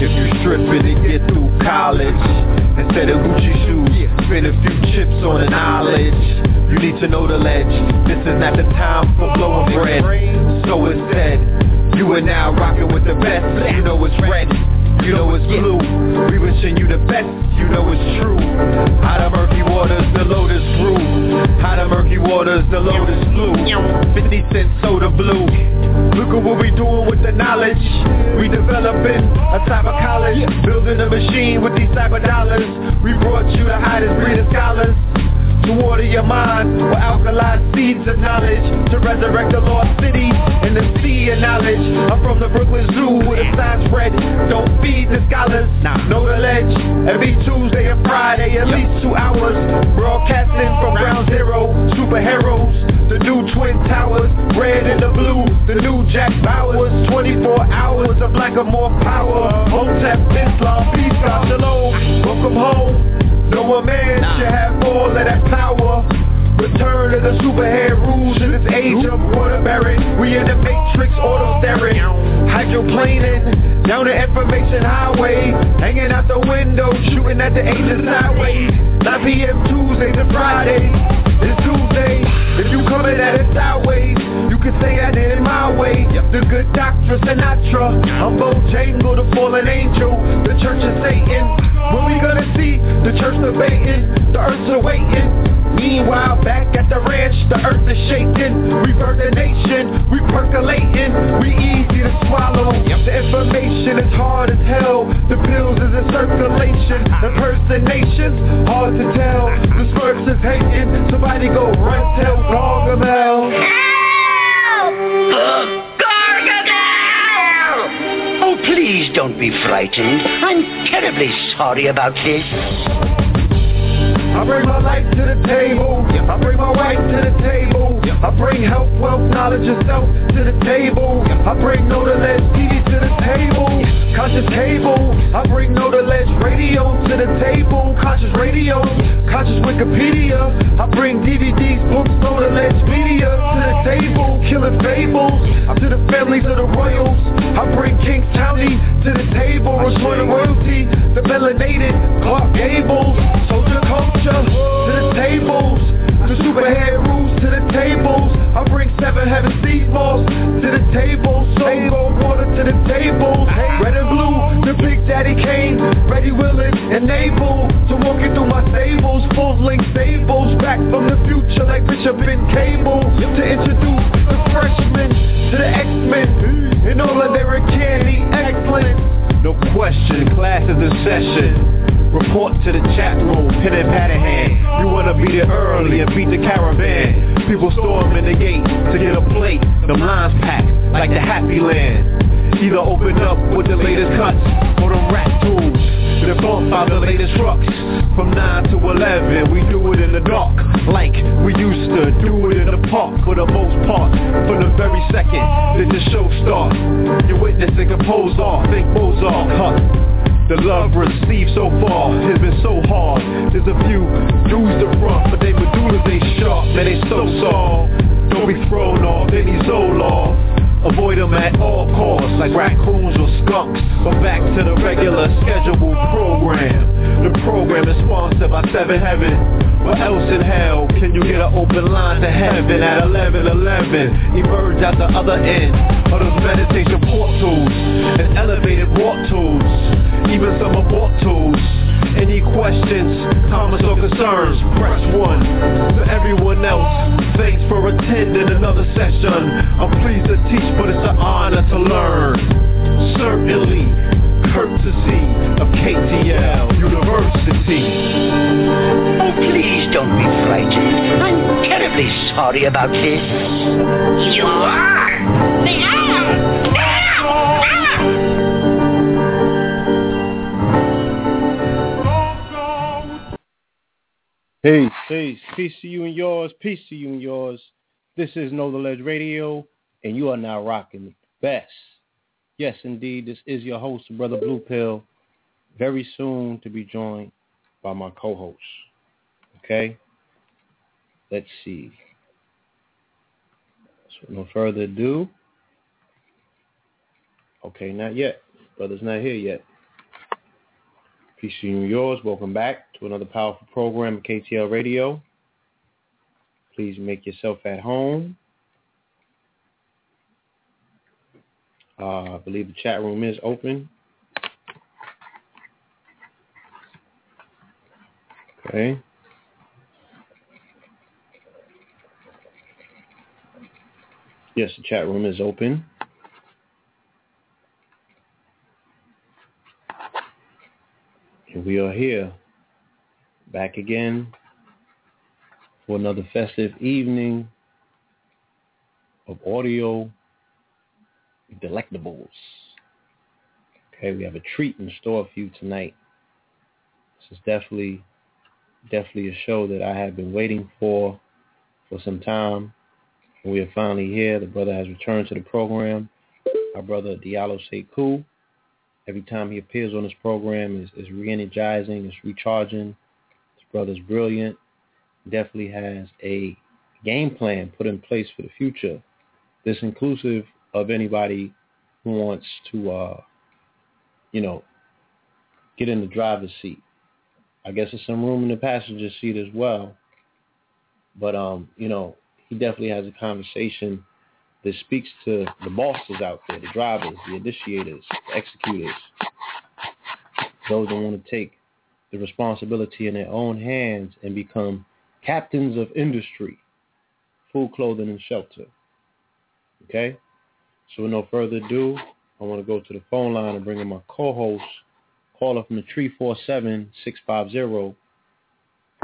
If you stripping get through college. Instead of Gucci shoes Spend a few chips on knowledge. You need to know the ledge. This is not the time for blowing bread. So You are now rocking with the best. You know it's red you know it's blue. We wishing you the best. You know it's true. Out of murky waters the lotus grew. Out of murky waters the lotus flew. 50 cent soda blue. Look at what we doing with the knowledge. We developing a of college. Building a machine with these of dollars. We brought you the hottest breed of scholars to water your mind with alkaline seeds of knowledge To resurrect the lost city in the sea of knowledge. I'm from the Brooklyn Zoo with a sign spread Don't feed the scholars, know the ledge Every Tuesday and Friday at least two hours. Broadcasting from ground zero Superheroes, the new Twin Towers Red and the blue, the new Jack Bauers. 24 hours of black or more power. Hotep, Islam, peace, God, shalom. Welcome home no a man should have all of that power Return of the superhead rules in this age of Waterbury We in the matrix auto staring Hydroplaning down the information highway. Hanging out the window shooting at the agents sideways. 9 p.m. Tuesday to Friday. It's Tuesday. If you coming at it sideways You can say I did it my way. The good doctor Sinatra. I'm Bojangle the fallen angel. The church of Satan. When we gonna see the church debating? The earth's awaiting Meanwhile, back at the ranch, the earth is shaking. We a nation, we percolating. We easy to swallow. The information is hard as hell. The pills is in circulation. Impersonations, hard to tell. The smurfs is hating. Somebody go run tell Gargamel. Gargamel. Oh, please don't be frightened. I'm terribly sorry about this. I bring my life to the table. I bring my wife to the table. I bring health, wealth, knowledge, and self to the table. I bring no to to the table. Conscious cable. I bring no to ledge radio to the table. Conscious radio. Conscious Wikipedia. I bring DVDs, books, no to ledge media to the table. Killing fables to the families of the royals. I bring Kings County to the table. Restoring royalty. The melanated Clark Gable. Soldier culture to the tables. The superhead rules to the tables. I bring seven heaven sea balls to the table. Soul water to the table. Red and blue, the big daddy came. Ready, willing, and able to walk it through my stables. Full length stables. Back from the future like Bishop in Cable. To introduce the freshmen to the X-Men. And all of their candy excellent. No question, class is in session. Report to the chat room, pen and in hand. You wanna beat it early and beat the caravan. People storming the gate to get a plate. Them lines packed like the Happy Land. Either open up with the latest cuts or them rap tools. They're bump out the latest trucks. From 9 to 11, we do it in the dark. Like we used to do it in the park for the most part. From the very second that the show starts. You're witnessing a pose off, think Mozart. Huh. The love received so far has been so hard. There's a few dudes to front, but they medullas they sharp, man they so soft. Don't be thrown off, need Zoloft. Avoid them at all costs, like raccoons or skunks. But back to the regular scheduled program. The program is sponsored by Seven Heaven. What else in hell can you get an open line to heaven at 11:11? Emerge at the other end of those meditation portals and elevated walk tools. Even some abort tools. Any questions, comments, or concerns, press 1. To everyone else, thanks for attending another session. I'm pleased to teach, but it's an honor to learn. Certainly, courtesy of KTL University. Oh, please don't be frightened. I'm terribly sorry about this. You are! The am! Peace, peace, peace to you and yours, peace to you and yours. This is Know the Ledge Radio, and you are now rocking the best. Yes, indeed, this is your host, Brother Blue Pill, very soon to be joined by my co-host. Okay? Let's see. So no further ado. Okay, not yet. Brother's not here yet. Peace to you and yours. Welcome back to another powerful program KTL Radio. Please make yourself at home. Uh, I believe the chat room is open. Okay. Yes, the chat room is open. And we are here back again for another festive evening of audio delectables. Okay, we have a treat in store for you tonight. This is definitely definitely a show that I have been waiting for for some time. We are finally here. The brother has returned to the program. Our brother Diallo Sekou. Every time he appears on this program is, is re-energizing, it's recharging. This brother's brilliant. Definitely has a game plan put in place for the future. This inclusive of anybody who wants to, uh, you know, get in the driver's seat. I guess there's some room in the passenger seat as well. But, um, you know, he definitely has a conversation that speaks to the bosses out there, the drivers, the initiators, the executors, those that want to take the responsibility in their own hands and become captains of industry, food, clothing, and shelter. Okay? So with no further ado, I want to go to the phone line and bring in my co-host, caller from the 347-650.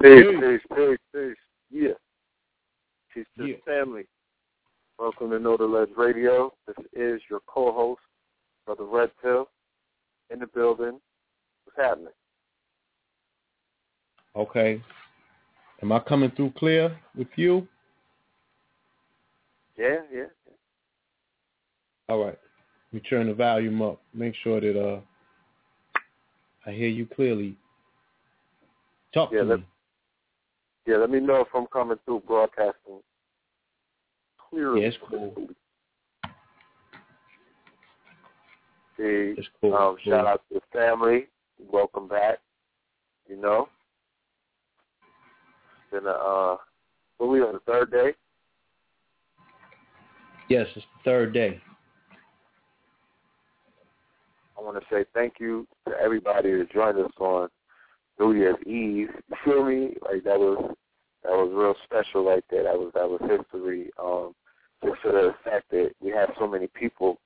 Peace, peace, peace, peace. Yeah. Peace to Yeah. the family. Welcome to Know the Ledge Radio. This is your co-host, Brother Red Pill, in the building. What's happening? Okay. Am I coming through clear with you? Yeah, yeah. All right. We turn the volume up. Make sure that uh I hear you clearly. Talk Yeah, to let- me. Yeah, let me know if I'm coming through broadcasting clearly. Yeah, it's cool. The, It's cool. um, Cool. Shout out to the family. Welcome back. You know, been a uh, what we on the third day? Yes, it's the third day. I want to say thank you to everybody that joined us on New Year's Eve. You feel me? Like that was that was real special right there. That was that was history. Um, just for the fact that we had so many people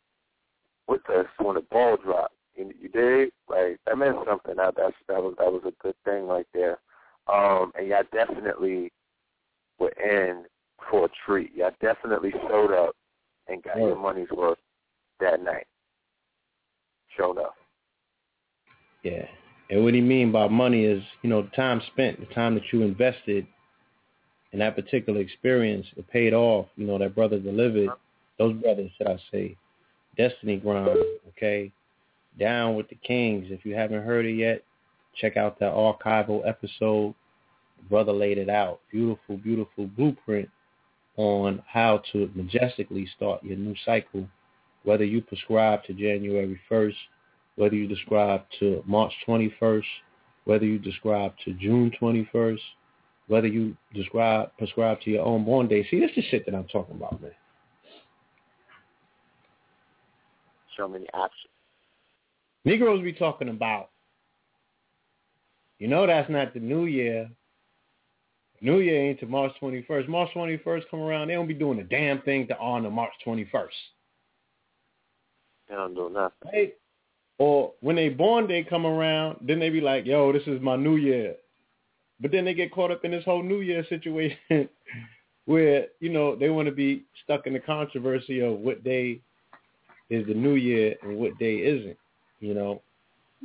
with us when the ball dropped. You, you did like that meant something. That that's that was that was a good thing right there. Um, and y'all definitely were in for a treat. Y'all definitely showed up and got your money's worth that night. Showed up. Yeah. And what he mean by money is, you know, the time spent, the time that you invested in that particular experience, it paid off. You know, that brother delivered. Those brothers, should I say, Destiny Grind, okay? Down with the Kings. If you haven't heard it yet, check out that archival episode. The brother laid it out. Beautiful, beautiful blueprint on how to majestically start your new cycle, whether you prescribe to January 1st, whether you prescribe to March 21st, whether you prescribe to June 21st, whether you describe prescribe to your own born day. See, that's the shit that I'm talking about, man. So many options. Negroes be talking about, You know that's not the New Year. New Year ain't to March 21st. March 21st come around, they don't be doing a damn thing to honor March 21st. They don't do nothing. Right? Or when they born day come around, then they be like, yo, this is my New Year. But then they get caught up in this whole New Year situation where, you know, they want to be stuck in the controversy of what day is the New Year and what day isn't, you know.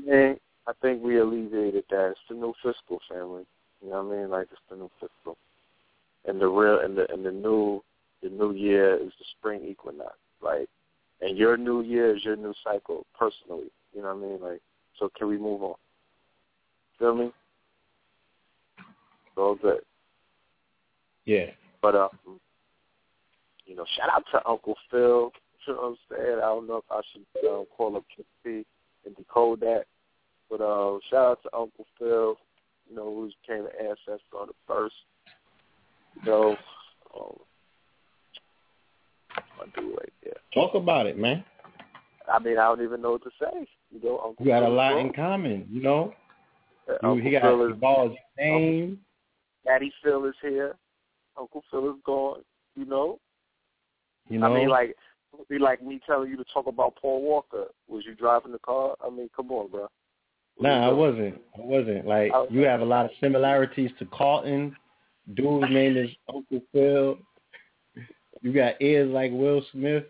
Yeah, I think we alleviated that. It's the new fiscal family. You know what I mean? Like it's the new fiscal. And the real and the and the new the new year is the spring equinox. Like and your new year is your new cycle personally. You know what I mean? Like so can we move on? Feel me? It's all good. Yeah. But uh you know, shout out to Uncle Phil. You know what I'm saying? I don't know if I should um, call up Kippy and decode that. But uh shout out to Uncle Phil you know, who became an ancestor on the first. You know, um, I do right there. Talk about it, man. I mean, I don't even know what to say. You know, Uncle You got a Phil is lot in common, you know. Uh, You, Uncle he got Phil is balls name. Daddy Phil is here. Uncle Phil is gone. You know, You know, I mean, like, it would be like me telling you to talk about Paul Walker. Was you driving the car? I mean, come on, bro. What Nah, I wasn't. I wasn't. Like I- you have a lot of similarities to Carlton. Dude's name is Uncle Phil. You got ears like Will Smith.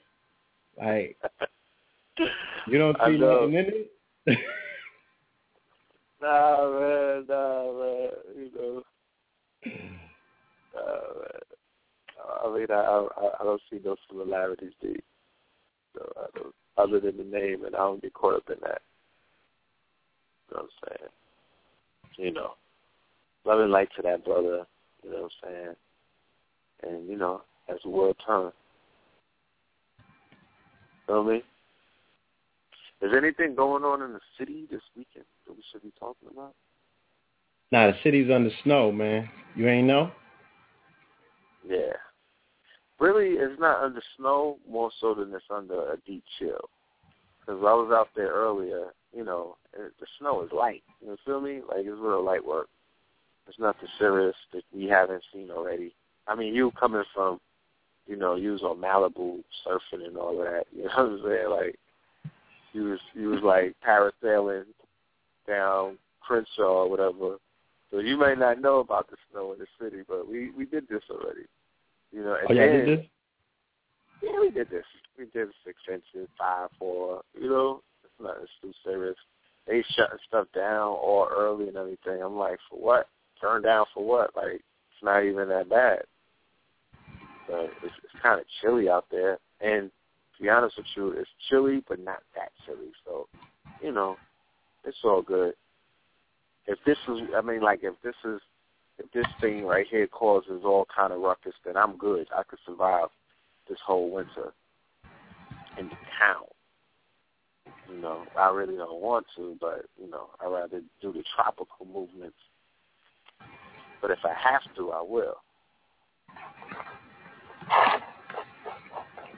Like you don't see nothing in it. Nah, man, nah, man. You know, nah, man. I mean, I, I I don't see no similarities, dude. So I don't, other than the name, and I don't get caught up in that. You know what I'm saying? You know, love and light to that brother. You know what I'm saying? And you know, as the world turns. Feel me? Is anything going on in the city this weekend that we should be talking about? Nah, the city's under snow, man. You ain't know? Yeah. Really, it's not under snow more so than it's under a deep chill. Because I was out there earlier, you know, it, the snow is light. You feel me? Like it's real light work. It's nothing serious that we haven't seen already. I mean, you coming from, you know, you was on Malibu surfing and all that. You know what I'm saying? Like, you was you was like parasailing down Crenshaw or whatever. So you may not know about the snow in the city, but we we did this already. You know, oh, and Oh, yeah, then, did this? yeah, we did this. We did six inches, five, four. You know, it's not it's too serious. They shutting stuff down all early and everything. I'm like, for what? Turn down for what? Like, it's not even that bad. But it's, it's kind of chilly out there, and to be honest with you, it's chilly, but not that chilly. So, you know, it's all good. If this is, I mean, like, if this is, if this thing right here causes all kind of ruckus, then I'm good. I could survive this whole winter in the town. You know, I really don't want to, but you know, I rather do the tropical movements. But if I have to, I will.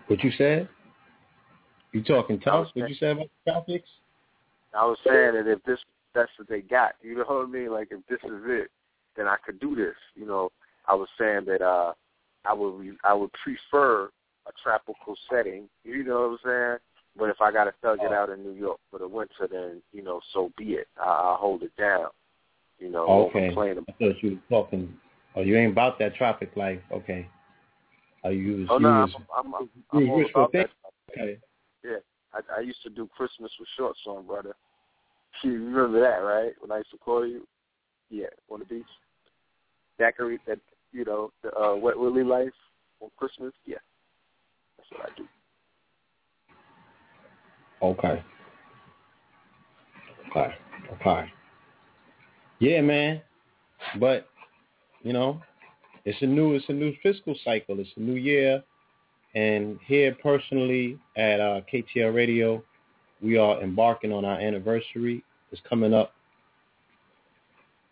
What you said? You talking I What you said about the tropics? I was saying that if this that's what they got, you know what I mean? Like if this is it, then I could do this. You know, I was saying that uh I would re- I would prefer a tropical setting. You know what I'm saying? But if I got to thug it out in New York for the winter, then you know, so be it. I, I'll hold it down. You know, okay. I thought you were talking. Oh, you ain't about that tropic life. Okay. You was. Oh no, was, I'm I'm, you I'm all about that. Okay. Yeah, I, I used to do Christmas with shorts on, brother. You remember that, right? When I used to call you, yeah, on the beach. Zachary, that you know, the uh, Wet Willie life on Christmas. Yeah, that's what I do. Okay. Okay. Okay. Yeah, man. But you know, it's a new it's a new fiscal cycle. It's a new year, and here personally at uh, KTL Radio, we are embarking on our anniversary. It's coming up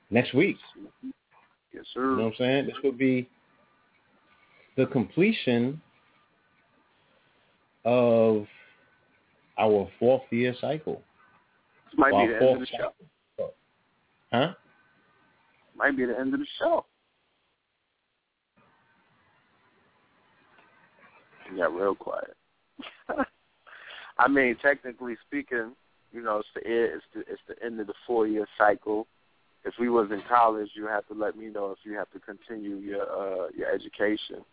next week. Yes, You know sir. what I'm saying? This will be the completion of our fourth year cycle. This might be the end of the show. cycle. Huh? might be the end of the show. It got real quiet. I mean, technically speaking, you know, it's the it's the it's the end of the four year cycle. If we was in college, you have to let me know if you have to continue your uh your education.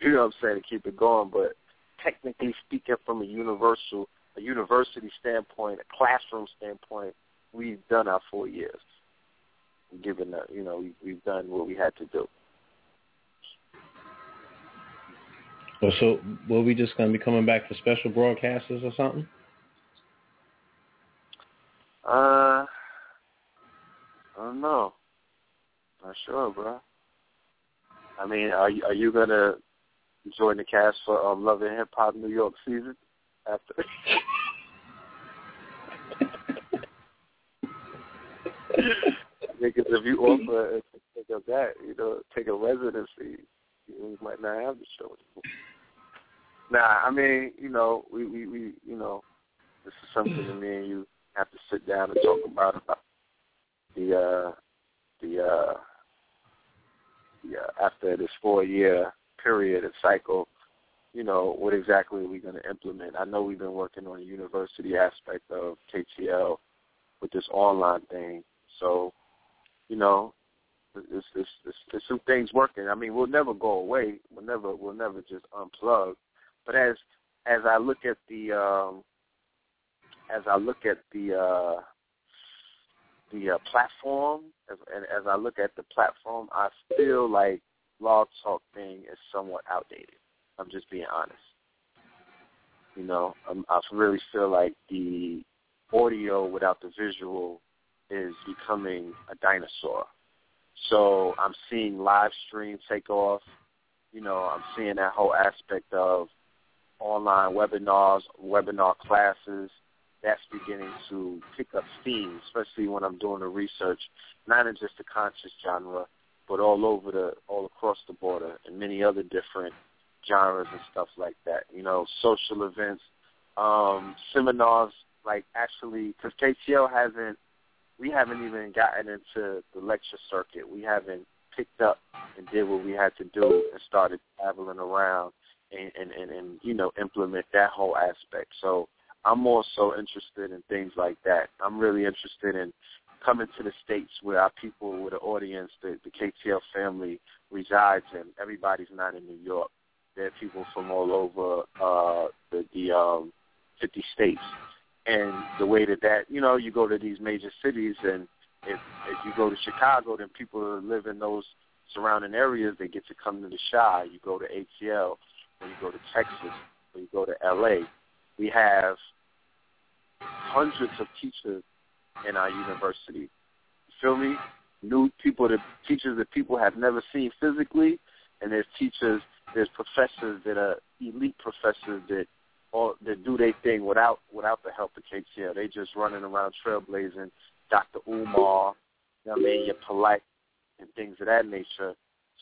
You know what I'm saying to keep it going. But technically speaking, from a universal a university standpoint, a classroom standpoint, we've done our four years. Given that you know we, we've done what we had to do. Well, so will we just gonna be coming back for special broadcasters or something? Uh, I don't know. Not sure, bro. I mean, are you, are you gonna join the cast for um, Love and Hip Hop New York season after? Because if you offer to take up that, you know, take a residency, you might not have the show anymore. Nah, I mean, you know, we, we, we you know, this is something that me and you have to sit down and talk about about the uh the uh the uh, after this four year period and cycle, you know, what exactly are we gonna implement? I know we've been working on the university aspect of KTL with this online thing. So, you know, it's, it's, it's, it's some things working. I mean, we'll never go away. We'll never we'll never just unplug. But as as I look at the um, as I look at the uh, the uh, platform, as, and as I look at the platform, I feel like Blog Talk thing is somewhat outdated. I'm just being honest. You know, I'm, I really feel like the audio without the visual is becoming a dinosaur. So I'm seeing live stream take off. You know, I'm seeing that whole aspect of online webinars, webinar classes, that's beginning to pick up steam, especially when I'm doing the research, not in just the conscious genre, but all over the, all across the border, and many other different genres and stuff like that. You know, social events, um, seminars, like actually, because KTL hasn't, we haven't even gotten into the lecture circuit. We haven't picked up and did what we had to do and started traveling around and, and, and, and you know, implement that whole aspect. So I'm more so interested in things like that. I'm really interested in coming to the states where our people, with the audience, the, the KTL family resides in. Everybody's not in New York. There are people from all over uh, the, the um, 50 states. And the way that that, you know, you go to these major cities, and if if you go to Chicago, then people who live in those surrounding areas, they get to come to the Chi. You go to ATL, when you go to Texas, when you go to LA, we have hundreds of teachers in our university. You feel me? New people, that teachers that people have never seen physically, and there's teachers, there's professors that are elite professors that all that do their thing without without the help of KTL. They just running around trailblazing. Dr. Umar, you know what I mean, you're polite and things of that nature.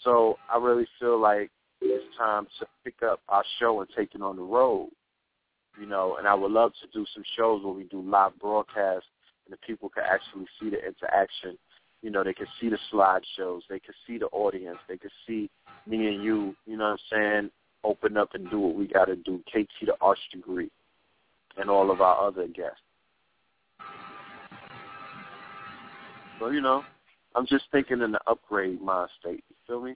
So I really feel like it's time to pick up our show and take it on the road. You know, and I would love to do some shows where we do live broadcasts and the people can actually see the interaction. You know, they can see the slideshows, they can see the audience, they can see me and you, you know what I'm saying, open up and do what we gotta do. KT the Arch degree and all of our other guests. So, you know, I'm just thinking in the upgrade mind state, you feel me?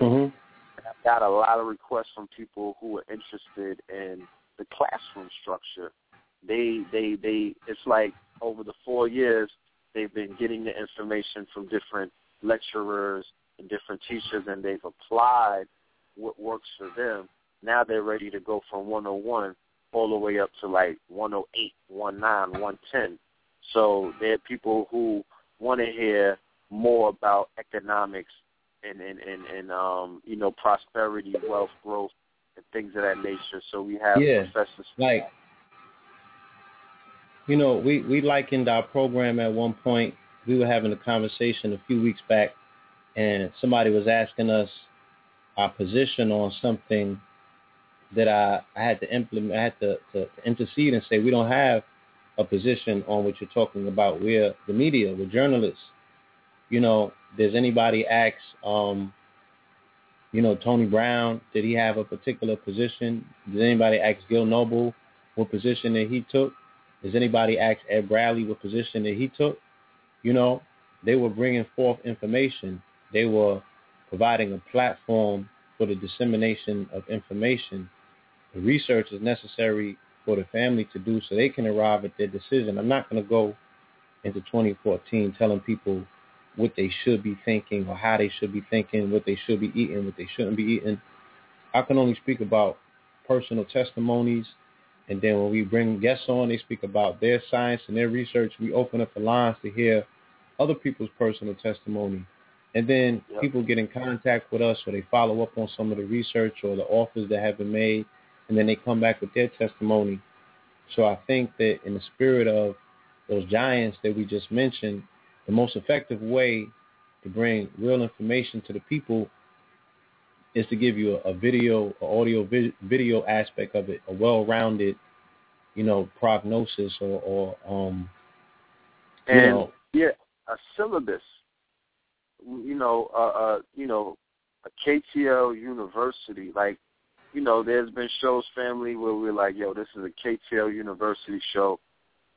Mhm. I've got a lot of requests from people who are interested in the classroom structure. They they they it's like over the four years they've been getting the information from different lecturers and different teachers and they've applied what works for them. Now they're ready to go from 101 all the way up to like 108, 19, 110. So there are people who want to hear more about economics and and and, and um you know prosperity, wealth, growth, and things of that nature. So we have Yeah, professors like you know, we we likened our program at one point. We were having a conversation a few weeks back, and somebody was asking us our position on something that I, I had to implement. I had to, to, to intercede and say we don't have a position on what you're talking about. We're the media. We're journalists. You know, does anybody ask, um, you know, Tony Brown, did he have a particular position? Did anybody ask Gil Noble what position that he took? Does anybody ask Ed Bradley what position that he took? You know, they were bringing forth information. They were providing a platform for the dissemination of information. The research is necessary for the family to do so they can arrive at their decision. I'm not going to go into 2014 telling people what they should be thinking or how they should be thinking, what they should be eating, what they shouldn't be eating. I can only speak about personal testimonies. And then when we bring guests on, they speak about their science and their research. We open up the lines to hear other people's personal testimony. And then yep. people get in contact with us or they follow up on some of the research or the offers that have been made. And then they come back with their testimony. So I think that in the spirit of those giants that we just mentioned, the most effective way to bring real information to the people is to give you a, a video, a audio vi- video aspect of it, a well-rounded, you know, prognosis or, or um, and you know, yeah, a syllabus. You know, uh, uh, you know, a KTL University. Like, you know, there's been shows, family, where we're like, yo, this is a KTL University show.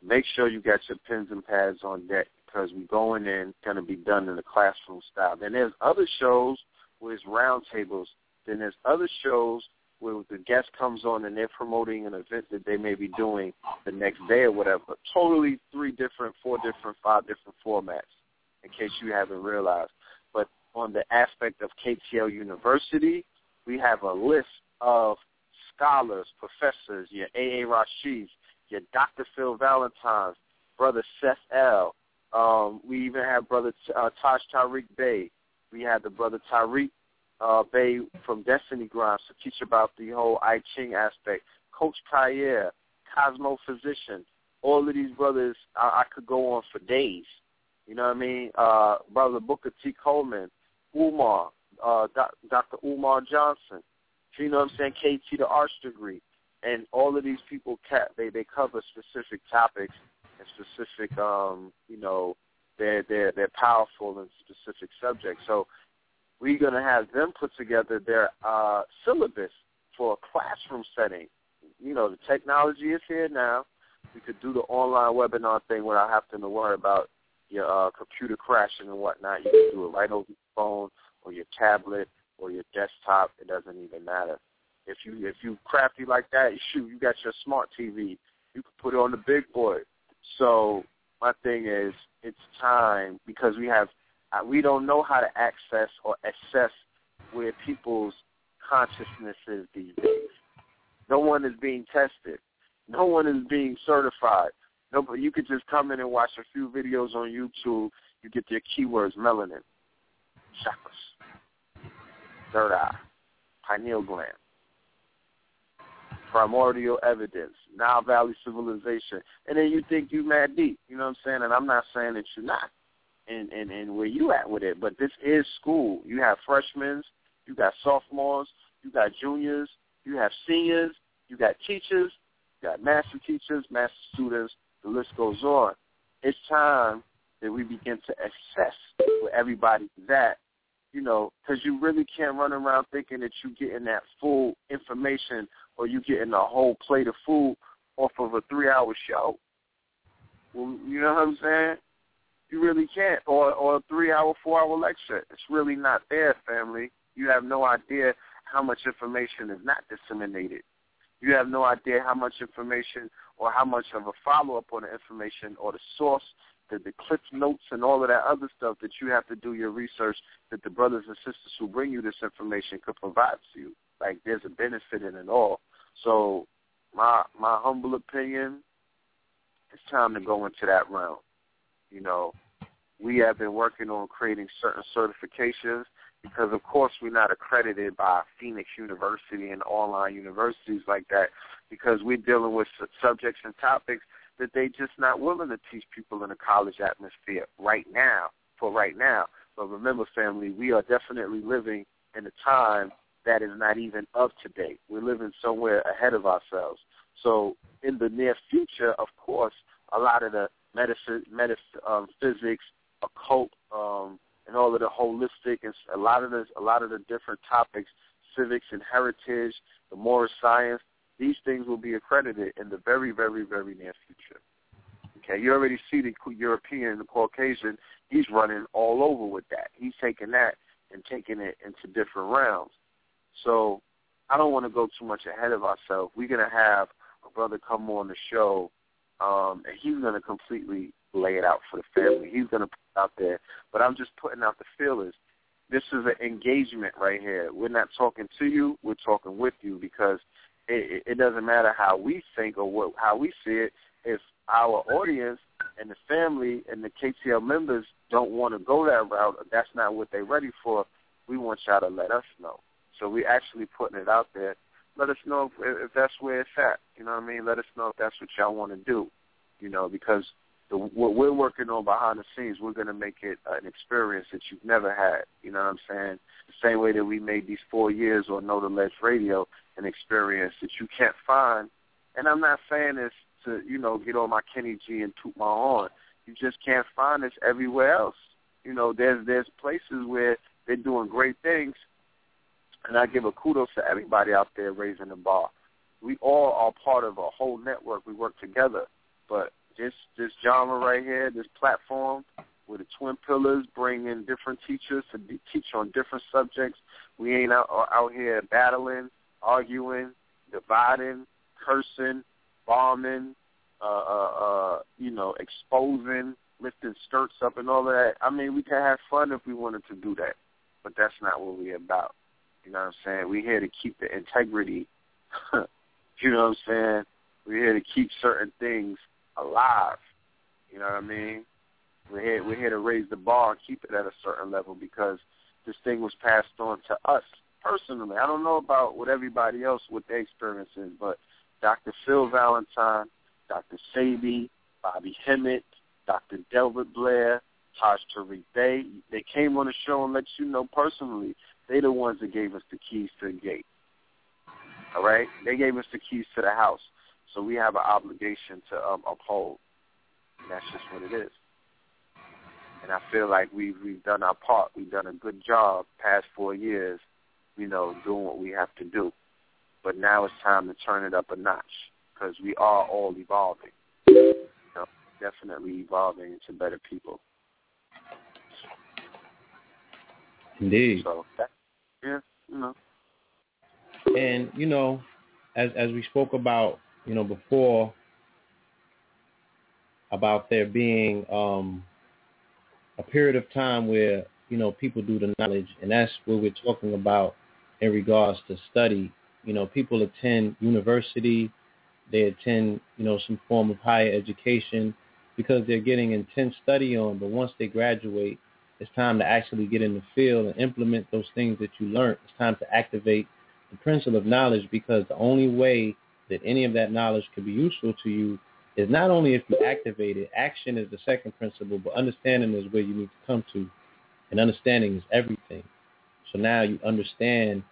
Make sure you got your pens and pads on deck because we're going in, going to be done in a classroom style. Then there's other shows where it's roundtables. Then there's other shows where the guest comes on and they're promoting an event that they may be doing the next day or whatever. Totally three different, four different, five different formats, in case you haven't realized. But on the aspect of KTL University, we have a list of scholars, professors, your A.A. Rashid, your Dr. Phil Valentine, Brother Seth L. Um, we even have Brother uh, Taj Tariq Bey. We had the Brother Tariq uh, Bey from Destiny Grimes to teach about the whole I Ching aspect. Coach Kayer, Cosmo Physician. All of these brothers, I, I could go on for days. You know what I mean? Uh, Brother Booker T. Coleman, Umar, uh, Dr. Umar Johnson. You know what I'm saying? KT the arts degree and all of these people they they cover specific topics and specific um you know they're they're they're powerful in specific subjects. So we're going to have them put together their uh syllabus for a classroom setting. You know the technology is here now. We could do the online webinar thing without having to worry about your uh computer crashing and whatnot. You can do it right over your phone or your tablet or your desktop. It doesn't even matter. If you if you crafty like that, shoot, you got your smart TV. You can put it on the big boy. So my thing is, it's time because we have uh, we don't know how to access or assess where people's consciousness is these days. No one is being tested. No one is being certified. No, but you could just come in and watch a few videos on YouTube. You get their keywords: melanin, chakras, third eye, pineal gland, primordial evidence, Nile Valley civilization, and then you think you mad deep. You know what I'm saying? And I'm not saying that you're not, and and and where you at with it. But this is school. You have freshmen, you got sophomores, you got juniors, you have seniors, you got teachers, you got master teachers, master students. The list goes on. It's time that we begin to assess where everybody's at you know, because you really can't run around thinking that you're getting that full information or you getting a whole plate of food off of a three-hour show. Well, you know what I'm saying? You really can't. Or or a three-hour, four-hour lecture. It's really not there, family. You have no idea how much information is not disseminated. You have no idea how much information or how much of a follow-up on the information or the source the, the clip notes and all of that other stuff that you have to do your research that the brothers and sisters who bring you this information could provide to you. Like there's a benefit in it all. So my my humble opinion, it's time to go into that realm. You know, we have been working on creating certain certifications because of course we're not accredited by Phoenix University and online universities like that because we're dealing with subjects and topics that they're just not willing to teach people in a college atmosphere right now, for right now. But remember, family, we are definitely living in a time that is not even up to date. We're living somewhere ahead of ourselves. So in the near future, of course, a lot of the medicine, medicine um, physics, occult, um, and all of the holistic and a lot of the a lot of the different topics, civics and heritage, the moral science. These things will be accredited in the very, very, very near future. Okay, you already see the European, the Caucasian. He's running all over with that. He's taking that and taking it into different realms. So I don't want to go too much ahead of ourselves. We're gonna have a brother come on the show, um, and he's gonna completely lay it out for the family. He's gonna put it out there. But I'm just putting out the feelers. This is an engagement right here. We're not talking to you. We're talking with you because it, it doesn't matter how we think or what, how we see it. If our audience and the family and the KTL members don't want to go that route, that's not what they're ready for, we want y'all to let us know. So we actually putting it out there. Let us know if, if that's where it's at. You know what I mean? Let us know if that's what y'all want to do. You know, because the, what we're working on behind the scenes, we're going to make it an experience that you've never had. You know what I'm saying? The same way that we made these four years on Know the Ledge Radio an experience that you can't find. And I'm not saying this to, you know, get on my Kenny G and toot my horn. You just can't find this everywhere else. You know, there's there's places where they're doing great things, and I give a kudos to everybody out there raising the bar. We all are part of a whole network. We work together, but this this genre right here, this platform, with the twin pillars, bringing different teachers to be, teach on different subjects. We ain't out out here battling, arguing, dividing, cursing, bombing, uh, uh, uh, you know, exposing, lifting skirts up and all that. I mean, we can have fun if we wanted to do that, but that's not what we're about. You know what I'm saying? We're here to keep the integrity. you know what I'm saying? We're here to keep certain things alive. You know what I mean? We're here, we're here to raise the bar and keep it at a certain level because this thing was passed on to us personally. I don't know about what everybody else, what their experience is, but Dr. Phil Valentine, Dr. Sebi, Bobby Hemmitt, Dr. Delbert Blair, Taj Tariq Bey, they came on the show and let you know personally they the ones that gave us the keys to the gate. All right? They gave us the keys to the house. So we have an obligation to um, uphold. And that's just what it is. And I feel like we've we've done our part. We've done a good job past four years, you know, doing what we have to do. But now it's time to turn it up a notch because we are all evolving. You know, definitely evolving into better people. Indeed. So that, yeah, you know. And you know, as as we spoke about, you know, before about there being um, a period of time where you know people do the knowledge, and that's what we're talking about in regards to study. You know, people attend university, they attend you know some form of higher education because they're getting intense study on. But once they graduate, it's time to actually get in the field and implement those things that you learned. It's time to activate the principle of knowledge because the only way that any of that knowledge could be useful to you is not only if you activate it, action is the second principle, but understanding is where you need to come to. And understanding is everything. So now you understand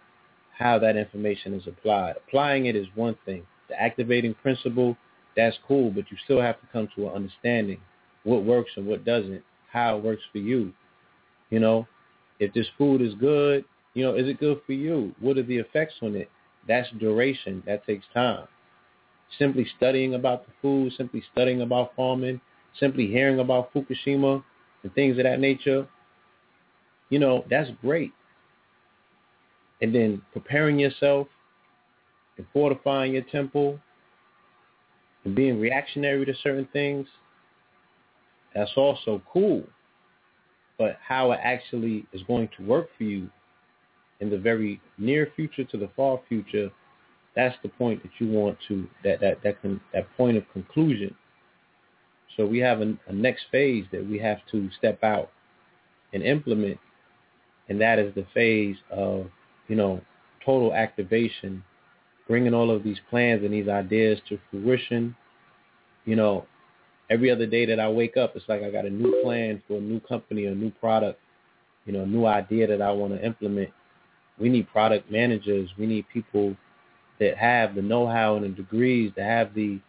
how that information is applied. Applying it is one thing. The activating principle, that's cool, but you still have to come to an understanding what works and what doesn't, how it works for you. You know, if this food is good, you know, is it good for you? What are the effects on it? That's duration. That takes time. Simply studying about the food, simply studying about farming, simply hearing about Fukushima and things of that nature, you know, that's great. And then preparing yourself and fortifying your temple and being reactionary to certain things, that's also cool. But how it actually is going to work for you in the very near future to the far future, that's the point that you want to that that that can that point of conclusion. So we have a, a next phase that we have to step out and implement, and that is the phase of you know total activation, bringing all of these plans and these ideas to fruition. You know, every other day that I wake up, it's like I got a new plan for a new company, a new product, you know, a new idea that I want to implement we need product managers. We need people that have the know-how and the degrees, to have the,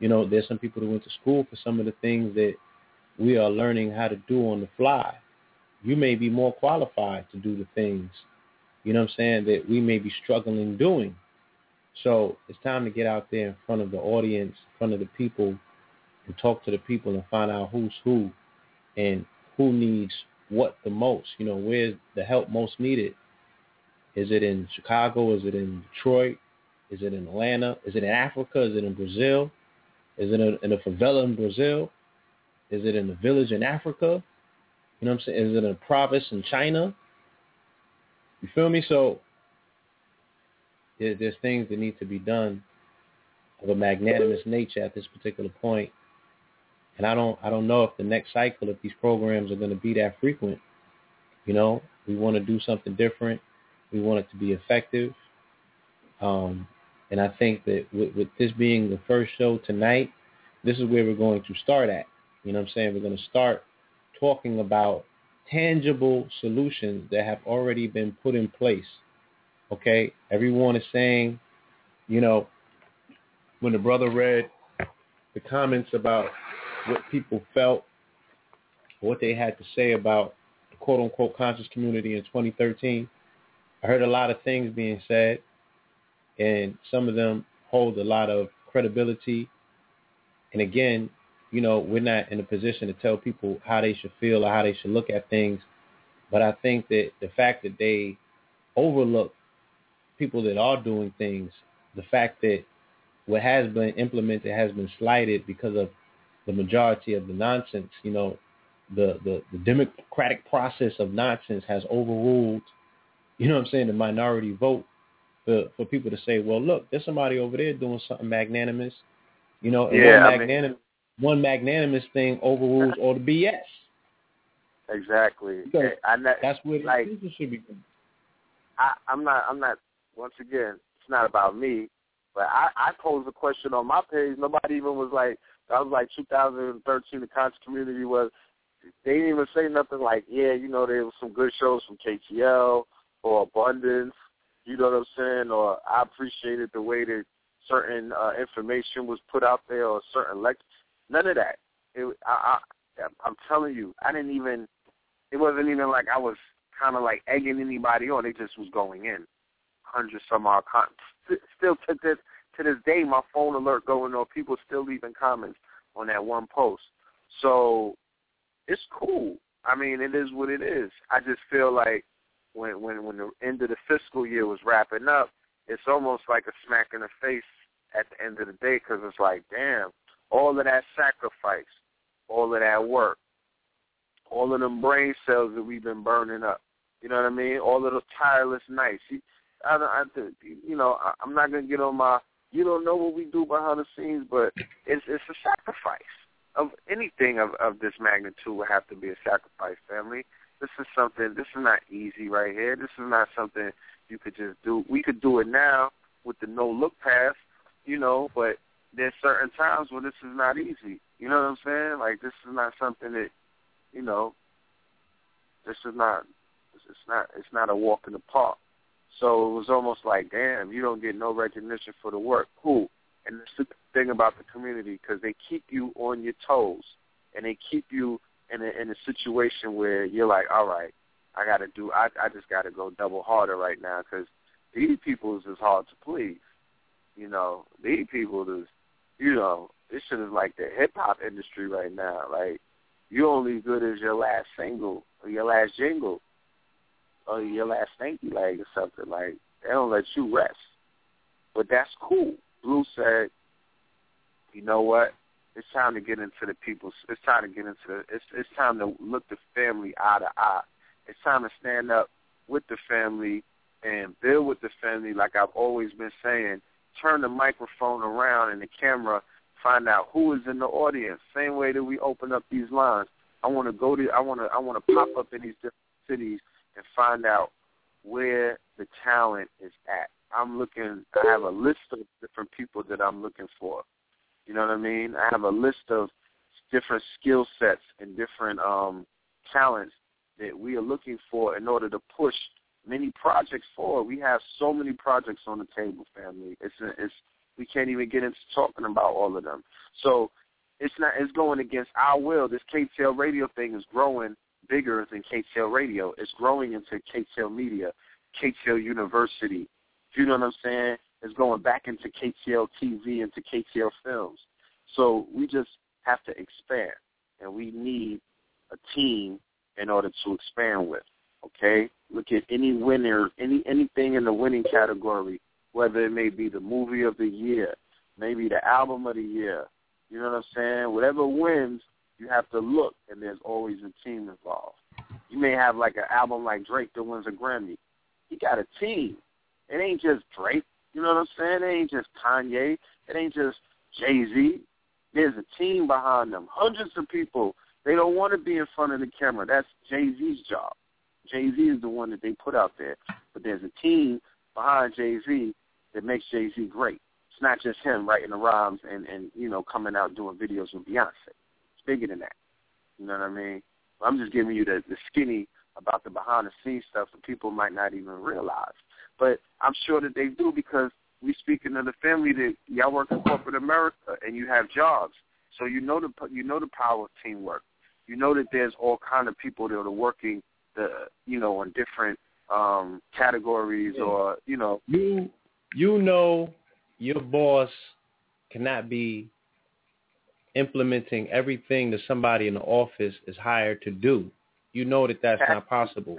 you know, there's some people who went to school for some of the things that, we are learning how to do on the fly. You may be more qualified to do the things, you know what I'm saying, that we may be struggling doing. So it's time to get out there in front of the audience, in front of the people, and talk to the people and find out who's who and who needs what the most. You know, where's the help most needed? Is it in Chicago? Is it in Detroit? Is it in Atlanta? Is it in Africa? Is it in Brazil? Is it in a favela in Brazil? Is it in a village in Africa? You know what I'm saying? Is it in a province in China? You feel me? So there's things that need to be done of a magnanimous nature at this particular point. And I don't I don't know if the next cycle if these programs are going to be that frequent. You know, we want to do something different. We want it to be effective. Um, and I think that with, with this being the first show tonight, this is where we're going to start at. You know what I'm saying? We're going to start talking about tangible solutions that have already been put in place. Okay? Everyone is saying, you know, when the brother read the comments about what people felt, what they had to say about the quote unquote conscious community in 2013, I heard a lot of things being said, and some of them hold a lot of credibility. And again, you know, we're not in a position to tell people how they should feel or how they should look at things. But I think that the fact that they overlook people that are doing things, the fact that what has been implemented has been slighted because of the majority of the nonsense, you know, the, the, the democratic process of nonsense has overruled, you know what I'm saying, the minority vote for, for people to say, well, look, there's somebody over there doing something magnanimous, you know, yeah, one I magnanimous mean, one magnanimous thing overrules all the BS. Exactly. So I, I, that's where like, should be. I, I'm not. I'm not. Once again, it's not about me. But I, I posed a question on my page. Nobody even was like. That was like 2013. The conscious community was. They didn't even say nothing like, yeah, you know, there was some good shows from KTL or Abundance. You know what I'm saying? Or I appreciated the way that certain uh, information was put out there or certain lectures. None of that. It, I, I, I'm telling you, I didn't even. It wasn't even like I was kind of like egging anybody on. It just was going in. Hundred some odd comments. Still to this to this day, my phone alert going on. People still leaving comments on that one post. So it's cool. I mean, it is what it is. I just feel like when when when the end of the fiscal year was wrapping up, it's almost like a smack in the face at the end of the day because it's like, damn, all of that sacrifice, all of that work, all of them brain cells that we've been burning up. You know what I mean? All of those tireless nights. You, I, I, you know, I, I'm not gonna get on my. You don't know what we do behind the scenes, but it's it's a sacrifice of anything of of this magnitude would have to be a sacrifice, family. This is something. This is not easy right here. This is not something you could just do. We could do it now with the no look path, you know, but there's certain times when this is not easy. You know what I'm saying? Like this is not something that, you know, this is not it's not it's not a walk in the park. So it was almost like, damn, you don't get no recognition for the work. Cool. And that's the thing about the community because they keep you on your toes and they keep you in a in a situation where you're like, all right, I got to do. I I just got to go double harder right now because these people is hard to please. You know, these people is you know, this shit is like the hip hop industry right now. Like, you only good as your last single or your last jingle or your last thank you leg or something. Like, they don't let you rest. But that's cool. Blue said, you know what? It's time to get into the people's. It's time to get into the. It's it's time to look the family eye to eye. It's time to stand up with the family and build with the family, like I've always been saying turn the microphone around and the camera, find out who is in the audience. Same way that we open up these lines. I want to go to. I want to. I want to pop up in these different cities and find out where the talent is at. I'm looking. I have a list of different people that I'm looking for. You know what I mean? I have a list of different skill sets and different um, talents that we are looking for in order to push many projects forward. We have so many projects on the table, family. It's it's we can't even get into talking about all of them. So it's not it's going against our will. This KTL radio thing is growing bigger than KTL radio. It's growing into KTL media, KTL University. You know what I'm saying? It's going back into KTL TV, into KTL films. So we just have to expand, and we need a team in order to expand with. Okay, look at any winner, any anything in the winning category, whether it may be the movie of the year, maybe the album of the year. You know what I'm saying? Whatever wins, you have to look, and there's always a team involved. You may have like an album like Drake that wins a Grammy. He got a team. It ain't just Drake. You know what I'm saying? It ain't just Kanye. It ain't just Jay Z. There's a team behind them. Hundreds of people. They don't want to be in front of the camera. That's Jay Z's job. Jay Z is the one that they put out there. But there's a team behind Jay Z that makes Jay Z great. It's not just him writing the rhymes and and you know coming out doing videos with Beyonce. Bigger than that. You know what I mean? I'm just giving you the the skinny about the behind the scenes stuff that people might not even realize. But I'm sure that they do because we speaking of the family that y'all work in corporate America and you have jobs, so you know the you know the power of teamwork. You know that there's all kind of people that are working the you know on different um categories or you know You you know your boss cannot be implementing everything that somebody in the office is hired to do. You know that that's not possible.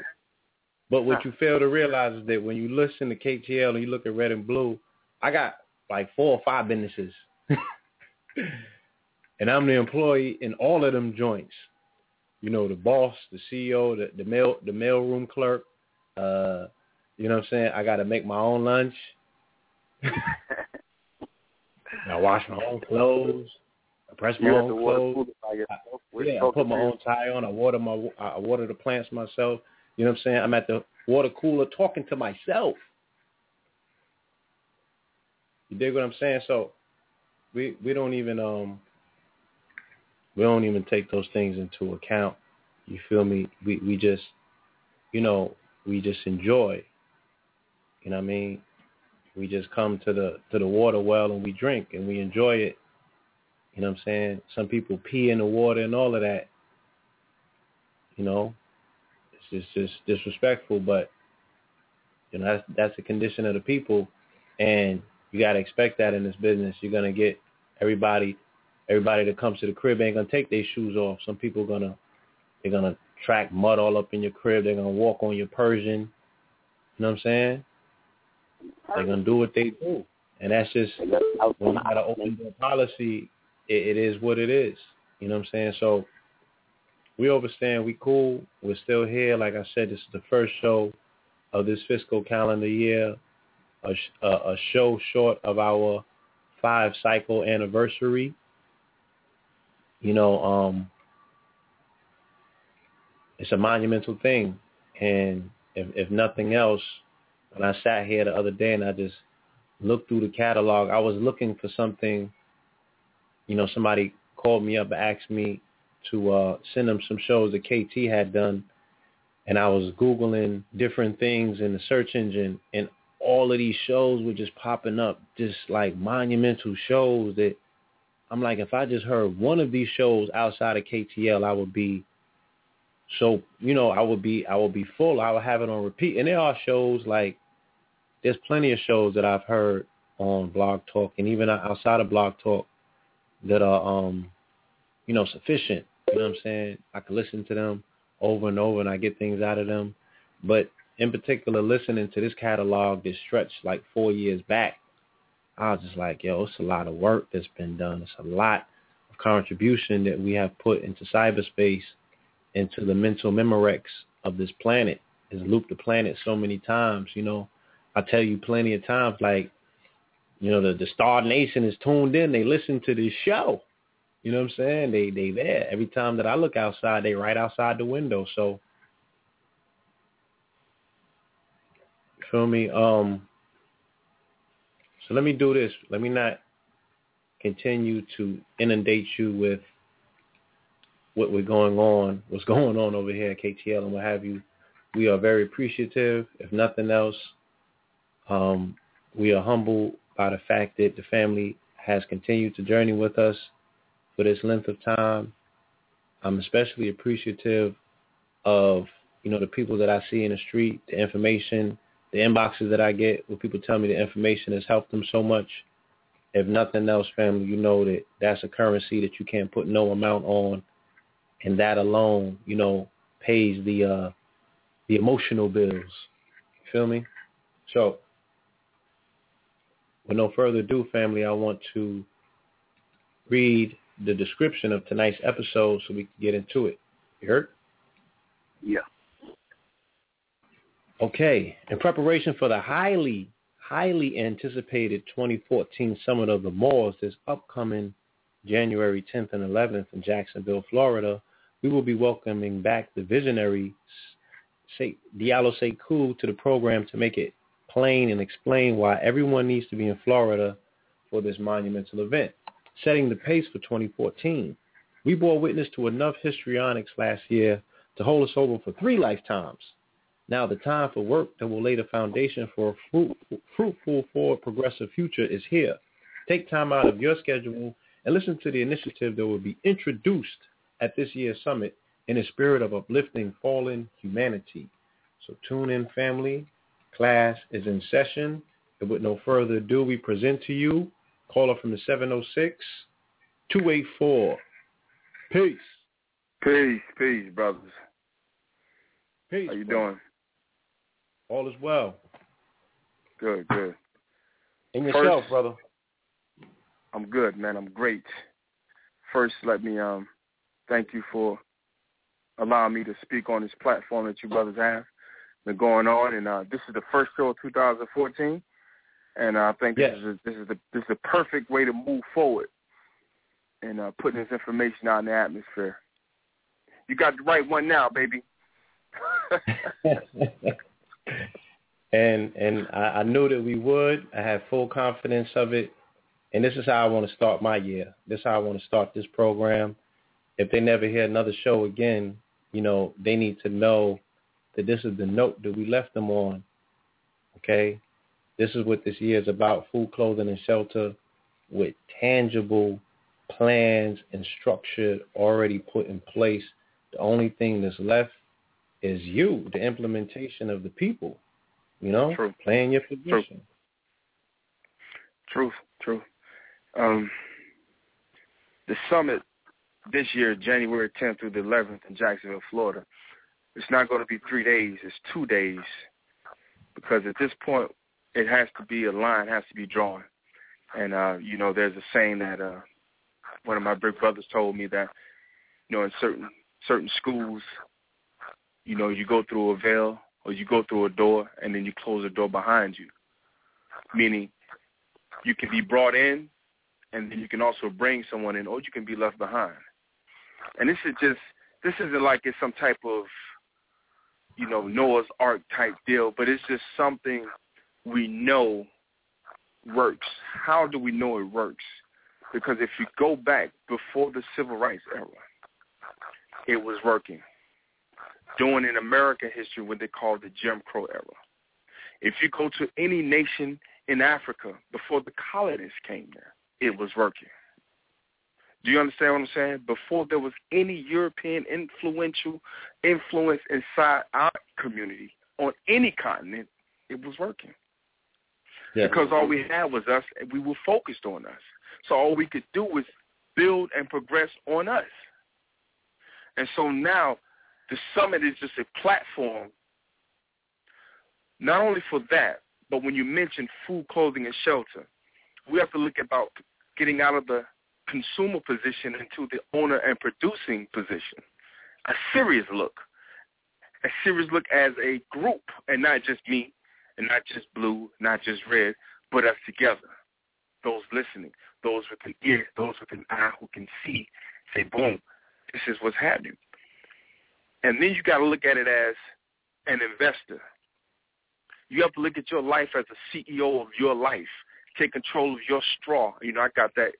But what you fail to realize is that when you listen to KTL and you look at Red and Blue, I got like four or five businesses. and I'm the employee in all of them joints. You know, the boss, the CEO, the, the mail the mailroom clerk, uh, you know what I'm saying? I gotta make my own lunch. I wash my own clothes. I press my you own clothes. food by yourself. with Yeah, I put my own tie on. I water my I water the plants myself. You know what I'm saying? I'm at the water cooler talking to myself. You dig what I'm saying? So we we don't even um we don't even take those things into account. You feel me? We we just you know, we just enjoy. You know what I mean? We just come to the to the water well and we drink and we enjoy it. You know what I'm saying? Some people pee in the water and all of that. You know, it's just, just disrespectful, but you know that's that's the condition of the people, and you got to expect that in this business. You're gonna get everybody, everybody that comes to the crib ain't gonna take their shoes off. Some people gonna they're gonna track mud all up in your crib. They're gonna walk on your Persian. You know what I'm saying? They're gonna do what they do, and that's just when you got an open door policy. It, it is what it is. You know what I'm saying? So we overstand. We cool. We're still here. Like I said, this is the first show of this fiscal calendar year. A, a, a show short of our five cycle anniversary. You know, um, it's a monumental thing, and if, if nothing else, when I sat here the other day and I just looked through the catalog, I was looking for something. You know, somebody called me up and asked me to uh, send them some shows that KT had done, and I was googling different things in the search engine, and all of these shows were just popping up, just like monumental shows that I'm like, if I just heard one of these shows outside of KTL, I would be so you know I would be I would be full. I would have it on repeat, and there are shows like there's plenty of shows that I've heard on Blog Talk and even outside of Blog Talk that are um you know sufficient. You know what I'm saying? I can listen to them over and over, and I get things out of them. But in particular, listening to this catalog that stretched like four years back, I was just like, yo, it's a lot of work that's been done. It's a lot of contribution that we have put into cyberspace, into the mental memorex of this planet. Has looped the planet so many times. You know, I tell you plenty of times, like, you know, the the Star Nation is tuned in. They listen to this show. You know what I'm saying? They they there every time that I look outside. They right outside the window. So, feel me? Um. So let me do this. Let me not continue to inundate you with what we're going on, what's going on over here at KTL and what have you. We are very appreciative. If nothing else, um, we are humbled by the fact that the family has continued to journey with us for this length of time. I'm especially appreciative of, you know, the people that I see in the street, the information, the inboxes that I get where people tell me the information has helped them so much. If nothing else, family, you know that that's a currency that you can't put no amount on. And that alone, you know, pays the uh the emotional bills. You feel me? So with no further ado, family, I want to read the description of tonight's episode so we can get into it. You heard? Yeah. Okay. In preparation for the highly, highly anticipated 2014 Summit of the Moors this upcoming January 10th and 11th in Jacksonville, Florida, we will be welcoming back the visionary say Diallo Sekou to the program to make it plain and explain why everyone needs to be in Florida for this monumental event. Setting the pace for 2014, we bore witness to enough histrionics last year to hold us over for three lifetimes. Now the time for work that will lay the foundation for a fruit, fruitful, forward, progressive future is here. Take time out of your schedule and listen to the initiative that will be introduced at this year's summit in a spirit of uplifting fallen humanity. So tune in, family. Class is in session. And with no further ado, we present to you caller from the 706-284. Peace. Peace, peace, brothers. Peace. How you bro. doing? All is well. Good, good. And yourself, First- brother. I'm good, man. I'm great. First, let me um thank you for allowing me to speak on this platform that you brothers have been going on, and uh, this is the first show of 2014, and I think Yes. this is a, this is the this is the perfect way to move forward and uh, putting this information out in the atmosphere. You got the right one now, baby. and and I, I knew that we would. I had full confidence of it. And this is how I want to start my year. This is how I want to start this program. If they never hear another show again, you know, they need to know that this is the note that we left them on. Okay? This is what this year is about, food, clothing, and shelter with tangible plans and structure already put in place. The only thing that's left is you, the implementation of the people. You know, True. playing your position. Truth, true. Um, the summit this year, January 10th through the 11th in Jacksonville, Florida, it's not going to be three days. It's two days because at this point, it has to be a line has to be drawn. And uh, you know, there's a saying that uh, one of my big brothers told me that you know in certain certain schools, you know, you go through a veil or you go through a door and then you close the door behind you, meaning you can be brought in and then you can also bring someone in or you can be left behind. And this is just this isn't like it's some type of you know Noah's Ark type deal, but it's just something we know works. How do we know it works? Because if you go back before the civil rights era, it was working. During in American history what they called the Jim Crow era. If you go to any nation in Africa before the colonists came there, it was working. Do you understand what I'm saying? Before there was any European influential influence inside our community on any continent, it was working. Yeah. Because all we had was us and we were focused on us. So all we could do was build and progress on us. And so now the summit is just a platform not only for that, but when you mention food, clothing, and shelter, we have to look about getting out of the consumer position into the owner and producing position. A serious look. A serious look as a group and not just me and not just blue, not just red, but us together. Those listening, those with an ear, those with an eye who can see, say, boom, this is what's happening. And then you got to look at it as an investor. You have to look at your life as a CEO of your life. Take control of your straw. You know, I got that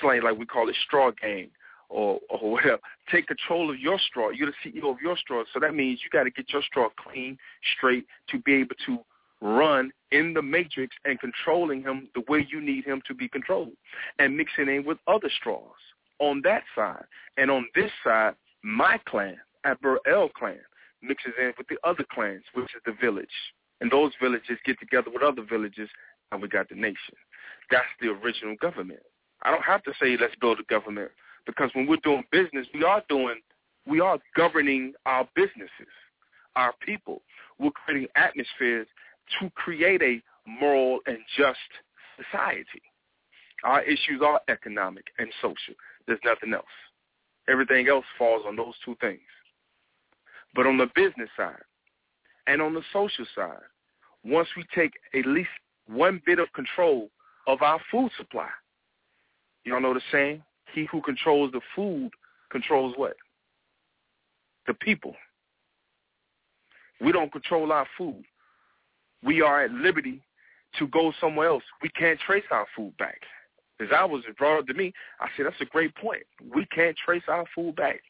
slang, like we call it straw game or, or whatever. Take control of your straw. You're the CEO of your straw. So that means you got to get your straw clean, straight, to be able to run in the matrix and controlling him the way you need him to be controlled and mixing in with other straws. on that side. And on this side, my clan, Aber-El clan, mixes in with the other clans, which is the village. And those villages get together with other villages, and we got the nation. That's the original government. I don't have to say let's build a government because when we're doing business, we are doing, we are governing our businesses, our people. We're creating atmospheres to create a moral and just society. Our issues are economic and social. There's nothing else. Everything else falls on those two things. But on the business side and on the social side, once we take at least one bit of control of our food supply, y'all know the saying? He who controls the food controls what? The people. We don't control our food. We are at liberty to go somewhere else. We can't trace our food back. As I was brought up to me, I said that's a great point. We can't trace our food back.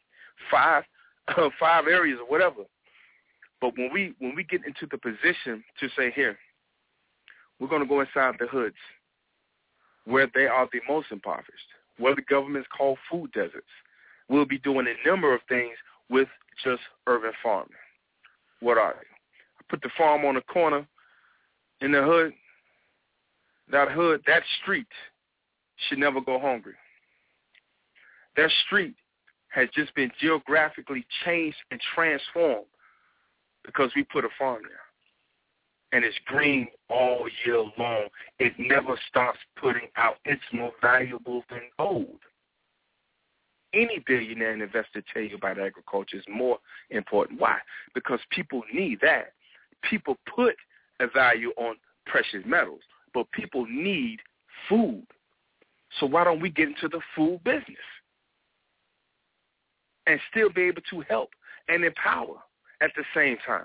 Five, five areas or whatever. But when we when we get into the position to say here, we're going to go inside the hoods where they are the most impoverished, where the governments call food deserts. We'll be doing a number of things with just urban farming. What are they? I put the farm on the corner in the hood. That hood, that street should never go hungry. That street has just been geographically changed and transformed because we put a farm there. And it's green all year long. It never stops putting out. It's more valuable than gold. Any billionaire and investor tell you about agriculture is more important. Why? Because people need that. People put a value on precious metals, but people need food. So why don't we get into the food business and still be able to help and empower at the same time?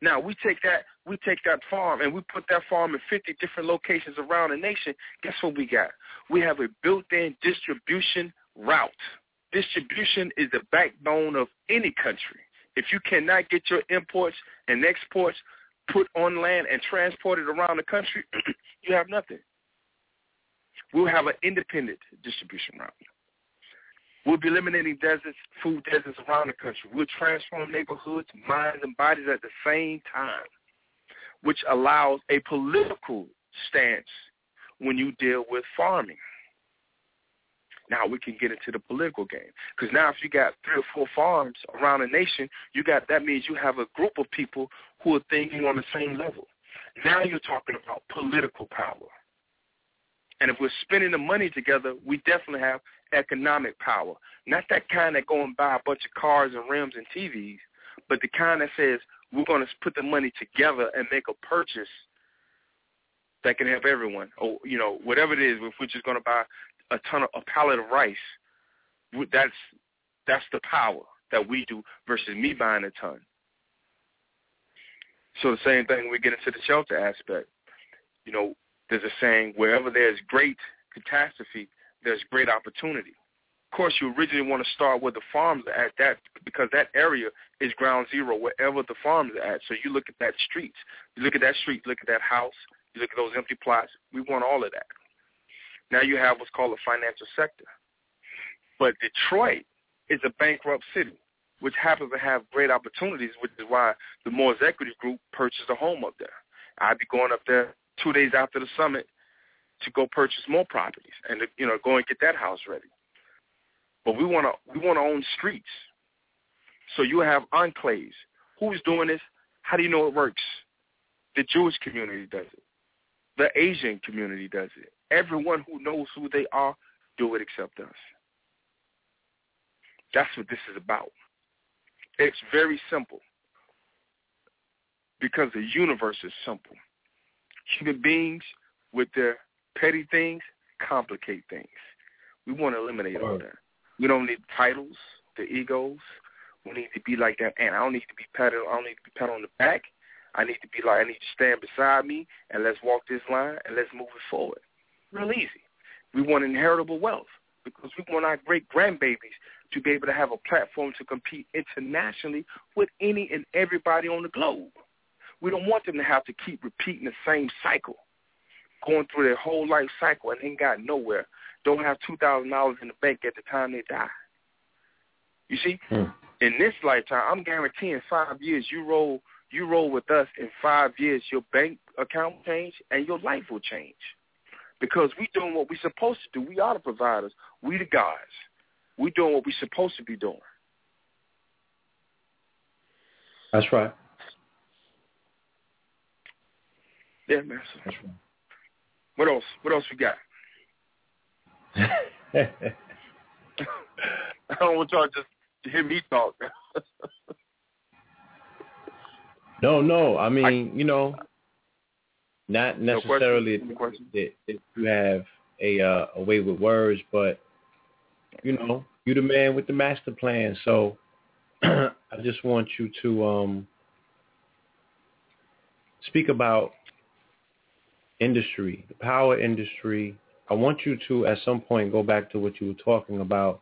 Now we take that we take that farm and we put that farm in 50 different locations around the nation. Guess what we got? We have a built-in distribution route. Distribution is the backbone of any country. If you cannot get your imports and exports put on land and transported around the country, you have nothing. We'll have an independent distribution route. We'll be eliminating deserts, food deserts around the country. We'll transform neighborhoods, minds, and bodies at the same time, which allows a political stance when you deal with farming. Now we can get into the political game because now if you got three or four farms around the nation, you got that means you have a group of people who are thinking on the same level. Now you're talking about political power. And if we're spending the money together, we definitely have economic power. Not that kind that go and buy a bunch of cars and rims and TVs, but the kind that says we're going to put the money together and make a purchase that can help everyone. Or, you know, whatever it is, if we're just going to buy a ton of a pallet of rice, that's that's the power that we do versus me buying a ton. So the same thing we get into the shelter aspect. You know, there's a saying, wherever there's great catastrophe, there's great opportunity. Of course, you originally want to start where the farms are at, that because that area is ground zero, wherever the farms are at. So you look at that street, you look at that street, look at that house, you look at those empty plots. We want all of that. Now you have what's called the financial sector. But Detroit is a bankrupt city, which happens to have great opportunities, which is why the Moors Equity Group purchased a home up there. I'd be going up there two days after the summit to go purchase more properties and you know go and get that house ready. But we want to we want to own streets. So you have enclaves. Who's doing this? How do you know it works? The Jewish community does it. The Asian community does it. Everyone who knows who they are do it except us. That's what this is about. It's very simple because the universe is simple. Human beings, with their petty things, complicate things. We want to eliminate all that. We don't need titles, the egos. We need to be like that And I don't need to be patted. I don't need to be patted on the back. I need to be like I need to stand beside me and let's walk this line and let's move it forward. Real easy. We want inheritable wealth because we want our great grandbabies to be able to have a platform to compete internationally with any and everybody on the globe. We don't want them to have to keep repeating the same cycle, going through their whole life cycle and ain't got nowhere don't have two thousand dollars in the bank at the time they die. You see, Hmm. in this lifetime, I'm guaranteeing five years you roll you roll with us in five years, your bank account will change and your life will change. Because we doing what we supposed to do. We are the providers. We the guys. We doing what we supposed to be doing. That's right. Yeah, man. That's what else? What else we got? I don't want y'all just to hear me talk. no, no. I mean, you know, not necessarily No question? that, that you have a uh, a way with words, but you know, you the man with the master plan. So I just want you to um speak about industry, the power industry. I want you to at some point go back to what you were talking about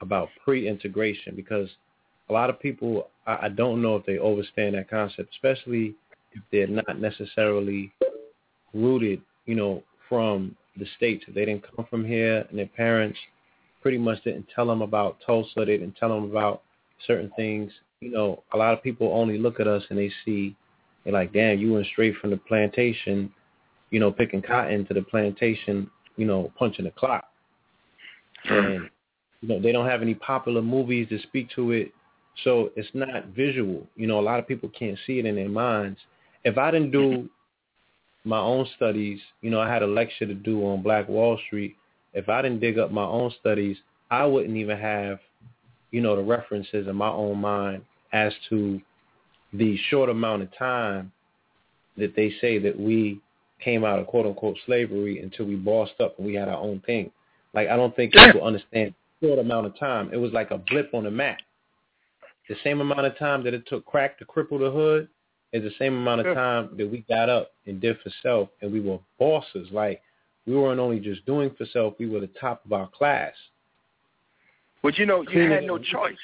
about pre-integration because a lot of people I, I don't know if they understand that concept, especially if they're not necessarily rooted, you know, from the states. If they didn't come from here and their parents pretty much didn't tell them about Tulsa, they didn't tell them about certain things. You know, a lot of people only look at us and they see, they're like, damn, you went straight from the plantation, you know, picking cotton to the plantation, you know, punching the clock. And, you know, they don't have any popular movies to speak to it. So it's not visual. You know, a lot of people can't see it in their minds. If I didn't do my own studies, you know, I had a lecture to do on Black Wall Street. If I didn't dig up my own studies, I wouldn't even have, you know, the references in my own mind as to the short amount of time that they say that we came out of quote unquote slavery until we bossed up and we had our own thing. Like I don't think people understand short amount of time. It was like a blip on the map. The same amount of time that it took crack to cripple the hood is the same amount of time that we got up and did for self and we were bosses. Like we weren't only just doing for self, we were the top of our class. But you know, you had no choice.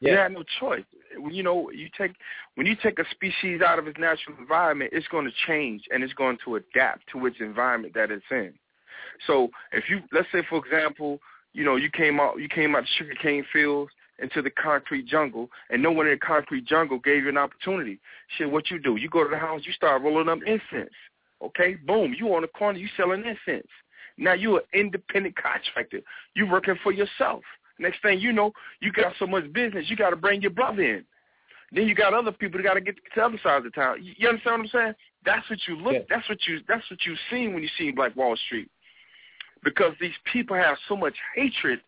You Yeah. had no choice. You know you take when you take a species out of its natural environment, it's going to change and it's going to adapt to its environment that it's in. So if you let's say for example, you know, you came out you came out the sugarcane fields into the concrete jungle and no one in the concrete jungle gave you an opportunity. Shit, what you do? You go to the house, you start rolling up incense. Okay? Boom, you on the corner, you selling incense. Now you're an independent contractor. You working for yourself. Next thing you know, you got so much business, you got to bring your brother in. Then you got other people that got to get to the other side of the town. You, you understand what I'm saying? That's what you look. Yeah. That's what you. That's what you seen when you see Black Wall Street, because these people have so much hatred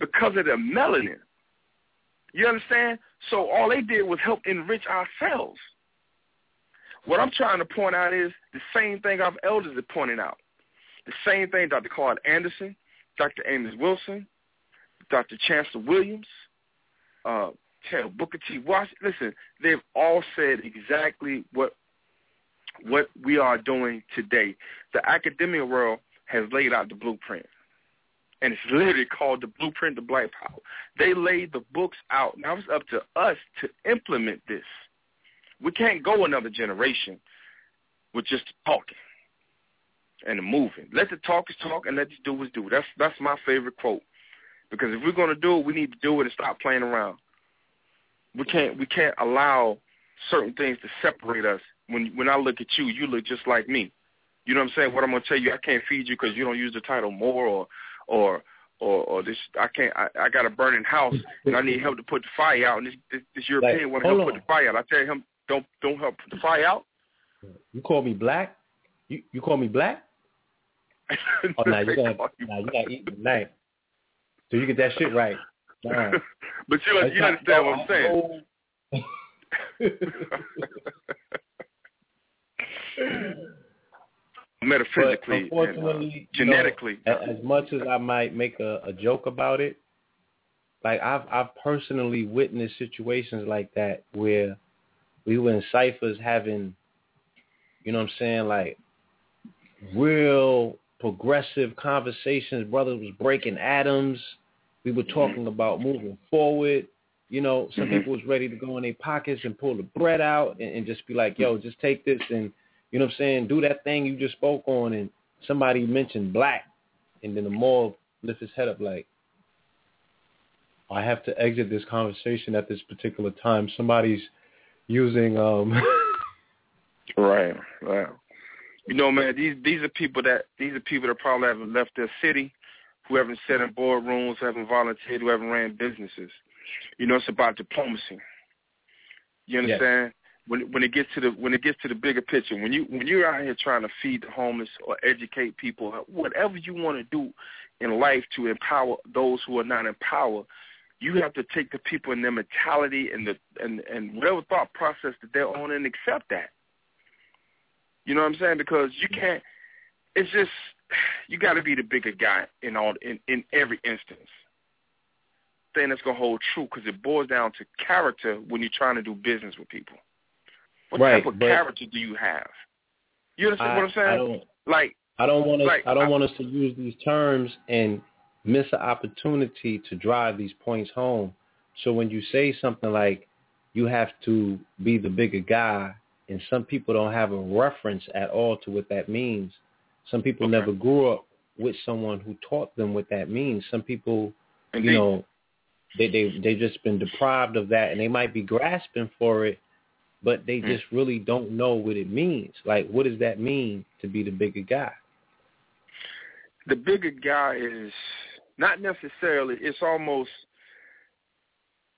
because of their melanin. You understand? So all they did was help enrich ourselves. What I'm trying to point out is the same thing our elders are pointing out. The same thing Dr. Claude Anderson, Dr. Amos Wilson, Dr. Chancellor Williams, uh, Booker T. Washington. Listen, they've all said exactly what what we are doing today. The academic world has laid out the blueprint. And it's literally called the Blueprint to Black Power. They laid the books out. Now it's up to us to implement this. We can't go another generation with just talking and moving. Let the talkers talk and let the doers do. That's that's my favorite quote. Because if we're gonna do it, we need to do it and stop playing around. We can't we can't allow certain things to separate us. When when I look at you, you look just like me. You know what I'm saying? What I'm gonna tell you, I can't feed you because you don't use the title Moor or or or, or this. I can't. I, I got a burning house and I need help to put the fire out. And this this, this European Like, want to help hold put the fire out. I tell him, don't don't help put the fire out. You call me black? You you call me black? Oh no, you gotta nah, you gotta eat tonight. So you get that shit right. But you That's you understand what I'm saying? Metaphysically, but and, uh, unfortunately, you know, genetically. as much as I might make a, a joke about it, like I've I've personally witnessed situations like that where we were in ciphers having, you know what I'm saying, like real progressive conversations. Brothers was breaking atoms. We were talking about moving forward. You know, some Mhm. people was ready to go in their pockets and pull the bread out and, and just be like, yo, just take this and, you know what I'm saying, do that thing you just spoke on. And somebody mentioned black. and then the mall lifts his head up like, I have to exit this conversation at this particular time. Somebody's using um Right, right. You know, man, these these are people that these are people that probably haven't left their city, who haven't sat in boardrooms, who haven't volunteered, who haven't ran businesses. You know, it's about diplomacy. You understand? Yes. When when it gets to the when it gets to the bigger picture, when you when you're out here trying to feed the homeless or educate people, whatever you want to do in life to empower those who are not empowered, you have to take the people in their mentality and the and and whatever thought process that they're on and accept that. You know what I'm saying? Because you can't. It's just you got to be the bigger guy in all in in every instance. Thing that's gonna hold true because it boils down to character when you're trying to do business with people. What right, type of character do you have? You understand I, what I'm saying? I don't, like I don't want us. like, I don't I, want us to use these terms and miss an opportunity to drive these points home. So when you say something like you have to be the bigger guy and some people don't have a reference at all to what that means. Some people okay. never grew up with someone who taught them what that means. Some people, Indeed. you know, they they they just been deprived of that, and they might be grasping for it, but they mm. just really don't know what it means. Like, what does that mean to be the bigger guy? The bigger guy is not necessarily. It's almost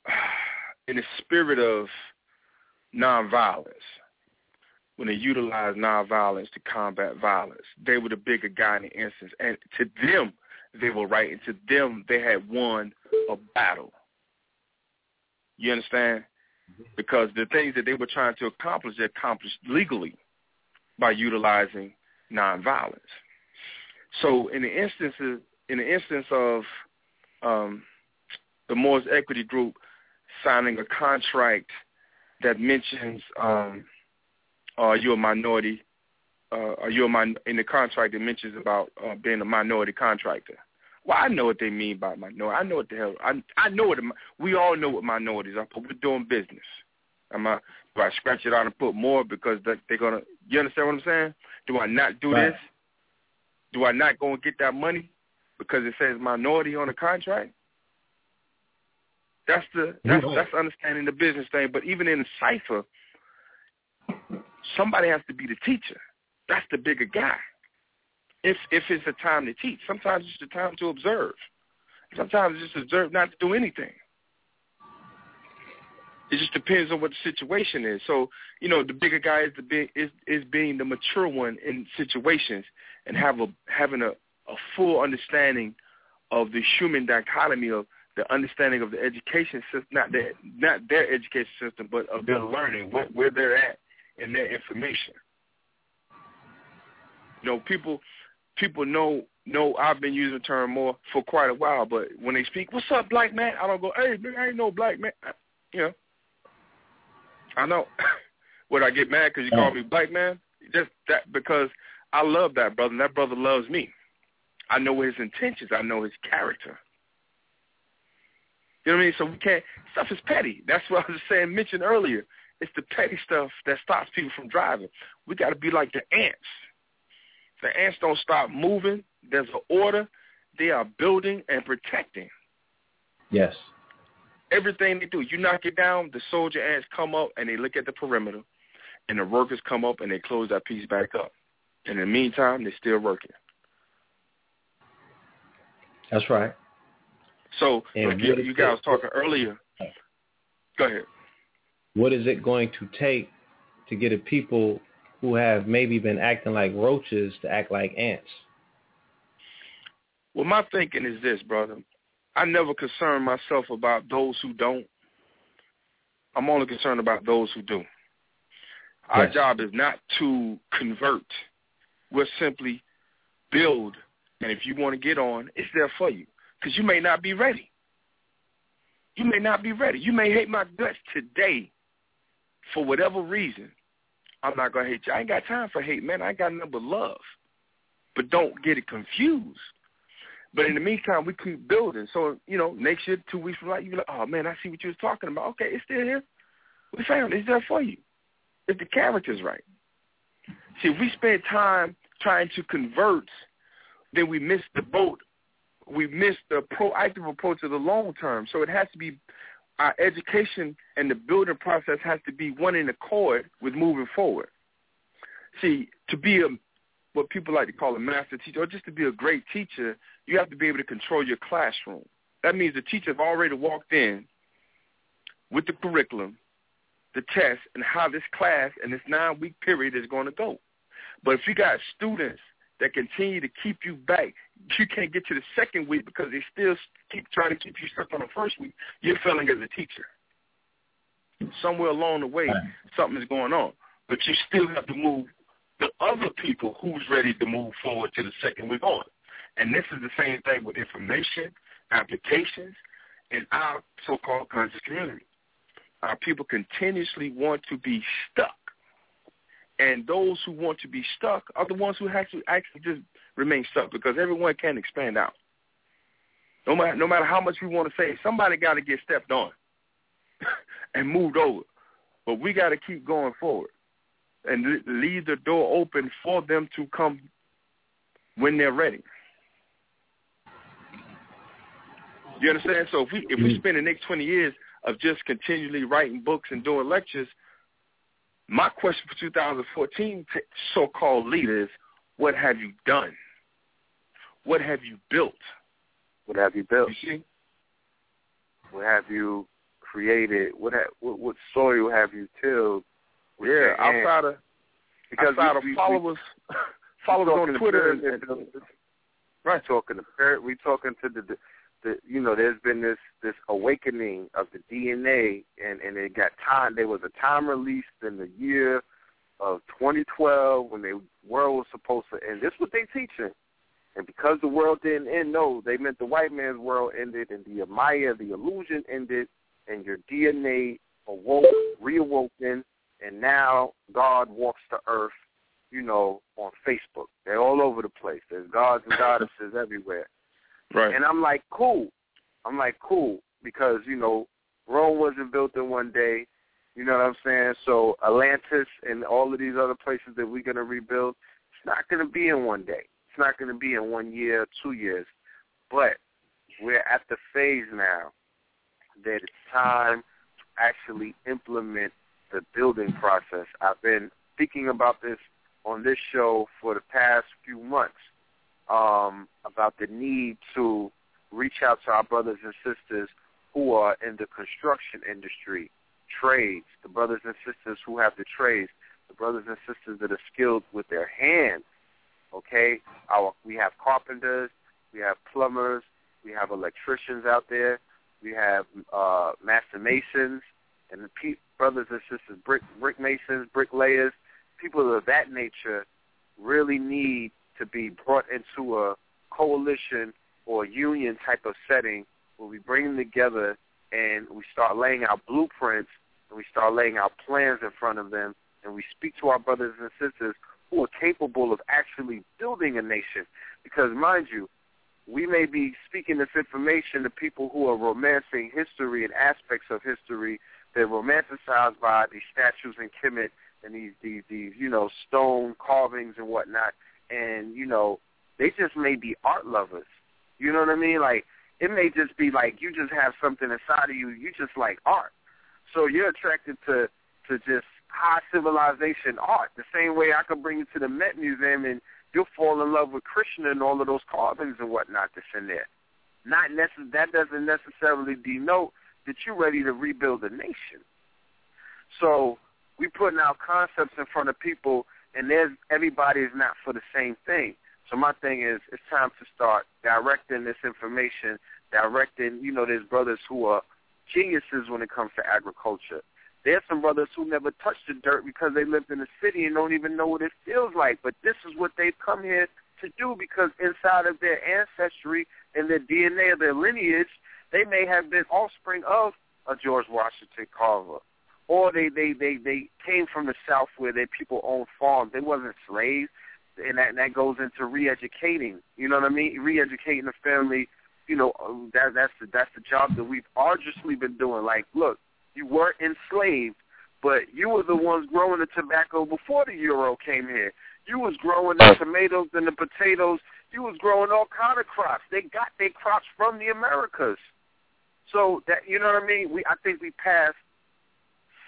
in the spirit of nonviolence when they utilized nonviolence to combat violence. They were the bigger guy in the instance. And to them, they were right. And to them, they had won a battle. You understand? Because the things that they were trying to accomplish, they accomplished legally by utilizing nonviolence. So in the instances, in the instance of um, the Moors Equity Group signing a contract that mentions um, are you a minority? Uh, are you a min- in the contract? It mentions about uh, being a minority contractor. Well, I know what they mean by minority. I know what the hell. I I know what we all know what minorities are, but we're doing business. Am I? Do I scratch it out and put Moor because they're gonna? You understand what I'm saying? Do I not do right. this? Do I not go and get that money because it says minority on the contract? That's the that's that's understanding the business thing. But even in the cipher, somebody has to be the teacher. That's the bigger guy. If if it's a time to teach, sometimes it's the time to observe. Sometimes it's just observe not to do anything. It just depends on what the situation is. So you know, the bigger guy is the big is is being the mature one in situations and have a having a a full understanding of the human dichotomy of the understanding of the education system, not their not their education system, but of their learning, where, where they're at in their information. You know, people people know know I've been using the term Moor for quite a while, but when they speak, "What's up, black man?" I don't go, "Hey, man, I ain't no black man." You know, I know. Would I get mad because you call me black man? Just that because I love that brother, and that brother loves me. I know his intentions. I know his character. You know what I mean? So we can't. Stuff is petty. That's what I was saying. Mentioned earlier. It's the petty stuff that stops people from driving. We got to be like the ants. The ants don't stop moving. There's an order. They are building and protecting. Yes. Everything they do, you knock it down, the soldier ants come up and they look at the perimeter, and the workers come up and they close that piece back up. And in the meantime, they're still working. That's right. So And like you, you guys talking earlier. Go ahead. What is it going to take to get a people who have maybe been acting like roaches to act like ants? Well, my thinking is this, brother. I never concern myself about those who don't. I'm only concerned about those who do. Our Yes. job is not to convert. We're simply build. And if you want to get on, it's there for you. Because you may not be ready. You may not be ready. You may hate my guts today for whatever reason. I'm not to hate you. I ain't got time for hate, man. I got nothing but love. But don't get it confused. But in the meantime, we keep building. So, you know, next year, two weeks from now, you be like, oh, man, I see what you was talking about. Okay, it's still here. We found it. It's there for you. If the character's right. See, if we spend time trying to convert then we miss the boat. We miss the proactive approach of the long term. So it has to be our education and the building process has to be one in accord with moving forward. See, to be a what people like to call a master teacher, or just to be a great teacher, you have to be able to control your classroom. That means the teacher have already walked in with the curriculum, the test, and how this class and this nine-week period is going to go. But if you got students that continue to keep you back, you can't get to the second week because they still keep trying to keep you stuck on the first week. You're failing as a teacher. Somewhere along the way, something is going on, but you still have to move the other people who's ready to move forward to the second week on. And this is the same thing with information, applications, and our so-called conscious community. Our people continuously want to be stuck. And those who want to be stuck are the ones who have to actually just remain stuck because everyone can expand out. No matter no matter how much we want to say, somebody got to get stepped on and moved over. But we got to keep going forward and leave the door open for them to come when they're ready. You understand? So if we if we mm-hmm. spend the next twenty years of just continually writing books and doing lectures, my question for 2014 to so-called leaders, what have you done? What have you built? What have you built? You see? What have you created? What ha- what, what soil have you tilled? Yeah, outside of because outside we, of we, followers, we, followers on to Twitter. And, and, right talking to par- we talking to the, the you know there's been this this awakening of the DNA and and it got time there was a time released in the year of 2012 when the world was supposed to end. This is what they teaching. And because the world didn't end, no, they meant the white man's world ended and the Maya, the illusion ended, and your DNA awoke, reawoken, and now God walks the earth, you know, on Facebook. They're all over the place. There's gods and goddesses everywhere. Right. And I'm like, cool. I'm like, cool, because, you know, Rome wasn't built in one day. You know what I'm saying? So Atlantis and all of these other places that we're going to rebuild, it's not going to be in one day. It's not going to be in one year, two years. But we're at the phase now that it's time to actually implement the building process. I've been speaking about this on this show for the past few months um, about the need to reach out to our brothers and sisters who are in the construction industry, trades, the brothers and sisters who have the trades, the brothers and sisters that are skilled with their hands. Okay, our we have carpenters, we have plumbers, we have electricians out there, we have uh, master masons, and the pe- brothers and sisters, brick brick masons, bricklayers, people of that nature really need to be brought into a coalition or union type of setting where we bring them together and we start laying out blueprints and we start laying out plans in front of them and we speak to our brothers and sisters who are capable of actually building a nation. Because mind you, we may be speaking this information to people who are romancing history and aspects of history that romanticized by these statues in Kemet and these, these, these, you know, stone carvings and whatnot. And, you know, they just may be art lovers. You know what I mean? Like, it may just be like you just have something inside of you. You just like art. So you're attracted to, to just high civilization art. The same way I could bring you to the Met Museum and you'll fall in love with Krishna and all of those carvings and whatnot that's in there. Not necess- that doesn't necessarily denote that you're ready to rebuild a nation. So we putting out concepts in front of people, and there's everybody is not for the same thing. So my thing is, it's time to start directing this information, directing. You know, there's brothers who are geniuses when it comes to agriculture. There's some brothers who never touched the dirt because they lived in the city and don't even know what it feels like. But this is what they've come here to do because inside of their ancestry and their DNA of their lineage, they may have been offspring of a George Washington Carver. Or they, they, they, they came from the South where their people owned farms. They wasn't slaves. And that, and that goes into re-educating. You know what I mean? Re-educating the family. You know, um, that, that's, the, that's the job that we've arduously been doing. Like, look, you were enslaved, but you were the ones growing the tobacco before the euro came here. You was growing the tomatoes and the potatoes. You was growing all kind of crops. They got their crops from the Americas. So that you know what I mean? We I think we passed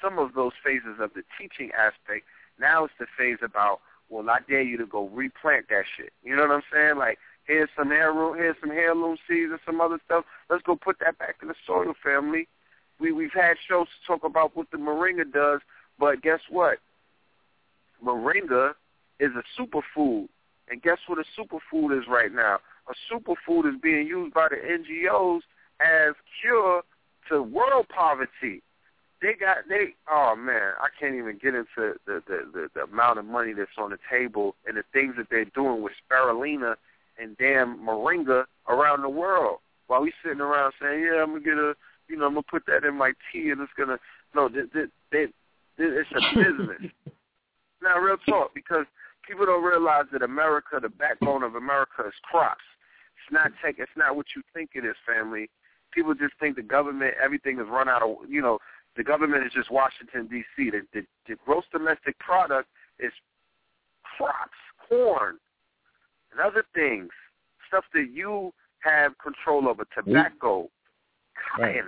some of those phases of the teaching aspect. Now it's the phase about, well, I dare you to go replant that shit. You know what I'm saying? Like, here's some heirloom, here's some heirloom seeds and some other stuff. Let's go put that back in the soil, family. We we've had shows to talk about what the moringa does, but guess what? Moringa is a superfood, and guess what a superfood is right now? A superfood is being used by the NGOs as cure to world poverty they got they oh man, I can't even get into the, the the the amount of money that's on the table and the things that they're doing with spirulina and damn moringa around the world. While we sitting around saying, yeah, I'm gonna get a, you know, I'm gonna put that in my tea and it's gonna no, they, they, they, it's a business. now, real talk, because people don't realize that America, the backbone of America, is crops. It's not tech. It's not what you think it is, family. People just think the government, everything is run out of, you know, the government is just Washington D.C. The, the, the gross domestic product is crops, corn, and other things, stuff that you have control over, tobacco, cotton, right.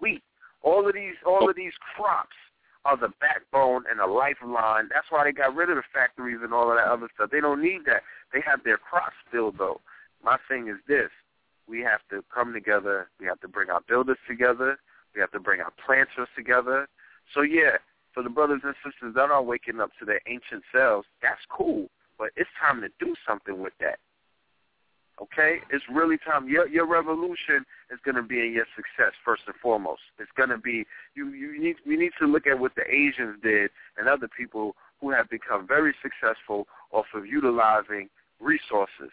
wheat. All of these, all of these crops are the backbone and the lifeline. That's why they got rid of the factories and all of that other stuff. They don't need that. They have their crops still, though. My thing is this: we have to come together. We have to bring our builders together. We have to bring our planters together. So yeah, for the brothers and sisters that are waking up to their ancient selves, that's cool. But it's time to do something with that. Okay? It's really time. Your your revolution is gonna be in your success first and foremost. It's gonna be you you need we need to look at what the Asians did and other people who have become very successful off of utilizing resources.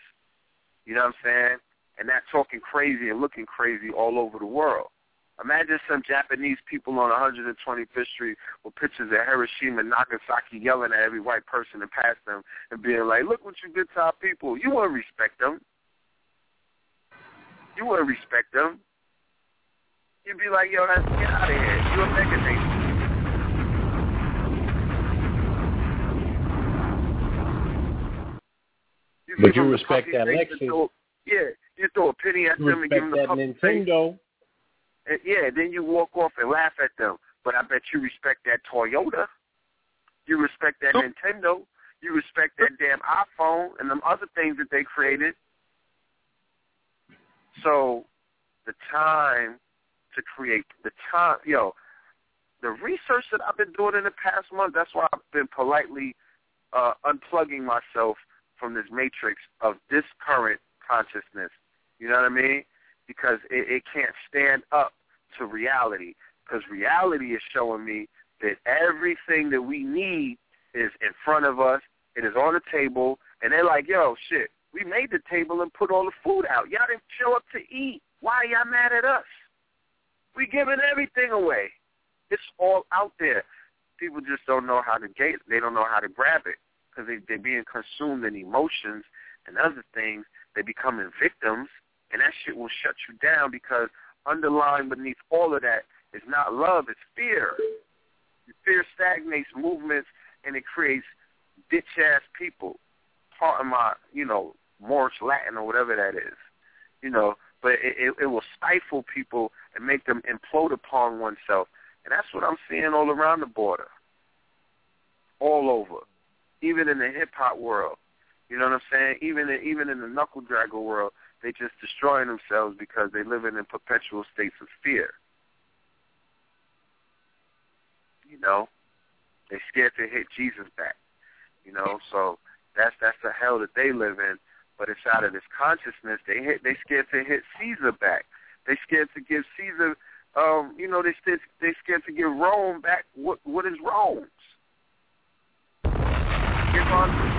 You know what I'm saying? And not talking crazy and looking crazy all over the world. Imagine some Japanese people on 125th Street with pictures of Hiroshima and Nagasaki yelling at every white person that passed them and being like, look what you did to our people. You wouldn't respect them. You wouldn't respect them. You'd be like, yo, let's get out of here. You're a mega nation. You but you respect that Lexus. Yeah, you throw a penny at you them and give them a Nintendo. Yeah, then you walk off and laugh at them. But I bet you respect that Toyota. You respect that Nintendo. You respect that damn iPhone and them other things that they created. So the time to create the time, yo, the research that I've been doing in the past month, that's why I've been politely uh, unplugging myself from this matrix of this current consciousness. You know what I mean? Because it, it can't stand up to reality. Because reality is showing me that everything that we need is in front of us. It is on the table, and they're like, "Yo, shit, we made the table and put all the food out. Y'all didn't show up to eat. Why are y'all mad at us? We giving everything away. It's all out there. People just don't know how to get. They don't know how to grab it because they, they're being consumed in emotions and other things. They're becoming victims and that shit will shut you down because underlying beneath all of that is not love, it's fear. Fear stagnates movements and it creates bitch ass people. Part of my, you know, Moorish Latin or whatever that is. You know, but it, it, it will stifle people and make them implode upon oneself. And that's what I'm seeing all around the border. All over. Even in the hip hop world. You know what I'm saying? Even in, even in the knuckle dragger world, they just destroying themselves because they live in perpetual states of fear. You know, they scared to hit Jesus back. You know, so that's that's the hell that they live in. But inside of this consciousness, they hit they scared to hit Caesar back. They scared to give Caesar, um, you know, they they scared to give Rome back what what is Rome's. Give on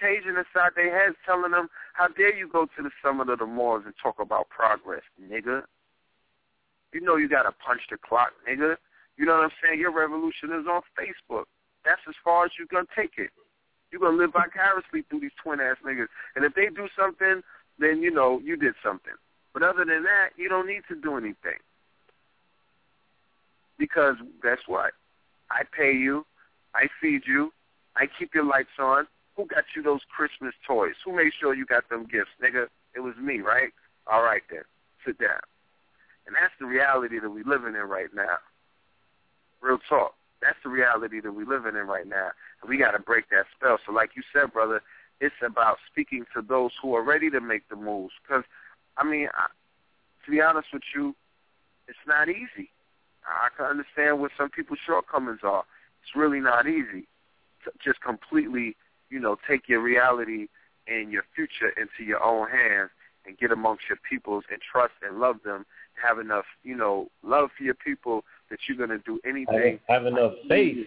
Cajun inside their heads telling them, how dare you go to the summit of the Moors and talk about progress, nigga. You know you got to punch the clock, nigga. You know what I'm saying? Your revolution is on Facebook. That's as far as you're going to take it. You're going to live vicariously through these twin-ass niggas. And if they do something, then, you know, you did something. But other than that, you don't need to do anything. Because guess what? I pay you I feed you. I keep your lights on. Who got you those Christmas toys? Who made sure you got them gifts, nigga? It was me, right? All right then, sit down. And that's the reality that we're living in right now. Real talk. That's the reality that we're living in right now. And we got to break that spell. So like you said, brother, it's about speaking to those who are ready to make the moves. Because, I mean, I, to be honest with you, it's not easy. I can understand what some people's shortcomings are. It's really not easy to just completely, you know, take your reality and your future into your own hands and get amongst your peoples and trust and love them. Have enough, you know, love for your people that you're going to do anything. Have, have enough faith.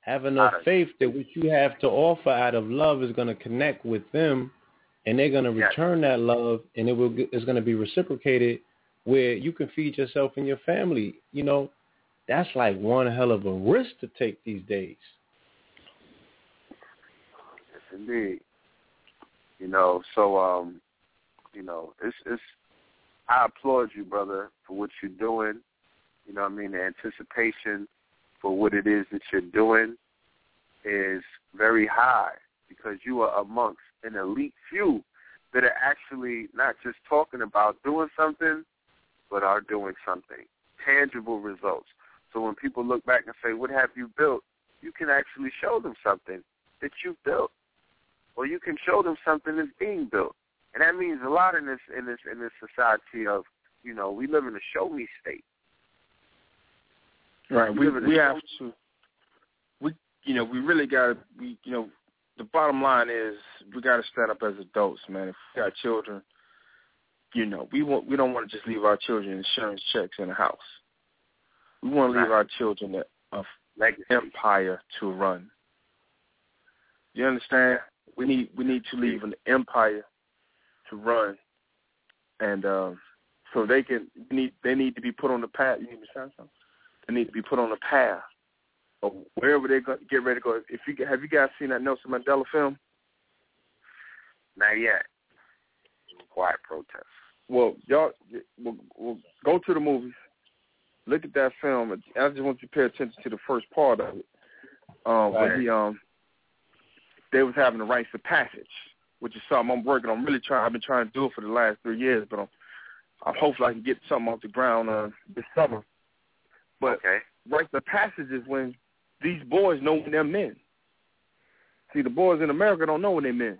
Have enough faith that what you have to offer out of love is going to connect with them, and they're going to return that love, and it will is going to be reciprocated, where you can feed yourself and your family. You know, that's like one hell of a risk to take these days. Indeed. You know, so um, you know, it's it's. I applaud you, brother, for what you're doing. You know, I mean, the anticipation for what it is that you're doing is very high because you are amongst an elite few that are actually not just talking about doing something, but are doing something, tangible results. So when people look back and say, what have you built, you can actually show them something that you've built. Or you can show them something that's being built. And that means a lot in this in this in this society of, you know, we live in a show me state. Right. We we have to. We you know we really got to. We you know the bottom line is we got to stand up as adults, man. If we got children, you know we want we don't want to just leave our children insurance checks in the house. We want to leave our children a, a empire to run. You understand? We need we need to leave an empire to run, and um, so they can need they need to be put on the path. You need to something they need to be put on the path of wherever they go, get ready to go. If you have you guys seen that Nelson Mandela film? Not yet. Quiet protest. Well, y'all, we'll, we'll go to the movies, look at that film. I just want you to pay attention to the first part of it. Um, right. he um, they was having the rites of passage, which is something I'm working on. Really trying. I've been trying to do it for the last three years, but I'm, I'm hopefully I can get something off the ground uh, this summer. But okay. right, the passage is when these boys know when they're men. See, the boys in America don't know when they're men.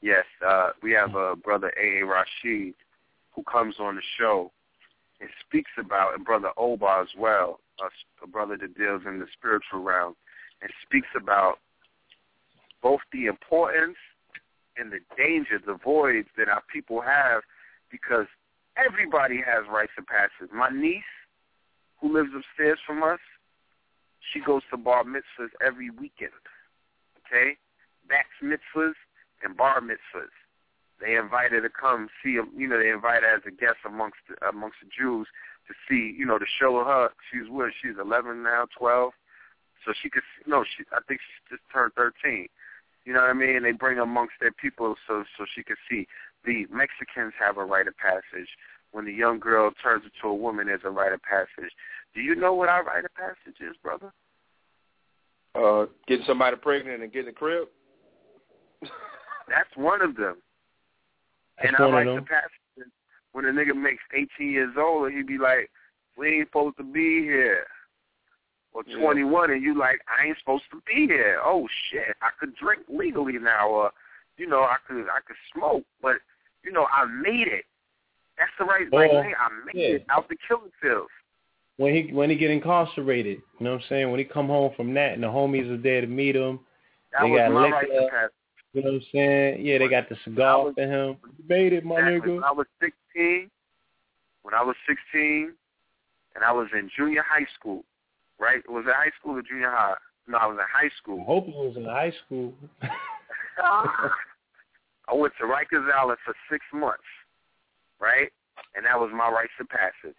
Yes, uh, we have a brother A. A. Rashid who comes on the show and speaks about, and brother Oba as well, a, a brother that deals in the spiritual realm, and speaks about both the importance and the danger, the voids that our people have, because everybody has rites of passage. My niece who lives upstairs from us, she goes to bar mitzvahs every weekend. Okay, bats mitzvahs and bar mitzvahs. They invite her to come see. You know, they invite her as a guest amongst the, amongst the Jews to see. You know, to show her she's what she's 11 now, 12, so she could. No, she. I think she just turned 13. You know what I mean? They bring amongst their people so so she could see. The Mexicans have a rite of passage when the young girl turns into a woman as a rite of passage. Do you know what our rite of passage is, brother? Uh, getting somebody pregnant and getting a crib. That's one of them. That's and I like the passage when a nigga makes 18 years old and he be like, "We ain't supposed to be here." Or Yeah. 21 and you like, "I ain't supposed to be here." Oh shit, I could drink legally now, or you know, I could I could smoke, but you know, I made it. That's the right right thing. I made yeah. it out the killing fields. When he when he get incarcerated, you know what I'm saying? When he come home from that and the homies are there to meet him, That they was got my liquor, right pass. you know what I'm saying? Yeah, they got the cigar for him. You made it, my Exactly. nigga. When I was 16, when I was 16, and I was in junior high school, right? Was it high school or junior high? No, I was in high I school. hope he was in high school. I went to Rikers Island for six months, right? And that was my rites of passage.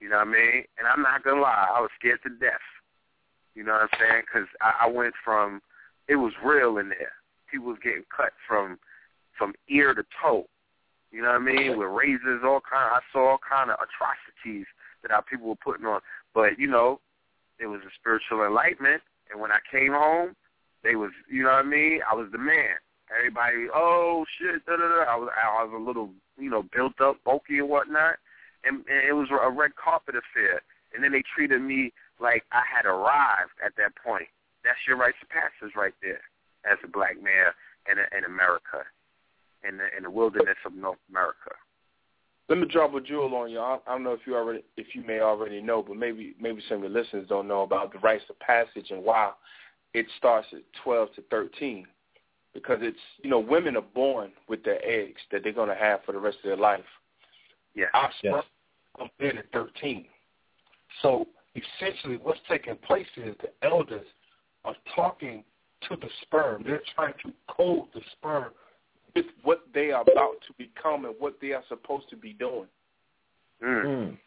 You know what I mean? And I'm not gonna lie, I was scared to death. You know what I'm saying? Because I, I went from it was real in there. People was getting cut from from ear to toe. You know what I mean? With razors, all kind. I saw all kind of atrocities that our people were putting on. But you know, it was a spiritual enlightenment. And when I came home, they was, you know what I mean? I was the man. Everybody, oh shit, da da da. I was, I was a little, you know, built up, bulky and whatnot, and, and it was a red carpet affair. And then they treated me like I had arrived at that point. That's your rites of passage right there, as a black man in, in America, in the, in the wilderness of North America. Let me drop a jewel on you. I, I don't know if you already, if you may already know, but maybe maybe some of the listeners don't know about the rites of passage and why it starts at 12 to 13 because it's you know women are born with their eggs that they're going to have for the rest of their life. Yeah, our sperm Yes. comes in at 13. So essentially, what's taking place is the elders are talking to the sperm. They're trying to code the sperm with what they are about to become and what they are supposed to be doing. Mm. Mm.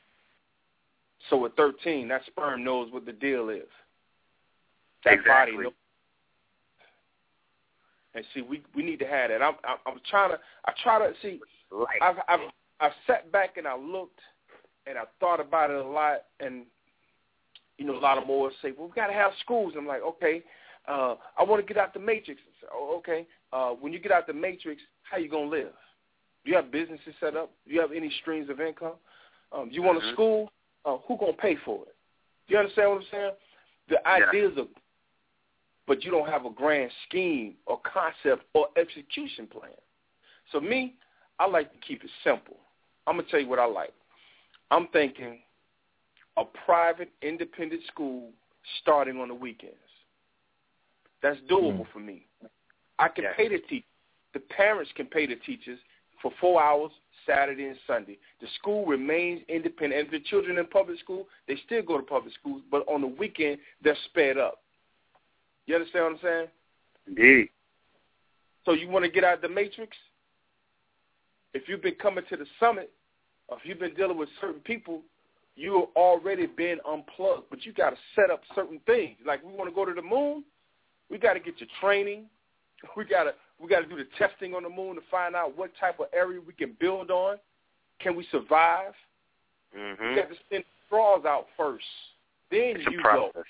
So at 13, that sperm knows what the deal is. That Exactly. body knows. And see, we we need to have that. I'm I'm, I'm trying to I try to see. I've I've I've sat back and I looked and I thought about it a lot and you know a lot of more say, well, we got to have schools. I'm like, okay, uh, I want to get out the matrix. Said, oh, okay, uh, when you get out the matrix, how you gonna live? Do you have businesses set up? Do you have any streams of income? Um, you want Mhm. a school? Uh, who gonna pay for it? Do you understand what I'm saying? The Yeah. ideas are, but you don't have a grand scheme or concept or execution plan. So me, I like to keep it simple. I'm gonna tell you what I like. I'm thinking a private independent school starting on the weekends. That's doable mm. for me. I can Yeah. pay the teachers. The parents can pay the teachers for four hours Saturday and Sunday. The school remains independent. And if the children in public school, they still go to public schools, but on the weekend they're sped up. You understand what I'm saying? Indeed. So you want to get out of the matrix? If you've been coming to the summit, or if you've been dealing with certain people, you've already been unplugged. But you got to set up certain things. Like we want to go to the moon, we got to get your training. We got to we got to do the testing on the moon to find out what type of area we can build on. Can we survive? hmm You got to send straws out first. Then It's a you process.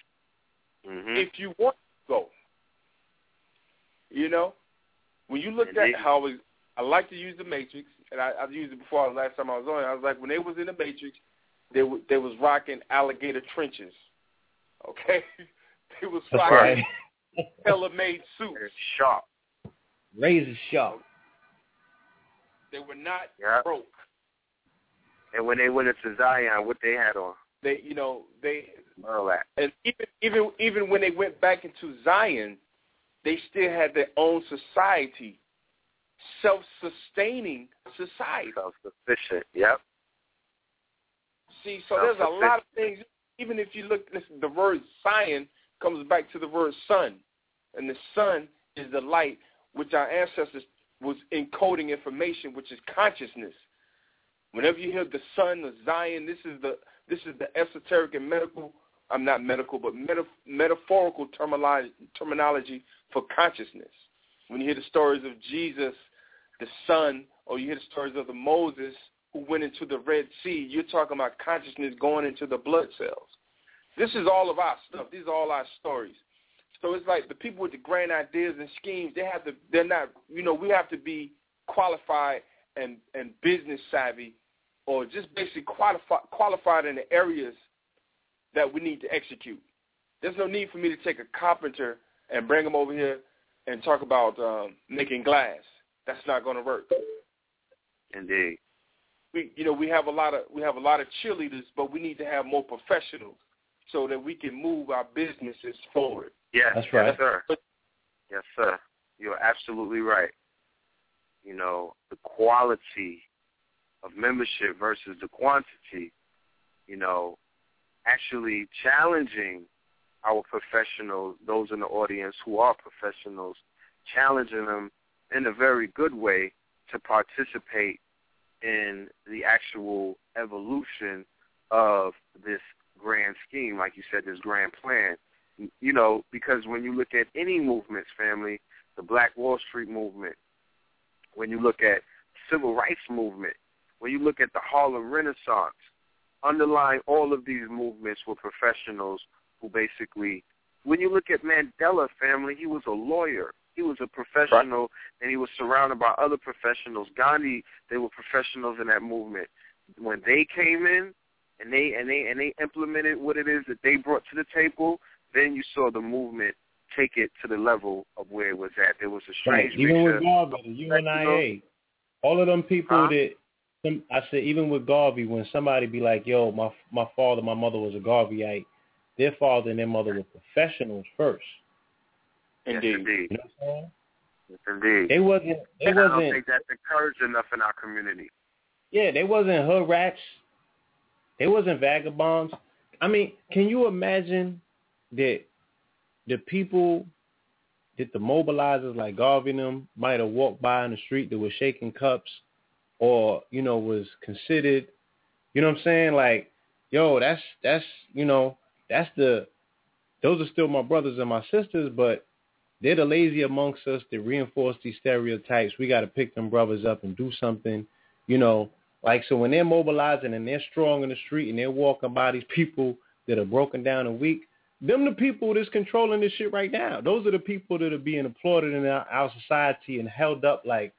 go. hmm If you want to go. You know? When you looked Indeed. at how it, I like to use the matrix, and I, I've used it before the last time I was on. I was like, when they was in the matrix, they w- they was rocking alligator trenches. Okay? they was That's rocking right. tailor-made suits. It's sharp. Razor sharp. They were not Yeah. broke. And when they went into Zion, what they had on? They, you know, they All that. and even even even when they went back into Zion, they still had their own society, self-sustaining society. Self-sufficient. Yep. See, so there's a lot of things. Even if you look, listen, the word Zion comes back to the word sun, and the sun is the light which our ancestors was encoding information, which is consciousness. Whenever you hear the sun of Zion, this is the this is the esoteric and medical. I'm not medical, but meta, metaphorical terminology, terminology for consciousness. When you hear the stories of Jesus, the sun, or you hear the stories of the Moses who went into the Red Sea, you're talking about consciousness going into the blood cells. This is all of our stuff. These are all our stories. So it's like the people with the grand ideas and schemes, they have to they're not you know, we have to be qualified and, and business savvy or just basically qualified qualified in the areas that we need to execute. There's no need for me to take a carpenter and bring him over here and talk about um, making glass. That's not going to work. Indeed. We, you know, we have a lot of we have a lot of cheerleaders, but we need to have more professionals so that we can move our businesses forward. Yes. That's right. Yes, sir. Yes, sir. You're absolutely right. You know, the quality of membership versus the quantity, you know, actually challenging our professionals, those in the audience who are professionals, challenging them in a very good way to participate in the actual evolution of this grand scheme, like you said, this grand plan. You know, because when you look at any movements, family, the Black Wall Street movement, when you look at civil rights movement, when you look at the Harlem Renaissance, underlying all of these movements were professionals who basically, when you look at Mandela family, he was a lawyer. He was a professional, and he was surrounded by other professionals. Gandhi, they were professionals in that movement. When they came in, and they and they and they implemented what it is that they brought to the table, then you saw the movement take it to the level of where it was at. There was a strange right. Even mixture with Garvey, the UNIA, all of them people Huh? that some, I said, even with Garvey, when somebody be like, "Yo, my my father, my mother was a Garveyite," their father and their mother were professionals first. Yes, Indeed. indeed. You know what I'm saying? Yes, indeed. They wasn't. They And I don't wasn't. think that's encouraged enough in our community. Yeah, they wasn't hood rats. They wasn't vagabonds. I mean, can you imagine that the people that the mobilizers like Garvey and them might have walked by in the street that was shaking cups or, you know, was considered, you know what I'm saying? Like, yo, that's that's you know, that's the those are still my brothers and my sisters, but they're the lazy amongst us that reinforce these stereotypes. We got to pick them brothers up and do something, you know. Like so, when they're mobilizing and they're strong in the street and they're walking by these people that are broken down and weak, them the people that's controlling this shit right now. Those are the people that are being applauded in our, our society and held up like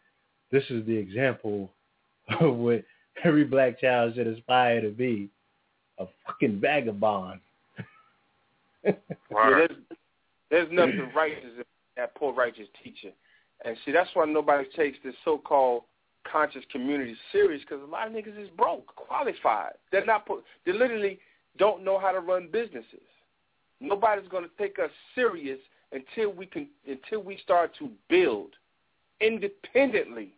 this is the example of what every black child should aspire to be, a fucking vagabond. Yeah, there's, there's nothing righteous in that poor righteous teacher. And see, that's why nobody takes this so-called conscious community serious because a lot of niggas is broke, qualified. They're not, they literally don't know how to run businesses. Nobody's going to take us serious until we can, until we start to build independently.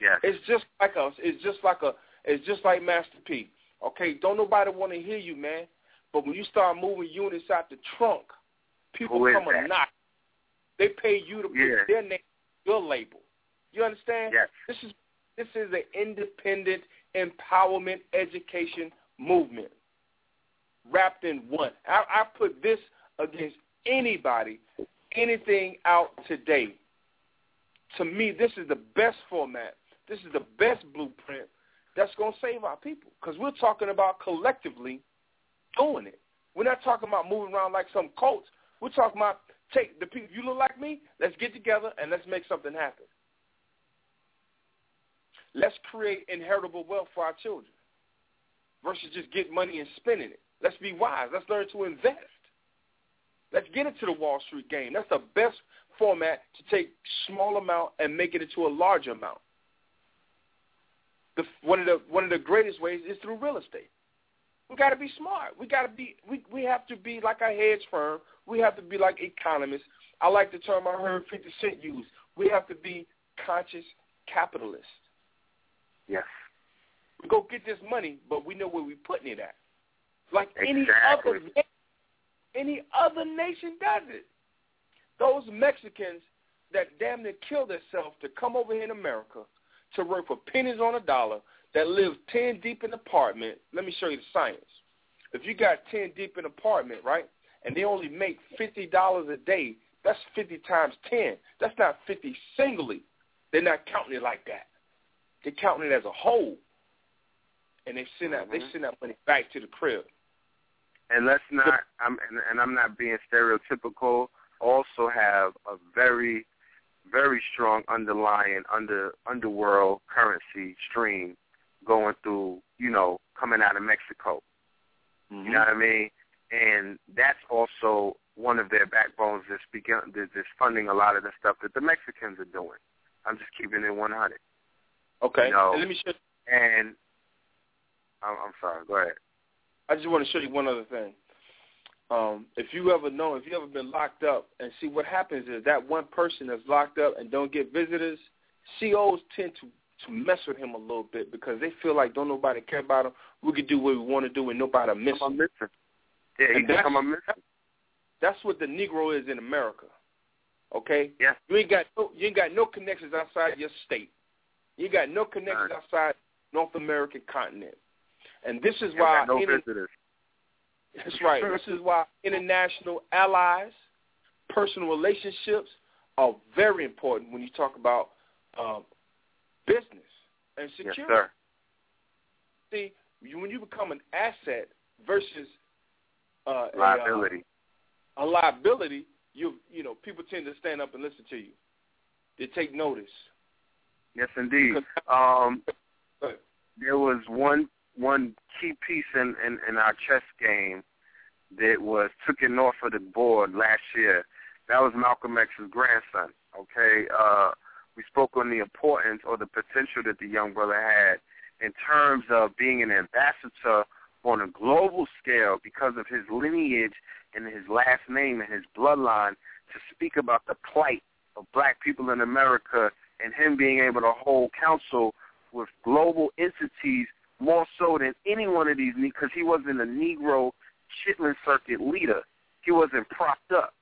Yes. It's just like us. It's just like a. It's just like Master P. Okay, don't nobody want to hear you, man. But when you start moving units out the trunk, people come a knock. They pay you to put Yeah. their name, your label. You understand? Yes. This is this is an independent empowerment education movement wrapped in one. I, I put this against anybody, anything out today. To me, this is the best format. This is the best blueprint that's going to save our people because we're talking about collectively doing it. We're not talking about moving around like some cults. We're talking about take the people. You look like me. Let's get together and let's make something happen. Let's create inheritable wealth for our children versus just get money and spending it. Let's be wise. Let's learn to invest. Let's get into the Wall Street game. That's the best format to take small amount and make it into a larger amount. The, one of the one of the greatest ways is through real estate. We got to be smart. We got to be we we have to be like a hedge firm. We have to be like economists. I like the term I heard 50 Cent use. We have to be conscious capitalists. Yes. We go get this money, but we know where we're putting it at. Like any other any other nation does it. Those Mexicans that damn near killed themselves to come over here in America to work for pennies on a dollar that live ten deep in an apartment. Let me show you the science. If you got ten deep in an apartment, right, and they only make fifty dollars a day, that's fifty times ten. That's not fifty singly. They're not counting it like that. They're counting it as a whole. And they send that they Mhm. send that money back to the crib. And let's not, I'm, and, and I'm not being stereotypical, also have a very, very strong underlying under underworld currency stream going through, you know, coming out of Mexico. You know what I mean? And that's also one of their backbones that's begun that- that's funding a lot of the stuff that the Mexicans are doing. I'm just keeping it 100. Okay. No. And let me show You. And I'm, I'm sorry. Go ahead. I just want to show you one other thing. Um, if you ever know, if you ever been locked up, and see what happens is that one person that's locked up and don't get visitors, COs tend to to mess with him a little bit because they feel like don't nobody care about him. We can do what we want to do and nobody miss him. missing. Yeah, he become a missing. That's what the Negro is in America. Okay? Yeah. You ain't got no you ain't got no connections outside your state. You got no connection Right. outside North American continent. And this is why no inter- visitors. That's right. this is why international allies, personal relationships are very important when you talk about um, business and security. Yes, sir. See, you, when you become an asset versus uh, liability. A, uh, a liability, you you know, people tend to stand up and listen to you. They take notice. Yes, indeed. Um, there was one one key piece in, in, in our chess game that was it off of the board last year. That was Malcolm X's grandson. Okay, uh, we spoke on the importance or the potential that the young brother had in terms of being an ambassador on a global scale because of his lineage and his last name and his bloodline to speak about the plight of black people in America and him being able to hold counsel with global entities more so than any one of these because he wasn't a Negro Chitlin circuit leader. He wasn't propped up.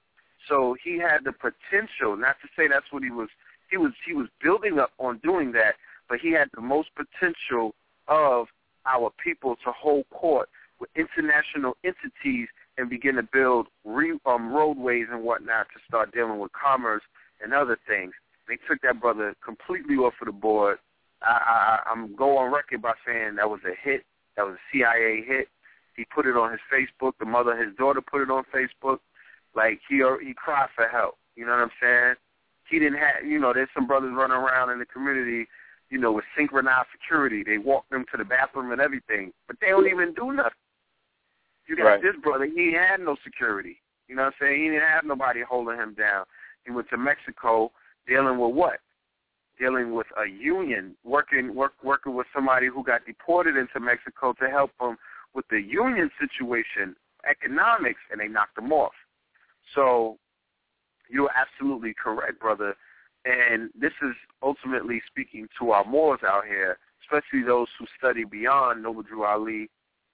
So he had the potential, not to say that's what he was he was he was building up on doing that, but he had the most potential of our people to hold court with international entities and begin to build re, um, roadways and whatnot to start dealing with commerce and other things. They took that brother completely off of the board. I, I, I'm go on record by saying that was a hit. That was a CIA hit. He put it on his Facebook. The mother, his daughter, put it on Facebook. Like he uh, he cried for help. You know what I'm saying? He didn't have. You know, there's some brothers running around in the community. You know, with synchronized security. They walk them to the bathroom and everything, but they don't even do nothing. You got right. this brother. He had no security. You know what I'm saying? He didn't have nobody holding him down. He went to Mexico dealing with what? Dealing with a union, working work, working with somebody who got deported into Mexico to help them with the union situation, economics, and they knocked him off. So you're absolutely correct, brother. And this is ultimately speaking to our Moors out here, especially those who study beyond Noble Drew Ali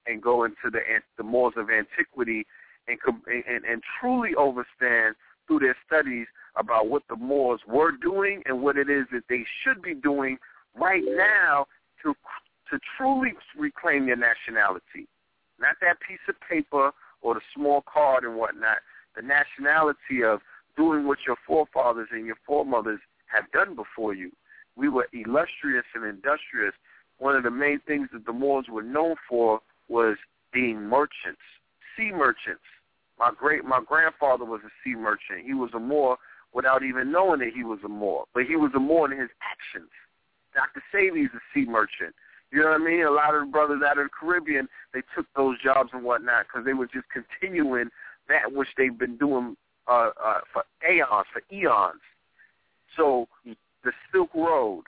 and go into the the Moors of antiquity and and, and truly understand through their studies about what the Moors were doing and what it is that they should be doing right now to to truly reclaim their nationality. Not that piece of paper or the small card and whatnot. The nationality of doing what your forefathers and your foremothers have done before you. We were illustrious and industrious. One of the main things that the Moors were known for was being merchants, sea merchants. My great my grandfather was a sea merchant. He was a Moor without even knowing that he was a Moor, but he was a Moor in his actions. Dr. Savvy's a sea merchant. You know what I mean? A lot of the brothers out of the Caribbean, they took those jobs and whatnot because they were just continuing that which they've been doing uh, uh, for aeons, for eons. So the Silk Road,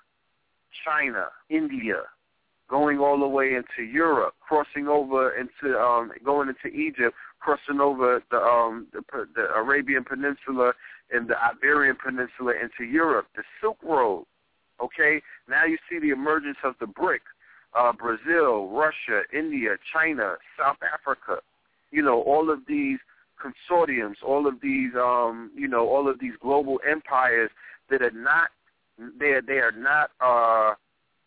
China, India, going all the way into Europe, crossing over into um, going into Egypt, crossing over the um, the, the Arabian Peninsula and the Iberian Peninsula into Europe, the Silk Road. Okay, now you see the emergence of the BRIC, uh, Brazil, Russia, India, China, South Africa. You know, all of these consortiums, all of these, um, you know, all of these global empires that are not, they are, they are not, uh,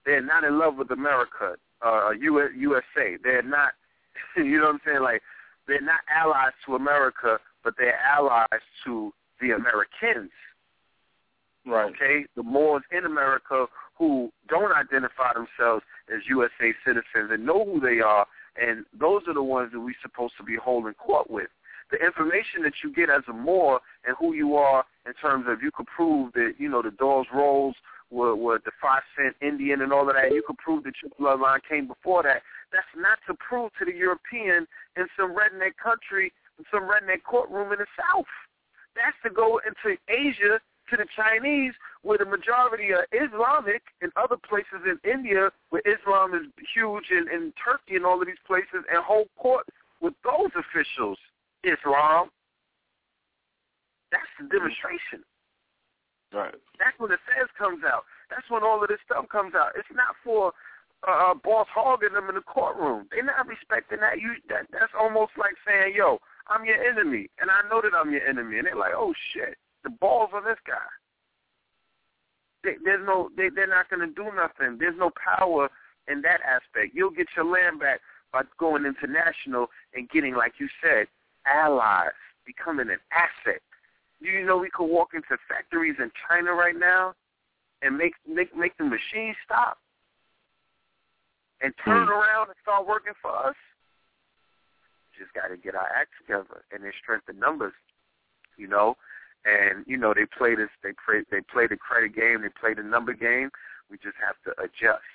they're not in love with America, uh, US, USA. They're not, you know what I'm saying? Like, they're not allies to America, but they're allies to the Americans. Right. Okay, the Moors in America who don't identify themselves as USA citizens and know who they are, and those are the ones that we're supposed to be holding court with the information that you get as a Moor and who you are in terms of you could prove that, you know, the Dawes Rolls were, were the five cent Indian and all of that, and you could prove that your bloodline came before that. That's not to prove to the European in some redneck country, in some redneck courtroom in the South. That's to go into Asia to the Chinese, where the majority are Islamic, and other places in India where Islam is huge, in, in Turkey and all of these places, and hold court with those officials. Islam. That's the demonstration. Right. That's when the feds comes out. That's when all of this stuff comes out. It's not for uh, boss hogging them in the courtroom. They're not respecting that. You that that's almost like saying, "Yo, I'm your enemy, and I know that I'm your enemy," and they're like, "Oh shit, the balls on this guy." They, there's no, they, they're not going to do nothing. There's no power in that aspect. You'll get your land back by going international and getting, like you said, allies, becoming an asset. Do you know we could walk into factories in China right now and make make make the machines stop and turn mm. around and start working for us? just got to get our act together, and there's strength in numbers, you know. And you know they play this, they play, they play the credit game, they play the number game. We just have to adjust.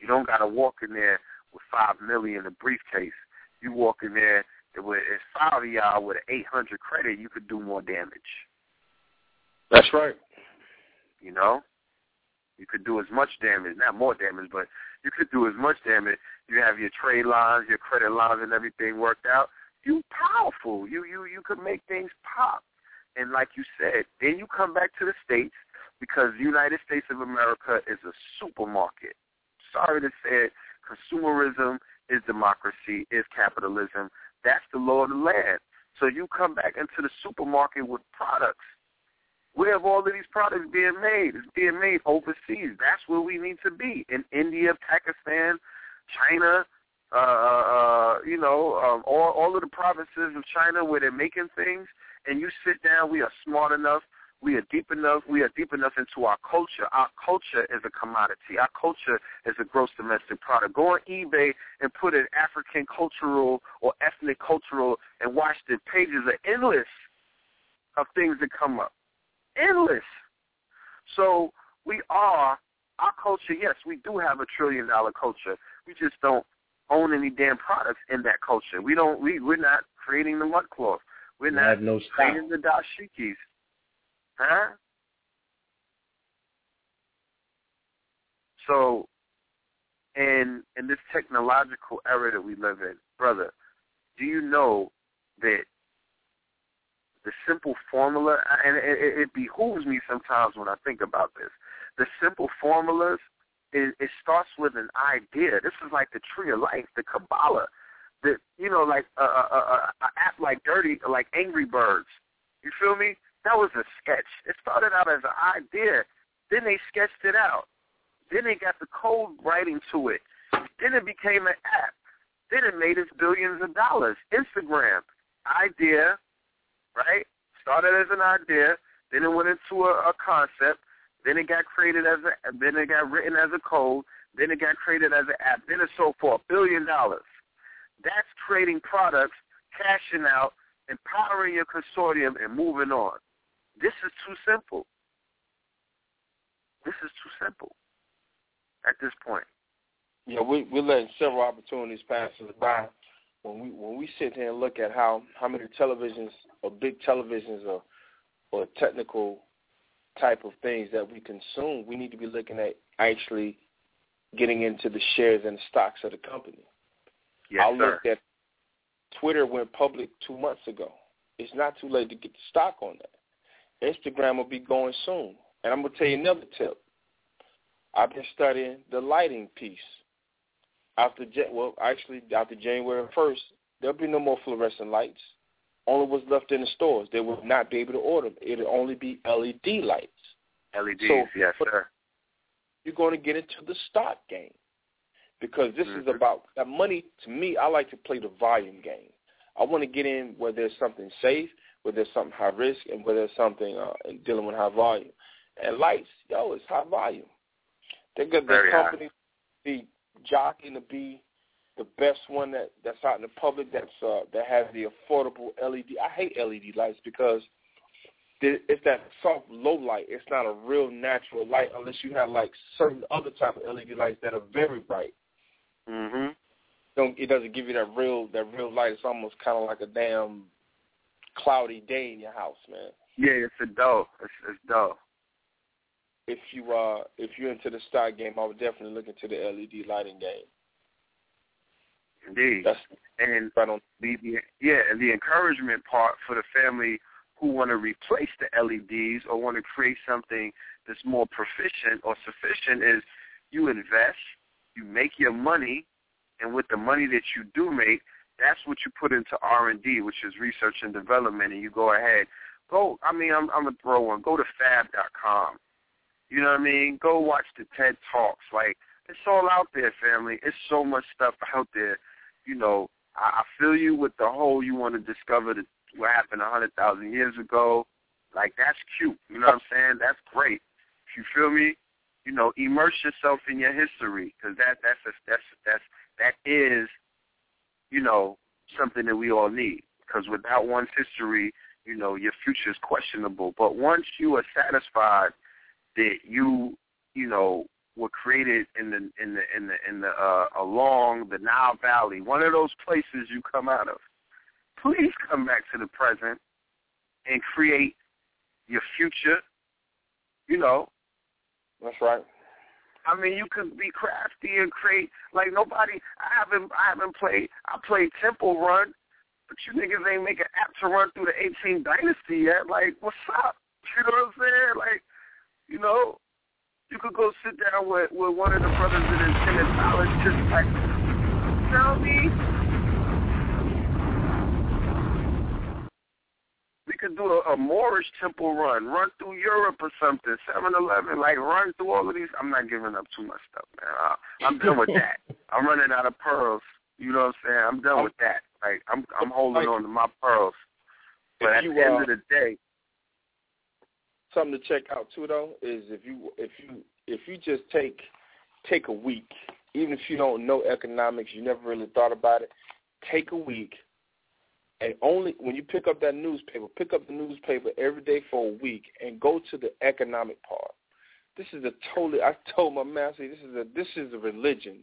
You don't got to walk in there with five million in a briefcase. You walk in there with it's five of y'all with an eight hundred credit, you could do more damage. That's right. You know, you could do as much damage, not more damage, but you could do as much damage. You have your trade lines, your credit lines, and everything worked out. You powerful. You you you could make things pop. And like you said, then you come back to the states because the United States of America is a supermarket. Sorry to say it, consumerism is democracy, is capitalism. That's the law of the land. So you come back into the supermarket with products. Where have all of these products being made? It's being made overseas. That's where we need to be. In India, Pakistan, China, uh, uh, you know, um, all, all of the provinces of China where they're making things, and you sit down, we are smart enough we are deep enough. We are deep enough into our culture. Our culture is a commodity. Our culture is a gross domestic product. Go on eBay and put in African cultural or ethnic cultural and watch the pages are endless of things that come up. Endless. So we are our culture. Yes, we do have a trillion dollar culture. We just don't own any damn products in that culture. We don't. We we're not creating the mud cloth. We're We not have no creating the dashikis. Huh? So, in in this technological era that we live in, brother, do you know that the simple formula, and it, it behooves me sometimes when I think about this, the simple formulas, it, it starts with an idea. This is like the tree of life, the Kabbalah. The, you know, like a, a, a, a app like Dirty, like Angry Birds. You feel me? That was a sketch. It started out as an idea. Then they sketched it out. Then they got the code writing to it. Then it became an app. Then it made its billions of dollars. Instagram, idea, right? Started as an idea. Then it went into a, a concept. Then it got created as a. Then it got written as a code. Then it got created as an app. Then it sold for a billion dollars. That's creating products, cashing out, empowering your consortium, and moving on. This is too simple. This is too simple at this point. Yeah, we we're letting several opportunities pass us by when we when we sit here and look at how how many televisions or big televisions or or technical type of things that we consume, we need to be looking at actually getting into the shares and the stocks of the company. Yes, I sir. looked at Twitter went public two months ago. It's not too late to get the stock on that. Instagram will be going soon. And I'm gonna tell you another tip. I've been studying the lighting piece. After well, actually after January first, there'll be no more fluorescent lights. Only what's left in the stores. They will not be able to order them. It'll only be LED lights. LEDs, So- yes, sir. You're going to get into the stock game because this is Mhm. about that money. To me, I like to play the volume game. I want to get in where there's something safe, where there's something high risk, and where there's something uh, dealing with high volume. And lights, yo, it's high volume. They're good. Very The company be jockeying to be the best one that that's out in the public. That's uh, that has the affordable LED. I hate LED lights because it's that soft low light. It's not a real natural light unless you have like certain other type of LED lights that are very bright. Mhm. Don't it doesn't give you that real that real light. It's almost kind of like a damn cloudy day in your house, man. Yeah, it's a dope. It's, it's dope. If you uh if you're into the stock game, I would definitely look into the LED lighting game. Indeed. That's and right on. the, the yeah, and the encouragement part for the family who want to replace the LEDs or want to create something that's more proficient or sufficient is you invest, you make your money, and with the money that you do make, that's what you put into R and D, which is research and development, and you go ahead. Go, I mean, I'm, I'm gonna throw one. Go to Fab.com. You know what I mean? Go watch the TED Talks. Like it's all out there, family. It's so much stuff out there. You know, I, I feel you with the whole you want to discover the, what happened a hundred thousand years ago. Like that's cute. You know what I'm saying? That's great. If you feel me, you know, immerse yourself in your history because that that's a, that's that's that is, you know, something that we all need. Because without one's history, you know, your future is questionable. But once you are satisfied that you, you know, were created in the in the in the in the uh, along the Nile Valley, one of those places you come out of. Please come back to the present and create your future. You know. That's right. I mean, you could be crafty and create like nobody. I haven't I haven't played. I played Temple Run, but you niggas ain't make an app to run through the 18 Dynasty yet. Like, what's up? You know what I'm saying? Like, you know, you could go sit down with with one of the brothers in Tennis College, just like, tell me. We could do a, a Moorish temple run, run through Europe or something, 7-Eleven, like run through all of these. I'm not giving up too much stuff, man. Uh, I'm done with that. I'm running out of pearls. You know what I'm saying? I'm done with that. Like I'm I'm holding on to my pearls. But at you, the end uh, of the day, something to check out too though is if you if you if you just take take a week, even if you don't know economics, you never really thought about it, take a week and only when you pick up that newspaper, pick up the newspaper every day for a week and go to the economic part. This is a totally I told my master this is a this is a religion.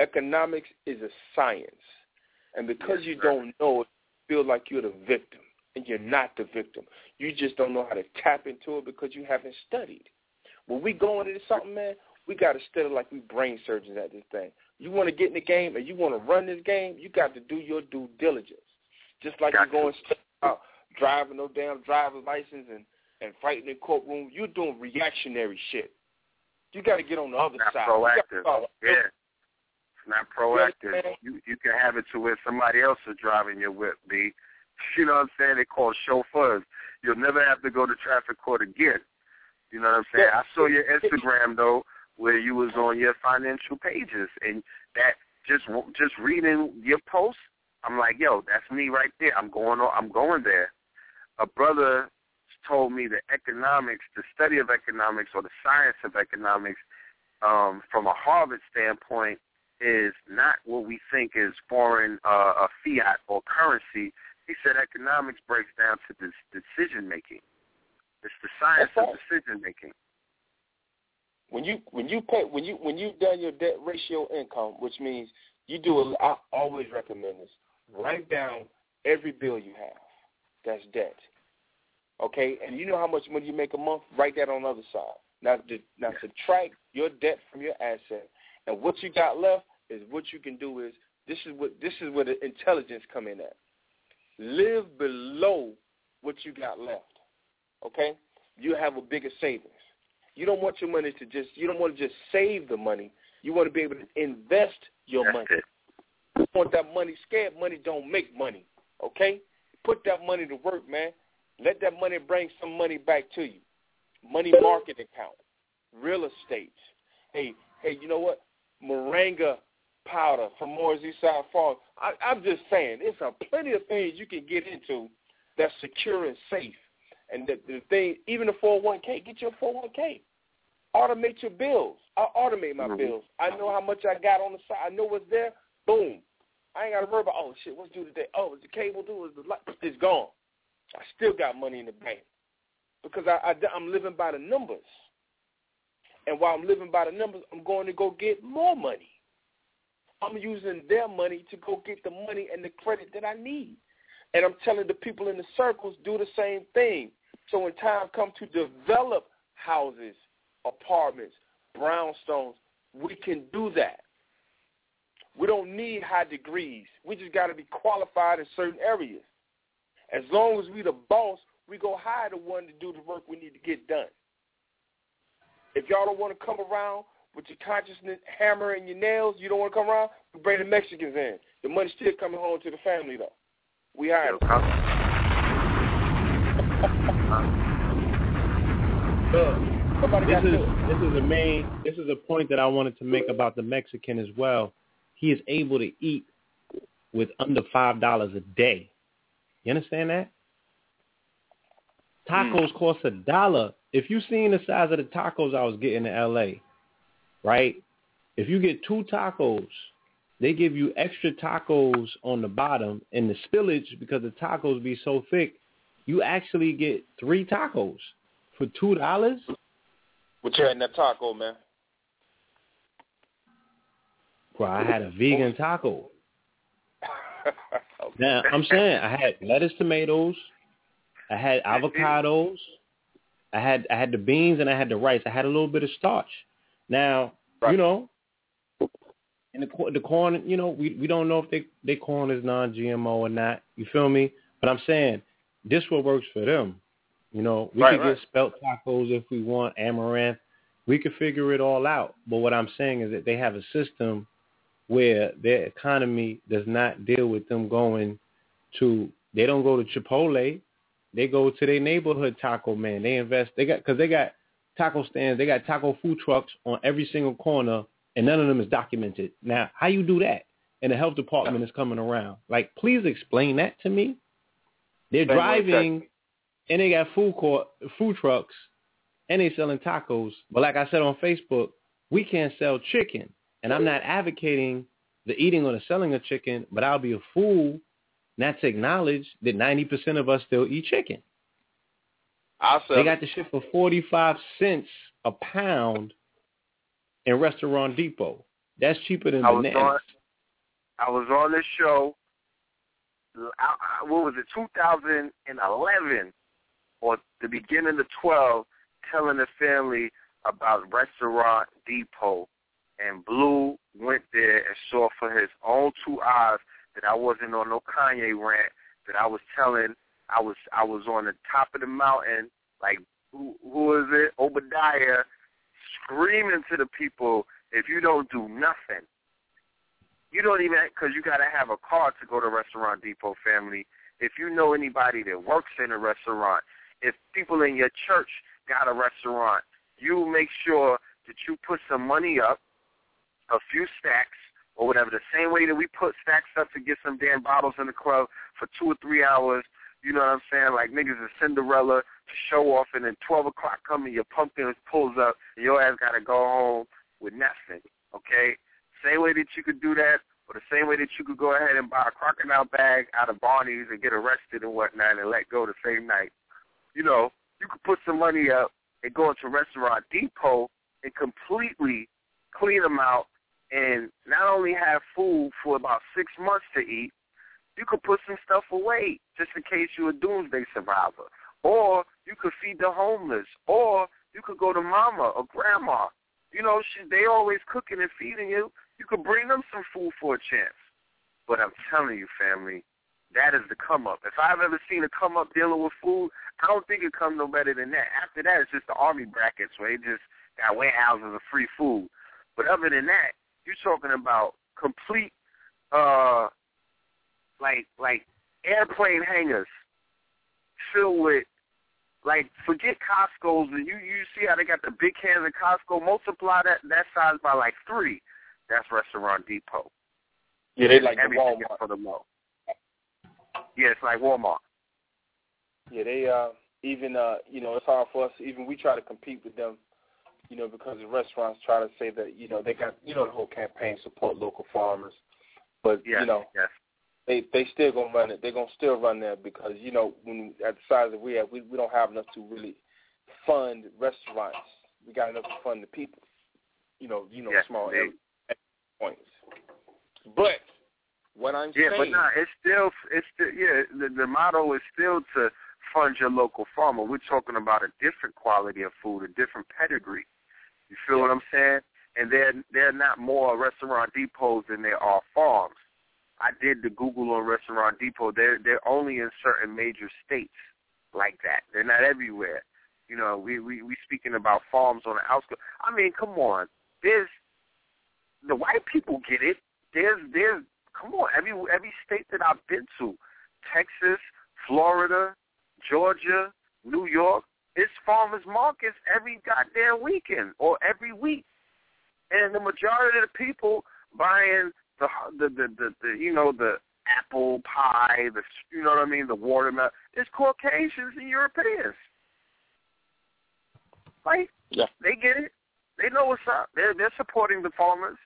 Economics is a science. And because you don't know it, you feel like you're the victim. And you're not the victim. You just don't know how to tap into it because you haven't studied. When we go into something, man, we got to study like we brain surgeons at this thing. You want to get in the game and you want to run this game, you got to do your due diligence. Just like you're going out driving no damn driver's license and and fighting in courtroom, you're doing reactionary shit. You got to get on the other not side. proactive. Yeah. It's not proactive. You you can have it to where somebody else is driving your whip, B. You know what I'm saying? They call chauffeurs. You'll never have to go to traffic court again. You know what I'm saying? I saw your Instagram though, where you was on your financial pages, and that just just reading your posts, I'm like, yo, that's me right there. I'm going on. I'm going there. A brother told me that economics, the study of economics or the science of economics, um, from a Harvard standpoint, is not what we think is foreign uh, a fiat or currency. He said economics breaks down to this decision making. It's the science That's of decision making. when you when you pay when you when you've done your debt ratio income, which means you do a, I always recommend this. Write down every bill you have. That's debt. Okay, and you know how much money you make a month. Write that on the other side. Now, now subtract your debt from your asset, and what you got left is what you can do is this is what this is where the intelligence come in at. Live below what you got left. Okay, you have a bigger savings. You don't want your money to just you don't want to just save the money. You want to be able to invest your money. You want that money scared money don't make money. Okay? Put that money to work, man. Let that money bring some money back to you. Money market account, real estate. Hey, hey, you know what? Moringa powder from Moore's Eastside Falls. I, I'm just saying, there's a plenty of things you can get into that's secure and safe. And the, the thing, even the 401k, get your 401k. Automate your bills. I automate my mm-hmm. bills. I know how much I got on the side. I know what's there. Boom. I ain't got to worry about, oh, shit, what's due today? Oh, is the cable due? Is the light? It's gone. I still got money in the bank because I, I, I'm living by the numbers. And while I'm living by the numbers, I'm going to go get more money. I'm using their money to go get the money and the credit that I need. And I'm telling the people in the circles, do the same thing. So when time comes to develop houses, apartments, brownstones, we can do that. We don't need high degrees. We just got to be qualified in certain areas. As long as we the boss, we go hire the one to do the work we need to get done. If y'all don't want to come around with your consciousness hammer and your nails, you don't want to come around, we bring the Mexicans in. The money's still coming home to the family, though. We hire them. Somebody this is this is a main this is a point that I wanted to make about the Mexican as well. He is able to eat with under five dollars a day. You understand that? Hmm. Tacos cost a dollar. If you seen the size of the tacos I was getting in LA, right? If you get two tacos they give you extra tacos on the bottom and the spillage because the tacos be so thick. You actually get three tacos for two dollars. What you had in that taco, man? Bro, I had a vegan taco. Now I'm saying I had lettuce, tomatoes, I had avocados, I had I had the beans and I had the rice. I had a little bit of starch. Now you know, and the the corn, you know, we we don't know if they they corn is non-GMO or not. You feel me? But I'm saying this what works for them. You know, we Right, could right. get spelt tacos if we want amaranth. We could figure it all out. But what I'm saying is that they have a system where their economy does not deal with them going to. They don't go to Chipotle. They go to their neighborhood taco man. They invest. They got because they got taco stands. They got taco food trucks on every single corner, and none of them is documented. Now, how you do that? And the health department is coming around. Like, please explain that to me. They're driving, and they got food court, food trucks, and they selling tacos. But like I said on Facebook, we can't sell chicken, and I'm not advocating the eating or the selling of chicken, but I'll be a fool not to acknowledge that 90% of us still eat chicken. Sell They got the shit for 45 cents a pound in Restaurant Depot. That's cheaper than I bananas. on. I was on this show. I- What was it? 2011 or the beginning of 12, telling the family about Restaurant Depot, and Blue went there and saw for his own two eyes that I wasn't on no Kanye rant. That I was telling I was I was on the top of the mountain, like who who is it? Obadiah, screaming to the people, if you don't do nothing, you don't even because you got to have a car to go to Restaurant Depot family. If you know anybody that works in a restaurant, if people in your church got a restaurant, you make sure that you put some money up, a few stacks or whatever, the same way that we put stacks up to get some damn bottles in the club for two or three hours. You know what I'm saying? Like niggas is Cinderella to show off, and then 12 o'clock come and your pumpkin pulls up, and your ass got to go home with nothing. Okay? Same way that you could do that, or the same way that you could go ahead and buy a crocodile bag out of Barney's and get arrested and whatnot and let go the same night. You know, you could put some money up and go into Restaurant Depot and completely clean them out and not only have food for about six months to eat, you could put some stuff away just in case you're a doomsday survivor. Or you could feed the homeless. Or you could go to mama or grandma. You know, she, they always cooking and feeding you. You could bring them some food for a chance. But I'm telling you, family, that is the come up. If I've ever seen a come up dealing with food, I don't think it comes no better than that. After that, it's just the army brackets where they just got warehouses of free food. But other than that, you're talking about complete, uh, like like airplane hangars filled with like forget Costco's and you you see how they got the big cans of Costco. Multiply that that size by like three. That's Restaurant Depot. Yeah, they like the Everything Walmart. for the low. Yeah, it's like Walmart. Yeah, they uh even uh you know it's hard for us. Even we try to compete with them, you know, because the restaurants try to say that you know they got you know the whole campaign support local farmers, but Yes, you know yes. they they still gonna run it. They're gonna still run there because you know when at the size that we have, we we don't have enough to really fund restaurants. We got enough to fund the people. You know, you know, Yes, small area points. But what I'm Yeah, saying, Yeah, but nah, it's still it's still yeah. The, the motto is still to fund your local farmer. We're talking about a different quality of food, a different pedigree. You feel what I'm saying? And they're they're not more restaurant depots than there are farms. I did the Google on Restaurant Depot. They're they're only in certain major states like that. They're not everywhere. You know, we we we speaking about farms on the outskirts. I mean, come on. There's the white people get it. There's there's come on, every every state that I've been to, Texas, Florida, Georgia, New York, it's farmers markets every goddamn weekend or every week. And the majority of the people buying the the the, the, the you know the apple pie, the you know what I mean, the watermelon, it's Caucasians and Europeans. Like Yeah. they get it. They know what's up. They're they're supporting the farmers.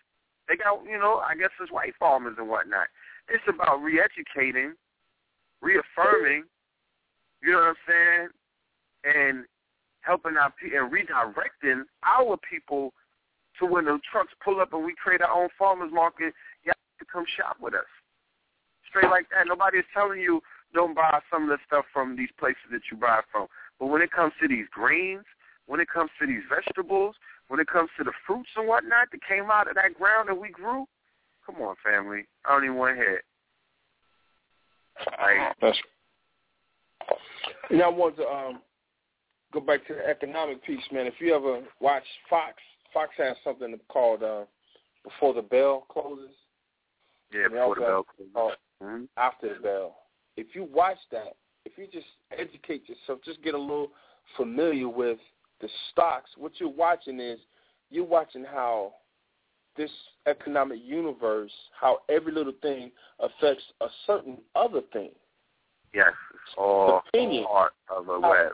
They got, you know, I guess it's white farmers and whatnot. It's about re-educating, reaffirming, you know what I'm saying, and helping our people and redirecting our people to when the trucks pull up and we create our own farmers market, y'all to come shop with us. Straight like that. Nobody is telling you don't buy some of the stuff from these places that you buy from. But when it comes to these greens, when it comes to these vegetables, when it comes to the fruits and whatnot that came out of that ground that we grew, come on, family. I don't even want to hear it. Like, That's. And I want to um, go back to the economic piece, man. If you ever watch Fox, Fox has something called uh, "Before the Bell Closes." yeah, before the bell called mm-hmm. after the bell. If you watch that, if you just educate yourself, just get a little familiar with the stocks, what you're watching is you're watching how this economic universe, how every little thing affects a certain other thing. Yes, it's all Opinion. part of the How- web.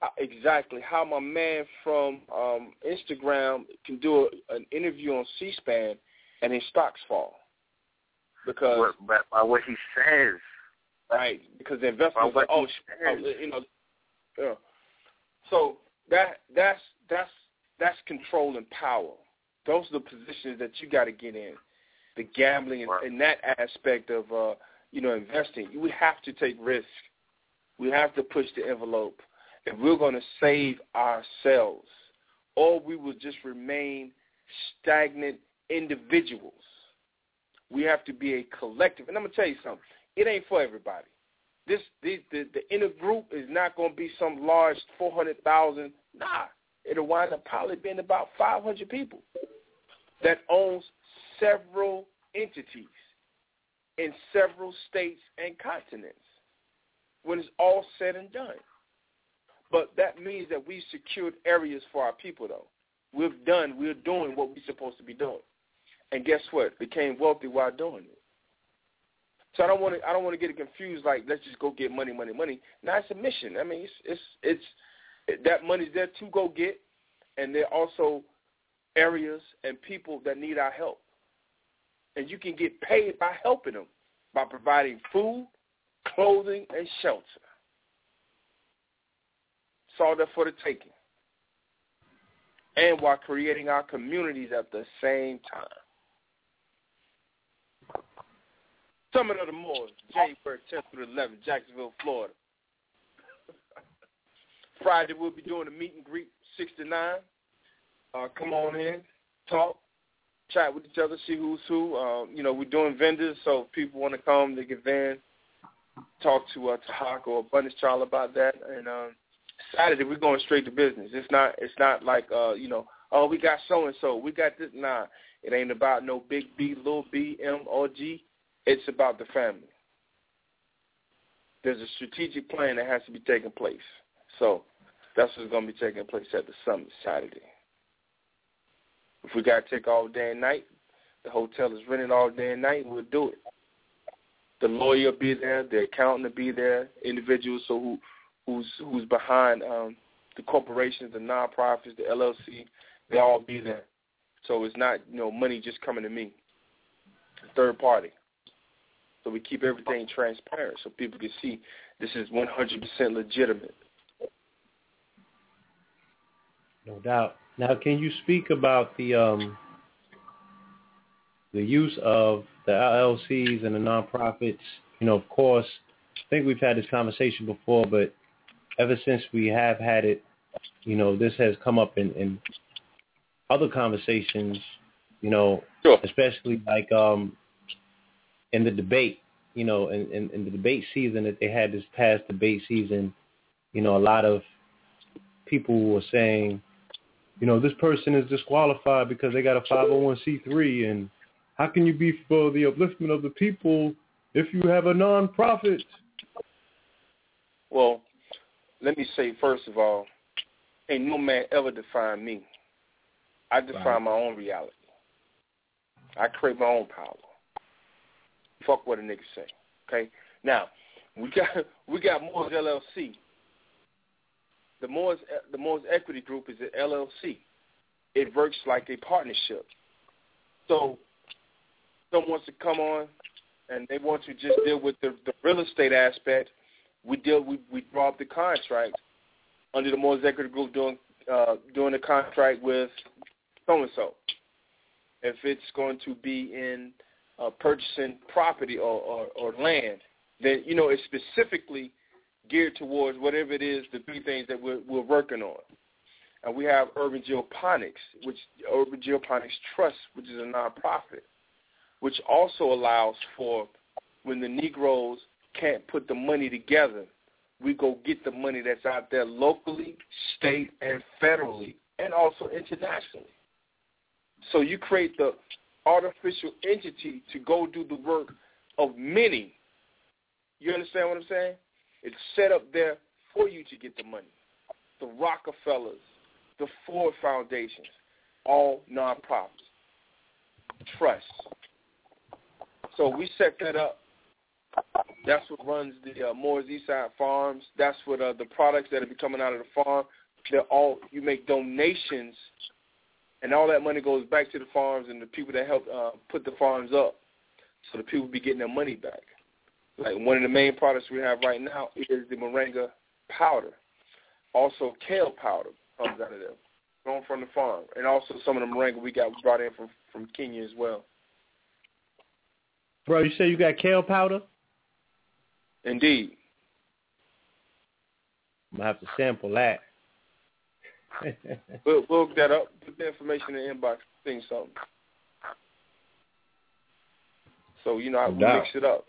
How- Exactly. How my man from um, Instagram can do a, an interview on C-SPAN and his stocks fall. Because But, but by what he says, Right, because the investors by are what oh, oh, you know, yeah. So that that's that's that's control and power. Those are the positions that you got to get in. The gambling and, Right. and that aspect of uh, you know investing, we have to take risk. We have to push the envelope, if we're going to save ourselves, or we will just remain stagnant individuals. We have to be a collective. And I'm gonna tell you something. It ain't for everybody. This the the, the inner group is not going to be some large four hundred thousand. Nah, it'll wind up probably being about five hundred people that owns several entities in several states and continents. When it's all said and done, but that means that we secured areas for our people. Though we've done, we're doing what we're supposed to be doing, and guess what? Became wealthy while doing it. So I don't want to I don't want to get it confused. Like let's just go get money, money, money. Now it's a mission. I mean, it's it's it's it, that money's there to go get, and there are also areas and people that need our help, and you can get paid by helping them by providing food, clothing, and shelter. All there for the taking, and while creating our communities at the same time. Summit of the Moors, January 10th through the 11th, Jacksonville, Florida. Friday we'll be doing a meet and greet, 6 to 9. Uh, come on in, talk, chat with each other, see who's who. Um, you know, we're doing vendors, so if people want to come, they can then talk to uh, Tahak or Abundance Child about that. And um, Saturday we're going straight to business. It's not it's not like uh, you know, oh we got so and so, we got this. Nah, it ain't about no big B, little B, M or G. It's about the family. There's a strategic plan that has to be taking place. So that's what's to be taking place at the summit Saturday. If we got to take all day and night, the hotel is rented all day and night, we'll do it. The lawyer will be there, the accountant will be there, individuals so who who's who's behind um, the corporations, the nonprofits, the LLC, they all be there. So it's not you know money just coming to me. Third party. So we keep everything transparent so people can see this is 100% legitimate. No doubt. Now, can you speak about the um, the use of the LLCs and the nonprofits? You know, of course, I think we've had this conversation before, but ever since we have had it, you know, this has come up in, in other conversations. You know, sure. especially like um, in the debate. You know, in, in, in the debate season that they had this past debate season, you know, a lot of people were saying, you know, this person is disqualified because they got a 501c3 and how can you be for the upliftment of the people if you have a nonprofit? Well, let me say first of all, ain't no man ever define me. I define Right. my own reality. I create my own power. Fuck what a nigga say. Okay? Now, we got we got Moore's LLC. The Moore's the Moore's Equity Group is an LLC. It works like a partnership. So someone wants to come on and they want to just deal with the, the real estate aspect. We deal we we draw up the contract under the more executive group doing uh, doing the contract with so and so. If it's going to be in uh, purchasing property or, or, or land, then you know it's specifically geared towards whatever it is the three things that we're, we're working on. And we have Urban Geoponics, which Urban Geoponics Trust, which is a nonprofit, which also allows for when the Negroes can't put the money together, we go get the money that's out there locally, state, and federally, and also internationally. So you create the artificial entity to go do the work of many. You understand what I'm saying? It's set up there for you to get the money. The Rockefellers, the Ford Foundations, all nonprofits, trusts. So we set that up. That's what runs the uh, Moore's Eastside Farms. That's what uh, the products that are coming out of the farm. They're all you make donations, and all that money goes back to the farms and the people that help uh, put the farms up, so the people be getting their money back. Like one of the main products we have right now is the moringa powder. Also, kale powder comes out of them, grown from the farm, and also some of the moringa we got brought in from from Kenya as well. Bro, you say you got kale powder? Indeed. I'm gonna have to sample that. we'll, we'll look that up. Put the information in the inbox. Thing something. So you know, I, we mix it up.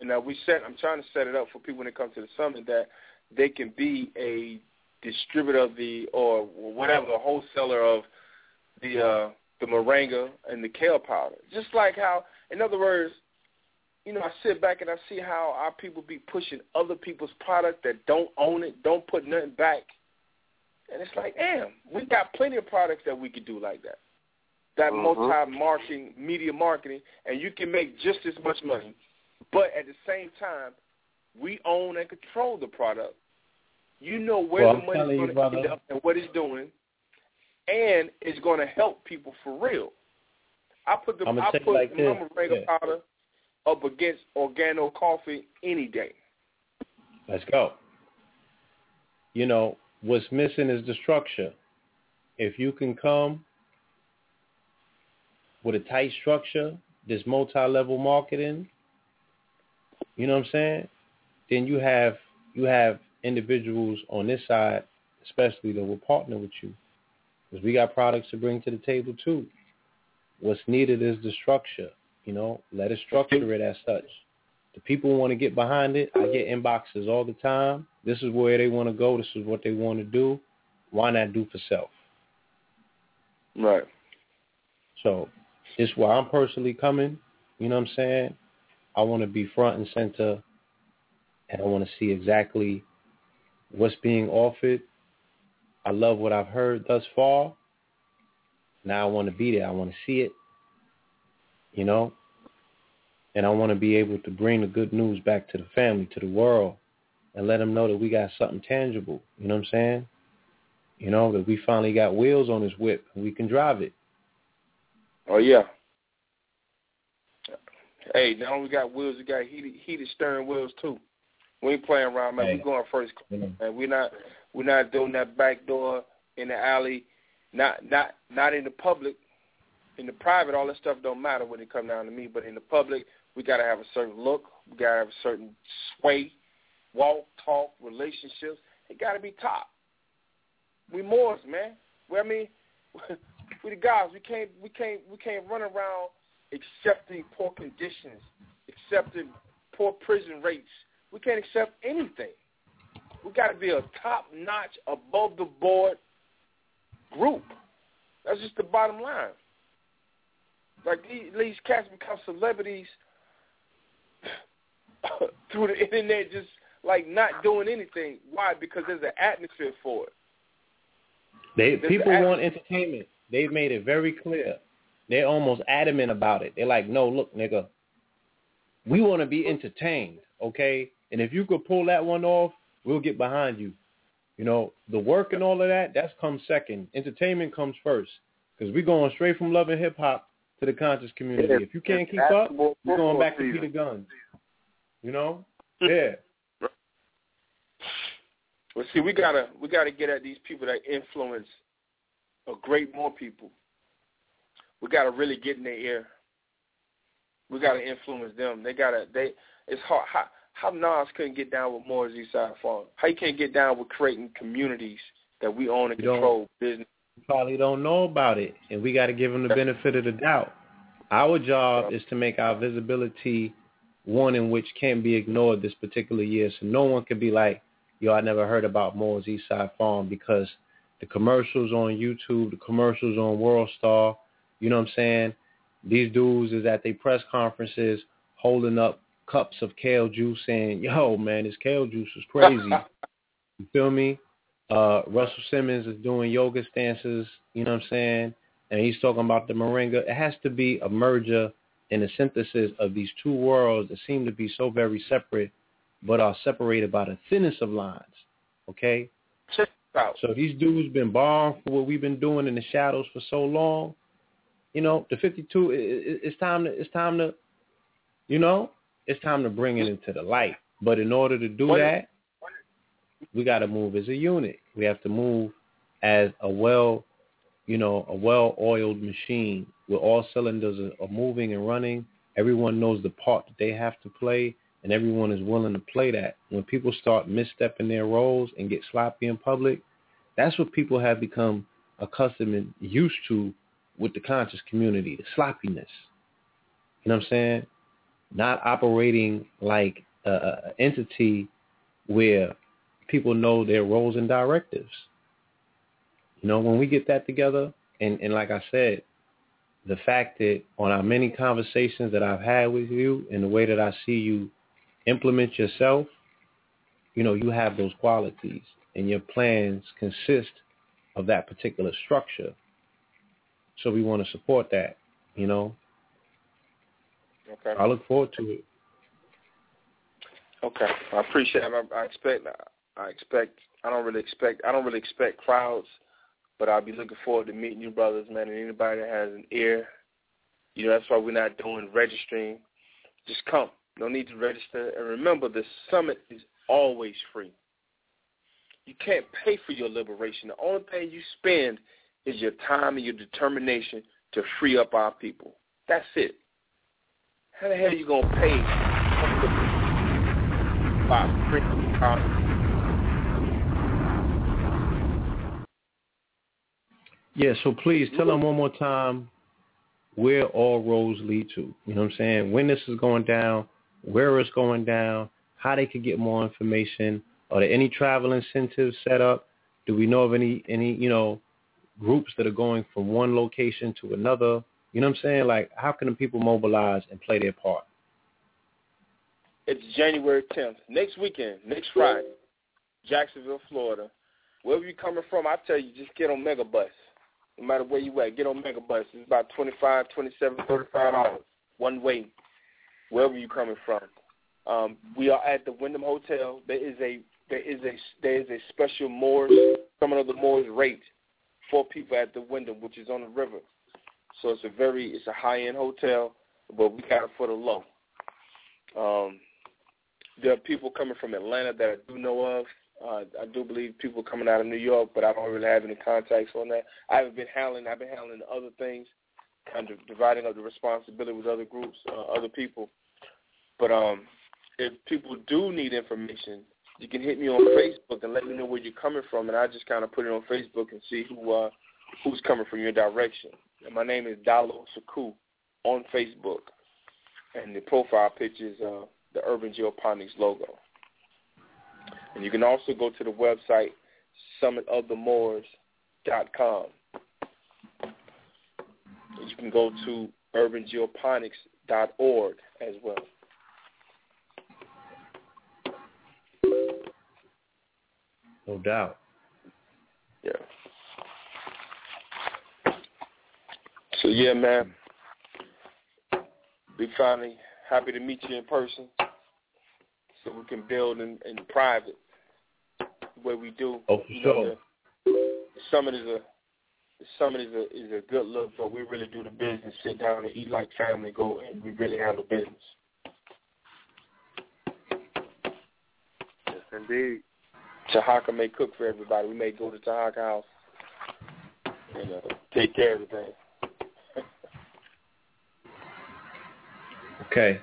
And now we set. I'm trying to set it up for people when it comes to the summit that they can be a distributor of the or whatever the wholesaler of the uh the moringa and the kale powder. Just like how, in other words, you know, I sit back and I see how our people be pushing other people's product that don't own it, don't put nothing back. And it's like, damn, we got plenty of products that we could do like that. That Mhm. multi-marketing, media marketing, and you can make just as much money. But at the same time, we own and control the product. You know where Well, the I'm money's going to brother. end up and what it's doing, and it's going to help people for real. I put the I'ma I tell you put like the this, moringa yeah. powder up against organo coffee any day. Let's go. You know, what's missing is the structure. If you can come with a tight structure, this multi-level marketing, you know what I'm saying? Then you have you have individuals on this side, especially that will partner with you, because we got products to bring to the table too. What's needed is the structure. You know, let us structure it as such. The people want to get behind it. I get inboxes all the time. This is where they want to go. This is what they want to do. Why not do for self? Right. So this is where I'm personally coming. You know what I'm saying? I want to be front and center, and I want to see exactly what's being offered. I love what I've heard thus far. Now I want to be there. I want to see it. You know, and I want to be able to bring the good news back to the family, to the world, and let them know that we got something tangible. You know what I'm saying? You know that we finally got wheels on this whip and we can drive it. Oh yeah. Hey, now we got wheels, we got heated heated steering wheels too. We ain't playing around, man. Hey. We going first, man. We're not we're not doing that back door in the alley, not not not in the public. In the private, all that stuff don't matter when it come down to me. But in the public, we gotta have a certain look. We gotta have a certain sway, walk, talk, relationships. It gotta be top. We Moors, man. I mean, we the guys. We can't we can't we can't run around accepting poor conditions, accepting poor prison rates. We can't accept anything. We got to be a top-notch, above-the-board group. That's just the bottom line. Like these, these cats become celebrities through the internet, just like not doing anything. Why? Because there's an atmosphere for it. They There's people want entertainment. They've made it very clear. They're almost adamant about it. They're like, no, look, nigga, we want to be entertained, okay? And if you could pull that one off, we'll get behind you. You know, the work and all of that, that's comes second. Entertainment comes first. Because we're going straight from love and hip hop to the conscious community. If you can't keep up, basketball, you're going back to. Peter Gunz. You know? Mm-hmm. Yeah. Well, see, we gotta we gotta get at these people that influence a great more people. We gotta really get in their ear. We gotta influence them. They gotta they. It's hard. How how Nas couldn't get down with Moore's East Side Farm? How you can't get down with creating communities that we own and You don't- control business? Probably don't know about it, and we got to give them the benefit of the doubt. Our job is to make our visibility one in which can't be ignored this particular year, so no one can be like, "Yo, I never heard about Moore's East Side Farm," because the commercials on YouTube, the commercials on World Star, you know what I'm saying? These dudes is at their press conferences holding up cups of kale juice saying, "Yo, man, this kale juice is crazy." you feel me? Uh, Russell Simmons is doing yoga stances, you know what I'm saying? And he's talking about the moringa. It has to be a merger and a synthesis of these two worlds that seem to be so very separate, but are separated by the thinnest of lines. Okay? Check it out. So these dudes been borrowing for what we've been doing in the shadows for so long. You know, the 52. i- i- It's time to. It's time to. You know, it's time to bring it into the light. But in order to do What- that, we got to move as a unit. We have to move as a well, you know, a well-oiled machine where all cylinders are, moving and running. Everyone knows the part that they have to play, and everyone is willing to play that. When people start misstepping their roles and get sloppy in public, that's what people have become accustomed and used to with the conscious community, the sloppiness. You know what I'm saying? Not operating like a, a a entity where people know their roles and directives. You know, when we get that together, and, and like I said, the fact that on our many conversations that I've had with you and the way that I see you implement yourself, you know, you have those qualities and your plans consist of that particular structure. So we want to support that, you know. Okay. I look forward to it. Okay, I appreciate it. I, I expect. I expect. I don't really expect. I don't really expect crowds, but I'll be looking forward to meeting you brothers, man, and anybody that has an ear. You know, that's why we're not doing registering. Just come. No need to register. And remember, the summit is always free. You can't pay for your liberation. The only thing you spend is your time and your determination to free up our people. That's it. How the hell are you gonna pay by free our Yeah, so please tell them one more time where all roads lead to. You know what I'm saying? When this is going down, where it's going down, how they could get more information. Are there any travel incentives set up? Do we know of any any you know groups that are going from one location to another? You know what I'm saying? Like, how can the people mobilize and play their part? It's January 10th, next weekend, next Friday, Jacksonville, Florida. Wherever you're coming from, I tell you, just get on Megabus. No matter where you at, get on Megabus. It's about twenty-five, twenty-seven, thirty-five dollars one way, wherever you're coming from. Um, we are at the Wyndham Hotel. There is a there is a there is a special Moors coming of the Moors rate for people at the Wyndham, which is on the river. So it's a very it's a high end hotel, but we got it for the low. Um, there are people coming from Atlanta that I do know of. Uh, I do believe people coming out of New York, but I don't really have any contacts on that. I haven't been handling. I've been handling other things, kind of dividing up the responsibility with other groups, uh, other people. But um, if people do need information, you can hit me on Facebook and let me know where you're coming from, and I just kind of put it on Facebook and see who uh, who's coming from your direction. And my name is Diallo Sekou on Facebook, and the profile picture is uh, the Urban Geoponics logo. And you can also go to the website summitofthemoors.com. And you can go to urbangeoponics.org as well. No doubt. Yeah. So yeah, man. We finally happy to meet you in person, so we can build in, in private way we do. Oh, for You know, the, the summit is a the summit is a is a good look, but we really do the business, sit down and eat like family, go and we really handle business. Yes, indeed. Tahaka may cook for everybody. We may go to Tahaka house and uh, take care of everything. Okay.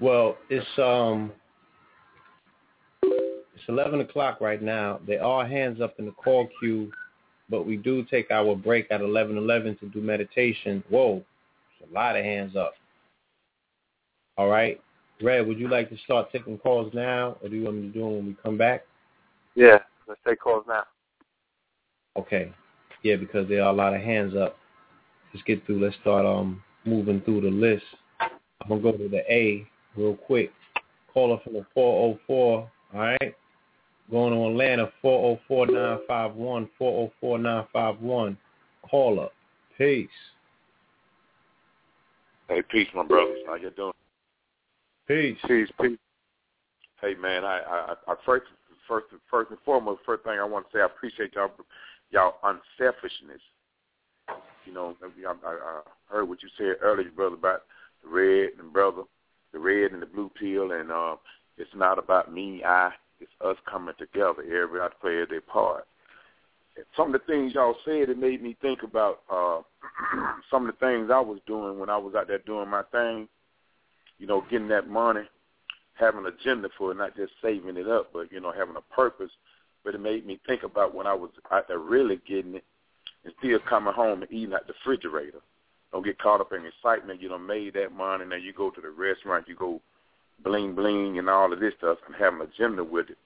Well, it's um it's eleven o'clock right now. They are hands up in the call queue, but we do take our break at eleven eleven to do meditation. Whoa, it's a lot of hands up. All right. Red, would you like to start taking calls now, or do you want me to do them when we come back? Yeah, let's take calls now. Okay. Yeah, because there are a lot of hands up. Let's get through. Let's start um moving through the list. I'm gonna go to the A real quick. Caller from the 404. All right. Going to Atlanta 404-951 404-951. Caller. Peace. Hey, peace, my brothers. How you doing? Peace. Peace, peace. Hey, man. I, I, I first, first, first and foremost, first thing I want to say, I appreciate y'all, y'all unselfishness. You know, I, I, I heard what you said earlier, brother, about the red and brother, the red and the blue pill, and uh, it's not about me, I. It's us coming together. Everybody plays their part. Some of the things y'all said, it made me think about uh, some of the things I was doing when I was out there doing my thing. You know, getting that money, having an agenda for it, not just saving it up, but you know, having a purpose. But it made me think about when I was out there really getting it, and still coming home and eating at the refrigerator don't get caught up in excitement. You know, made that money, then you go to the restaurant, you go bling bling and all of this stuff, and have an agenda with it.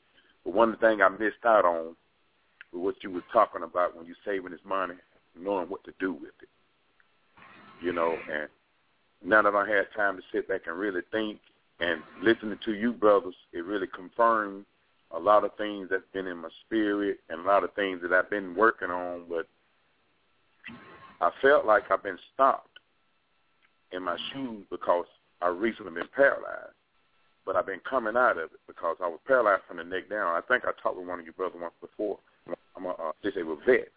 But one thing I missed out on was what you were talking about when you saving this money, knowing what to do with it. You know, and now that I had time to sit back and really think and listening to you brothers, it really confirmed a lot of things that's been in my spirit and a lot of things that I've been working on, but I felt like I've been stopped in my shoes because I recently been paralyzed. But I've been coming out of it because I was paralyzed from the neck down. I think I talked with one of you brothers once before. I'm a uh, disabled vet.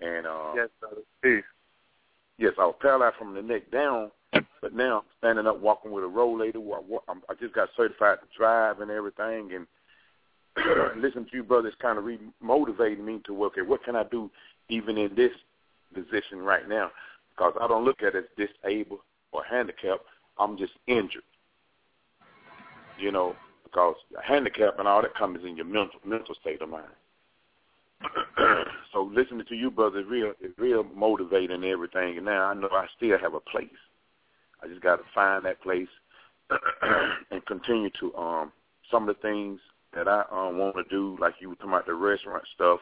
And uh, yes, brother. Peace. Yes, I was paralyzed from the neck down, but now I'm standing up, walking with a rollator. I, I just got certified to drive and everything, and listening to you brothers kind of re-motivating me to work. Okay, what can I do even in this position right now because I don't look at it as disabled or handicapped. I'm just injured. You know, because handicap and all that comes in your mental mental state of mind. so listening to you, brother, is real is real motivating and everything. And now I know I still have a place. I just got to find that place and continue to um some of the things that I um want to do, like you were talking about the restaurant stuff,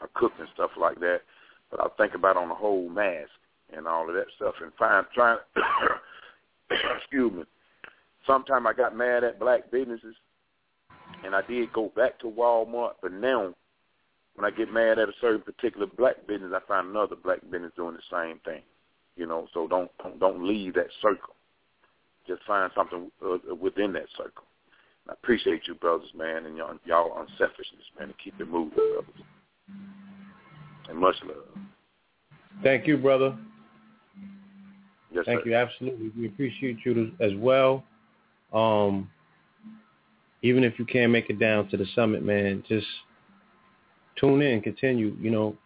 or cooking stuff like that but I think about on the whole mask and all of that stuff and find trying excuse me. Sometimes I got mad at black businesses and I did go back to Walmart, but now when I get mad at a certain particular black business, I find another black business doing the same thing. You know, so don't don't, don't leave that circle. Just find something uh, within that circle. I appreciate you, brothers, man, and y'all, y'all unselfishness, man, to keep it moving, brothers and much love. Thank you, brother. Yes, Thank sir. you. Absolutely. We appreciate you as well. Um, even if you can't make it down to the summit, man, just tune in, continue. You know,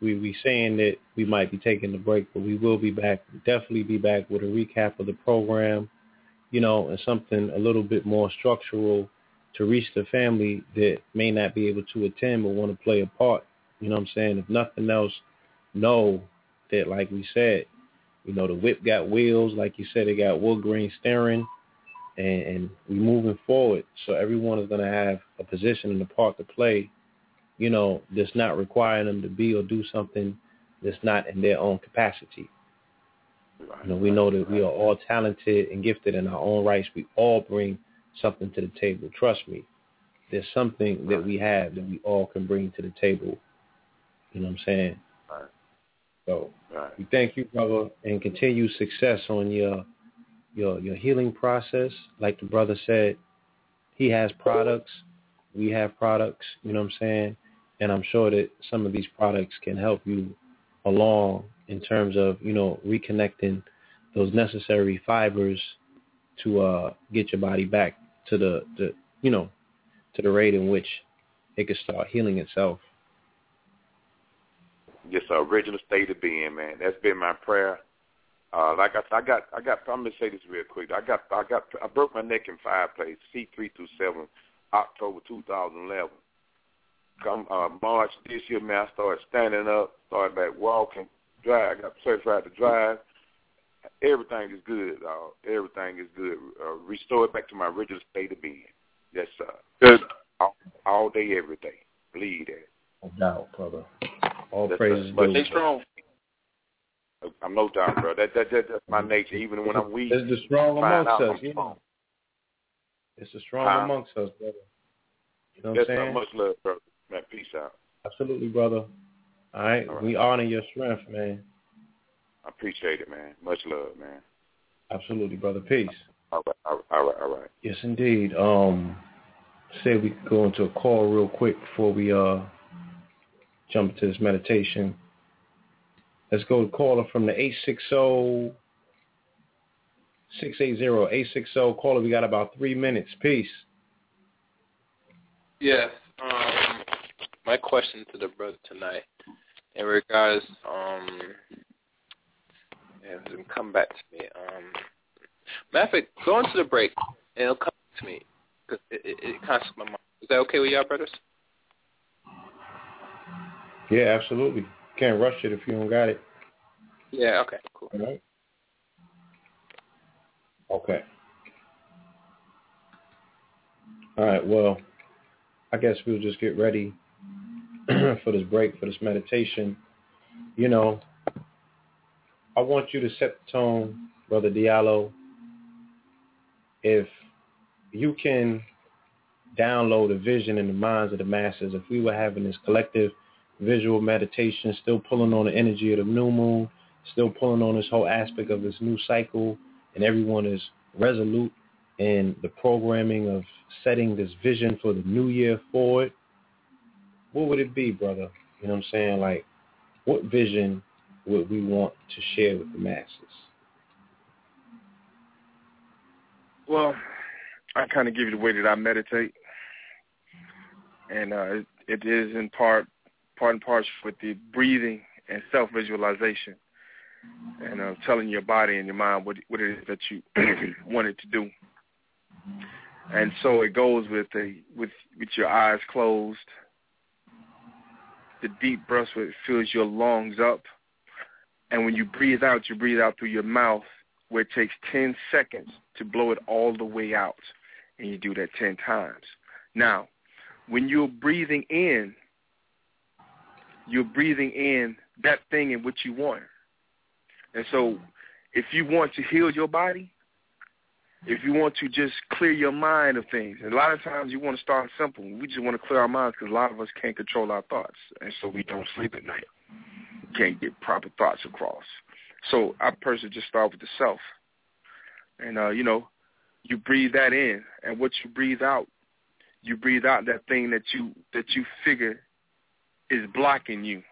we we saying that we might be taking the break, but we will be back. Definitely be back with a recap of the program, you know, and something a little bit more structural to reach the family that may not be able to attend but want to play a part. You know what I'm saying? If nothing else, know that, like we said, you know, the whip got wheels. Like you said, it got wood grain steering, and, and we moving forward. So everyone is going to have a position and a part to play, you know, that's not requiring them to be or do something that's not in their own capacity. You know, we know that we are all talented and gifted in our own rights. We all bring something to the table. Trust me. There's something that we have that we all can bring to the table. You know what I'm saying? Right. So right. we thank you, brother, and continue success on your your your healing process. Like the brother said, he has products, we have products. You know what I'm saying? and I'm sure that some of these products can help you along in terms of you know reconnecting those necessary fibers to uh, get your body back to the, the you know to the rate in which it can start healing itself. Just original state of being, man. That's been my prayer. Uh, like I, I got, I got. I'm gonna say this real quick. I got, I got, I broke my neck in five places. C three through seven, October 2011. Come uh, March this year, man, I started standing up, started back walking, drive. I got certified to drive. Everything is good. Uh, everything is good. Uh, restored back to my original state of being. Yes, sir. Good. All, all day, every day. Believe that. No doubt, brother. All That's praises but stay strong. I'm no doubt, bro. That, that that that's my nature. Even when I'm weak, It's the strong amongst us. I'm You strong. know. It's the strong Huh? amongst us, brother. You know what I'm saying? Much love, bro. Man, peace out. Absolutely, brother. All right. All right. We honor your strength, man. I appreciate it, man. Much love, man. Absolutely, brother. Peace. All right, all right, all right. All right. Yes, indeed. Um, say we could go into a call real quick before we uh jump into this meditation. Let's go to caller from the 860 680 860 caller. We got about three minutes. Peace. Yes. Um, my question to the brother tonight, in regards, um, it come back to me. Um, matter of fact, go into the break and it'll come back to me because it, it, it of my mind. Is that okay with y'all, brothers? Yeah, absolutely. Can't rush it if you don't got it. Yeah. Okay. Cool. All right. Okay. All right. Well, I guess we'll just get ready for this break, for this meditation. You know, I want you to set the tone, Brother Diallo. If you can download a vision in the minds of the masses, if we were having this collective visual meditation, still pulling on the energy of the new moon, still pulling on this whole aspect of this new cycle, and everyone is resolute in the programming of setting this vision for the new year forward, what would it be, brother? You know what I'm saying? Like, what vision would we want to share with the masses? Well, I kind of give you the way that I meditate, and uh, it, it is in part, part and parts with the breathing and self-visualization, and uh, telling your body and your mind what what it is that you want it to do. And so it goes with the with with your eyes closed, the deep breath fills your lungs up, and when you breathe out, you breathe out through your mouth, where it takes ten seconds to blow it all the way out, and you do that ten times. Now, when you're breathing in, you're breathing in that thing in which you want. And so, if you want to heal your body, if you want to just clear your mind of things, and a lot of times you want to start simple. We just want to clear our minds because a lot of us can't control our thoughts, and so we don't sleep at night. Can't get proper thoughts across. So I personally just start with the self, and uh, you know, you breathe that in, and what you breathe out, you breathe out that thing that you that you figure is blocking you,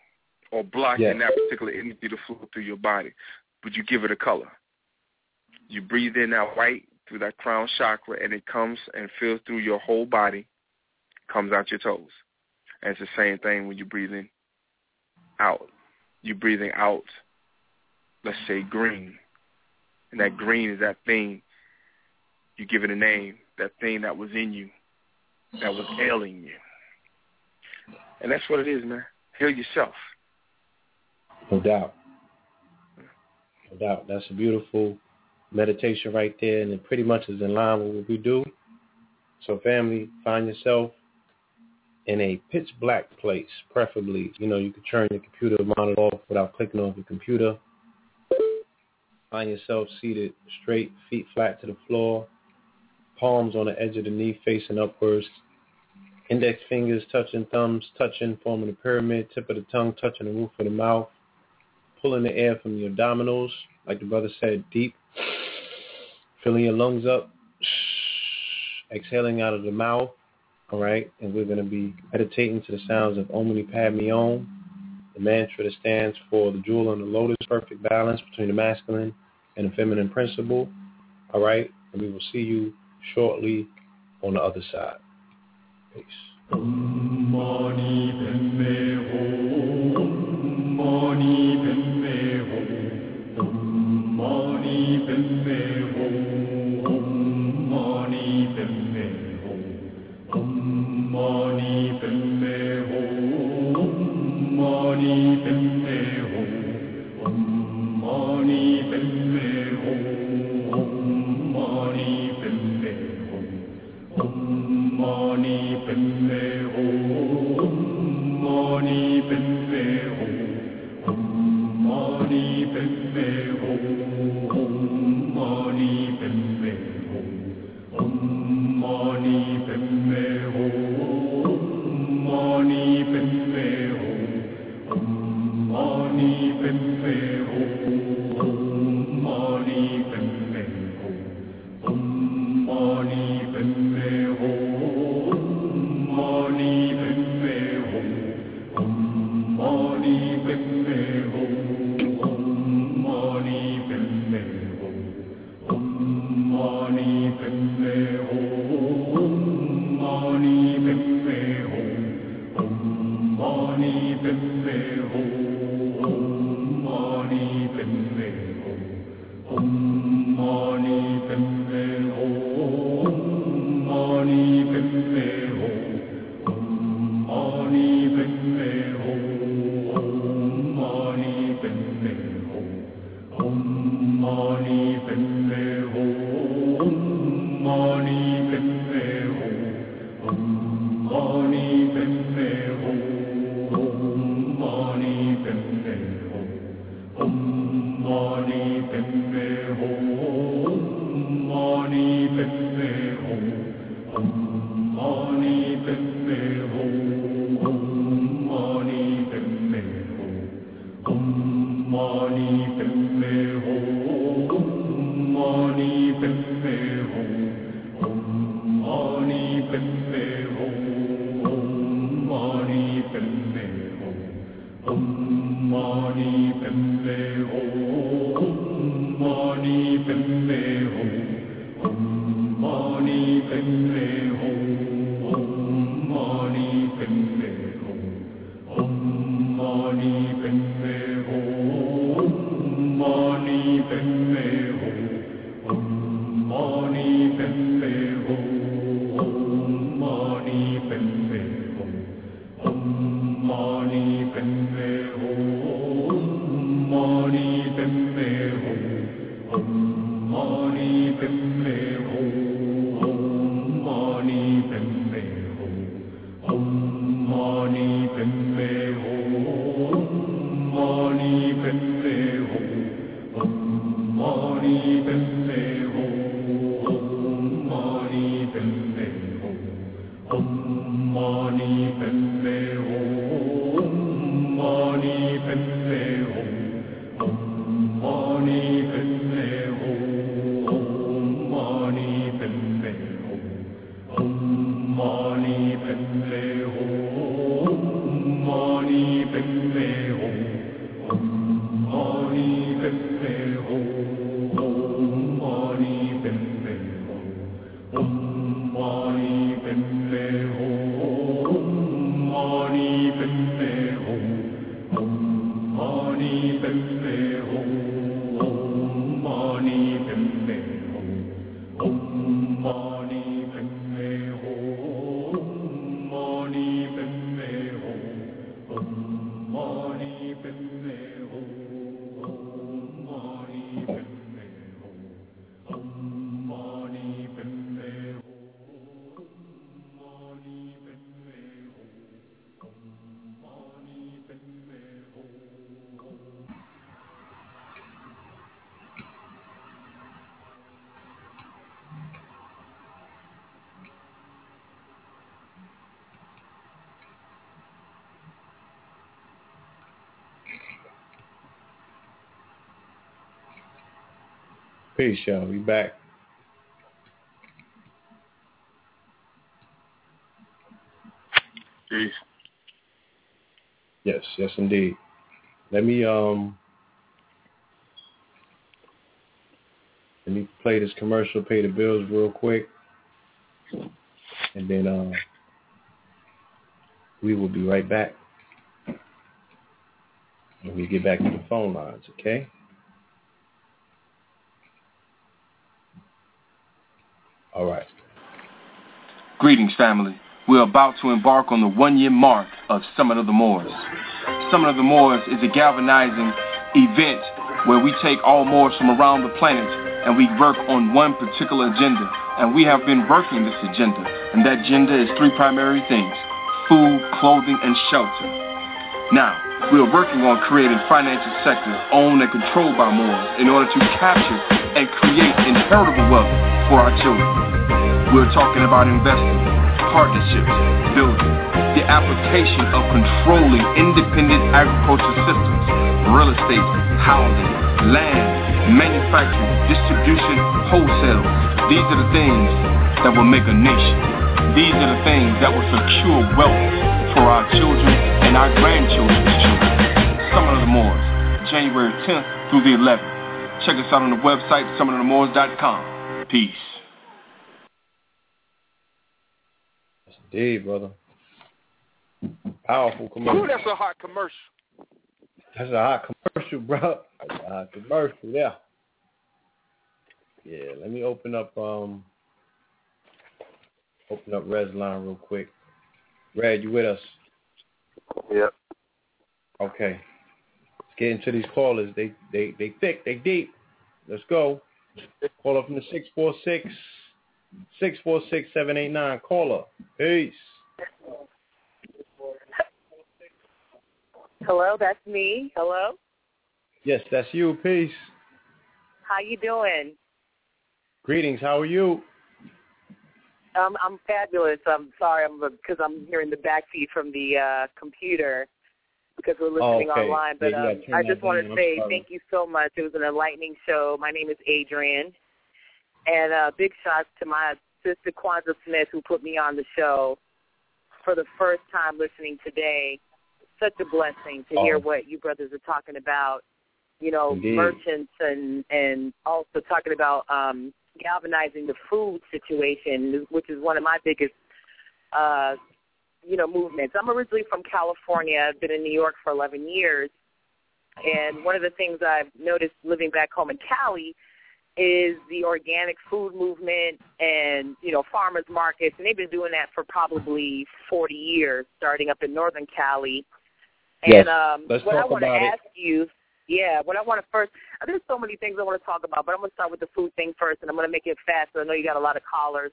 or blocking Yeah. that particular energy to flow through your body, but you give it a color. You breathe in that white through that crown chakra, and it comes and fills through your whole body, comes out your toes. And it's the same thing when you're breathing out. You're breathing out, let's say green. And that green is that thing, you give it a name, that thing that was in you, that was ailing you. And that's what it is, man. Heal yourself. No doubt. No doubt. That's a beautiful meditation right there, and it pretty much is in line with what we do. So, family, find yourself in a pitch black place, preferably. You know, you can turn your computer monitor off without clicking off your computer. Find yourself seated straight, feet flat to the floor, palms on the edge of the knee facing upwards, Index fingers touching thumbs, touching, forming a pyramid, tip of the tongue touching the roof of the mouth, pulling the air from your abdominals, like the brother said, deep, filling your lungs up, exhaling out of the mouth, all right? And we're going to be meditating to the sounds of Omni Padme Om, the mantra that stands for the jewel and the lotus, perfect balance between the masculine and the feminine principle, all right? And we will see you shortly on the other side. face. Om Mani Padme Hum. Om Mani Pepe. Peace, y'all. Be back. Peace. Yes, yes indeed. Let me um let me play this commercial, pay the bills real quick. And then uh we will be right back. When we get back to the phone lines, okay? Greetings, family. We're about to embark on the one-year mark of Summit of the Moors. Summit of the Moors is a galvanizing event where we take all Moors from around the planet and we work on one particular agenda. And we have been working this agenda. And that agenda is three primary things. Food, clothing, and shelter. Now, we are working on creating financial sectors owned and controlled by Moors in order to capture and create inheritable wealth for our children. We're talking about investing, partnerships, building, the application of controlling independent agriculture systems, real estate, housing, land, manufacturing, distribution, wholesale. These are the things that will make a nation. These are the things that will secure wealth for our children and our grandchildren's children. Summit of the Moors, January 10th through the 11th. Check us out on the website, summitofthemoors.com. Peace. Indeed, brother. Powerful commercial. Ooh, that's a hot commercial. That's a hot commercial, bro. That's a hot commercial, yeah. Yeah, let me open up um open up Red's line real quick. Red, you with us? Yep. Okay. Let's get into these callers. They they they thick, they deep. Let's go. Call up from the six four six six four six seven eight nine. Caller. Peace. Hello, that's me. Hello. Yes, that's you. Peace. How you doing? Greetings. How are you? Um, I'm fabulous. I'm sorry, I'm because I'm hearing the backseat from the uh, computer because we're listening okay. online. But Yeah, um, gotta I just want to say thank you so much. It was an enlightening show. My name is Adrian, and uh, big shots to my sister Kwanzaa Smith who put me on the show for the first time listening today. Such a blessing to hear Oh. what you brothers are talking about. You know, Indeed. merchants and and also talking about um, galvanizing the food situation, which is one of my biggest uh, you know, movements. I'm originally from California. I've been in New York for 11 years. And one of the things I've noticed living back home in Cali is the organic food movement and, you know, farmers markets. And they've been doing that for probably 40 years, starting up in Northern Cali. Yes. And um, Let's what I talk want to it. ask you, yeah, what I want to first, there's so many things I want to talk about, but I'm going to start with the food thing first, and I'm going to make it fast. Because I know you got a lot of callers.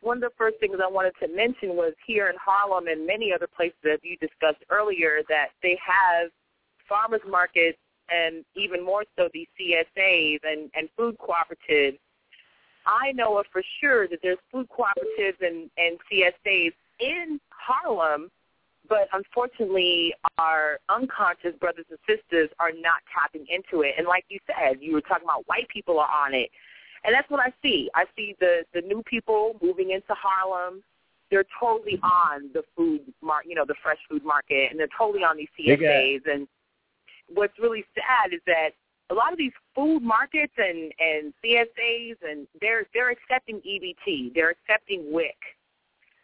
One of the first things I wanted to mention was here in Harlem and many other places that you discussed earlier that they have farmers markets and even more so these CSAs and, and food cooperatives. I know for sure that there's food cooperatives and, and CSAs in Harlem, but unfortunately our unconscious brothers and sisters are not tapping into it. And like you said, you were talking about white people are on it. And that's what I see. I see the the new people moving into Harlem. They're totally mm-hmm. on the food mar you know, the fresh food market, and they're totally on these They got- CSAs. And what's really sad is that a lot of these food markets and and CSAs and they're they're accepting EBT, they're accepting WIC,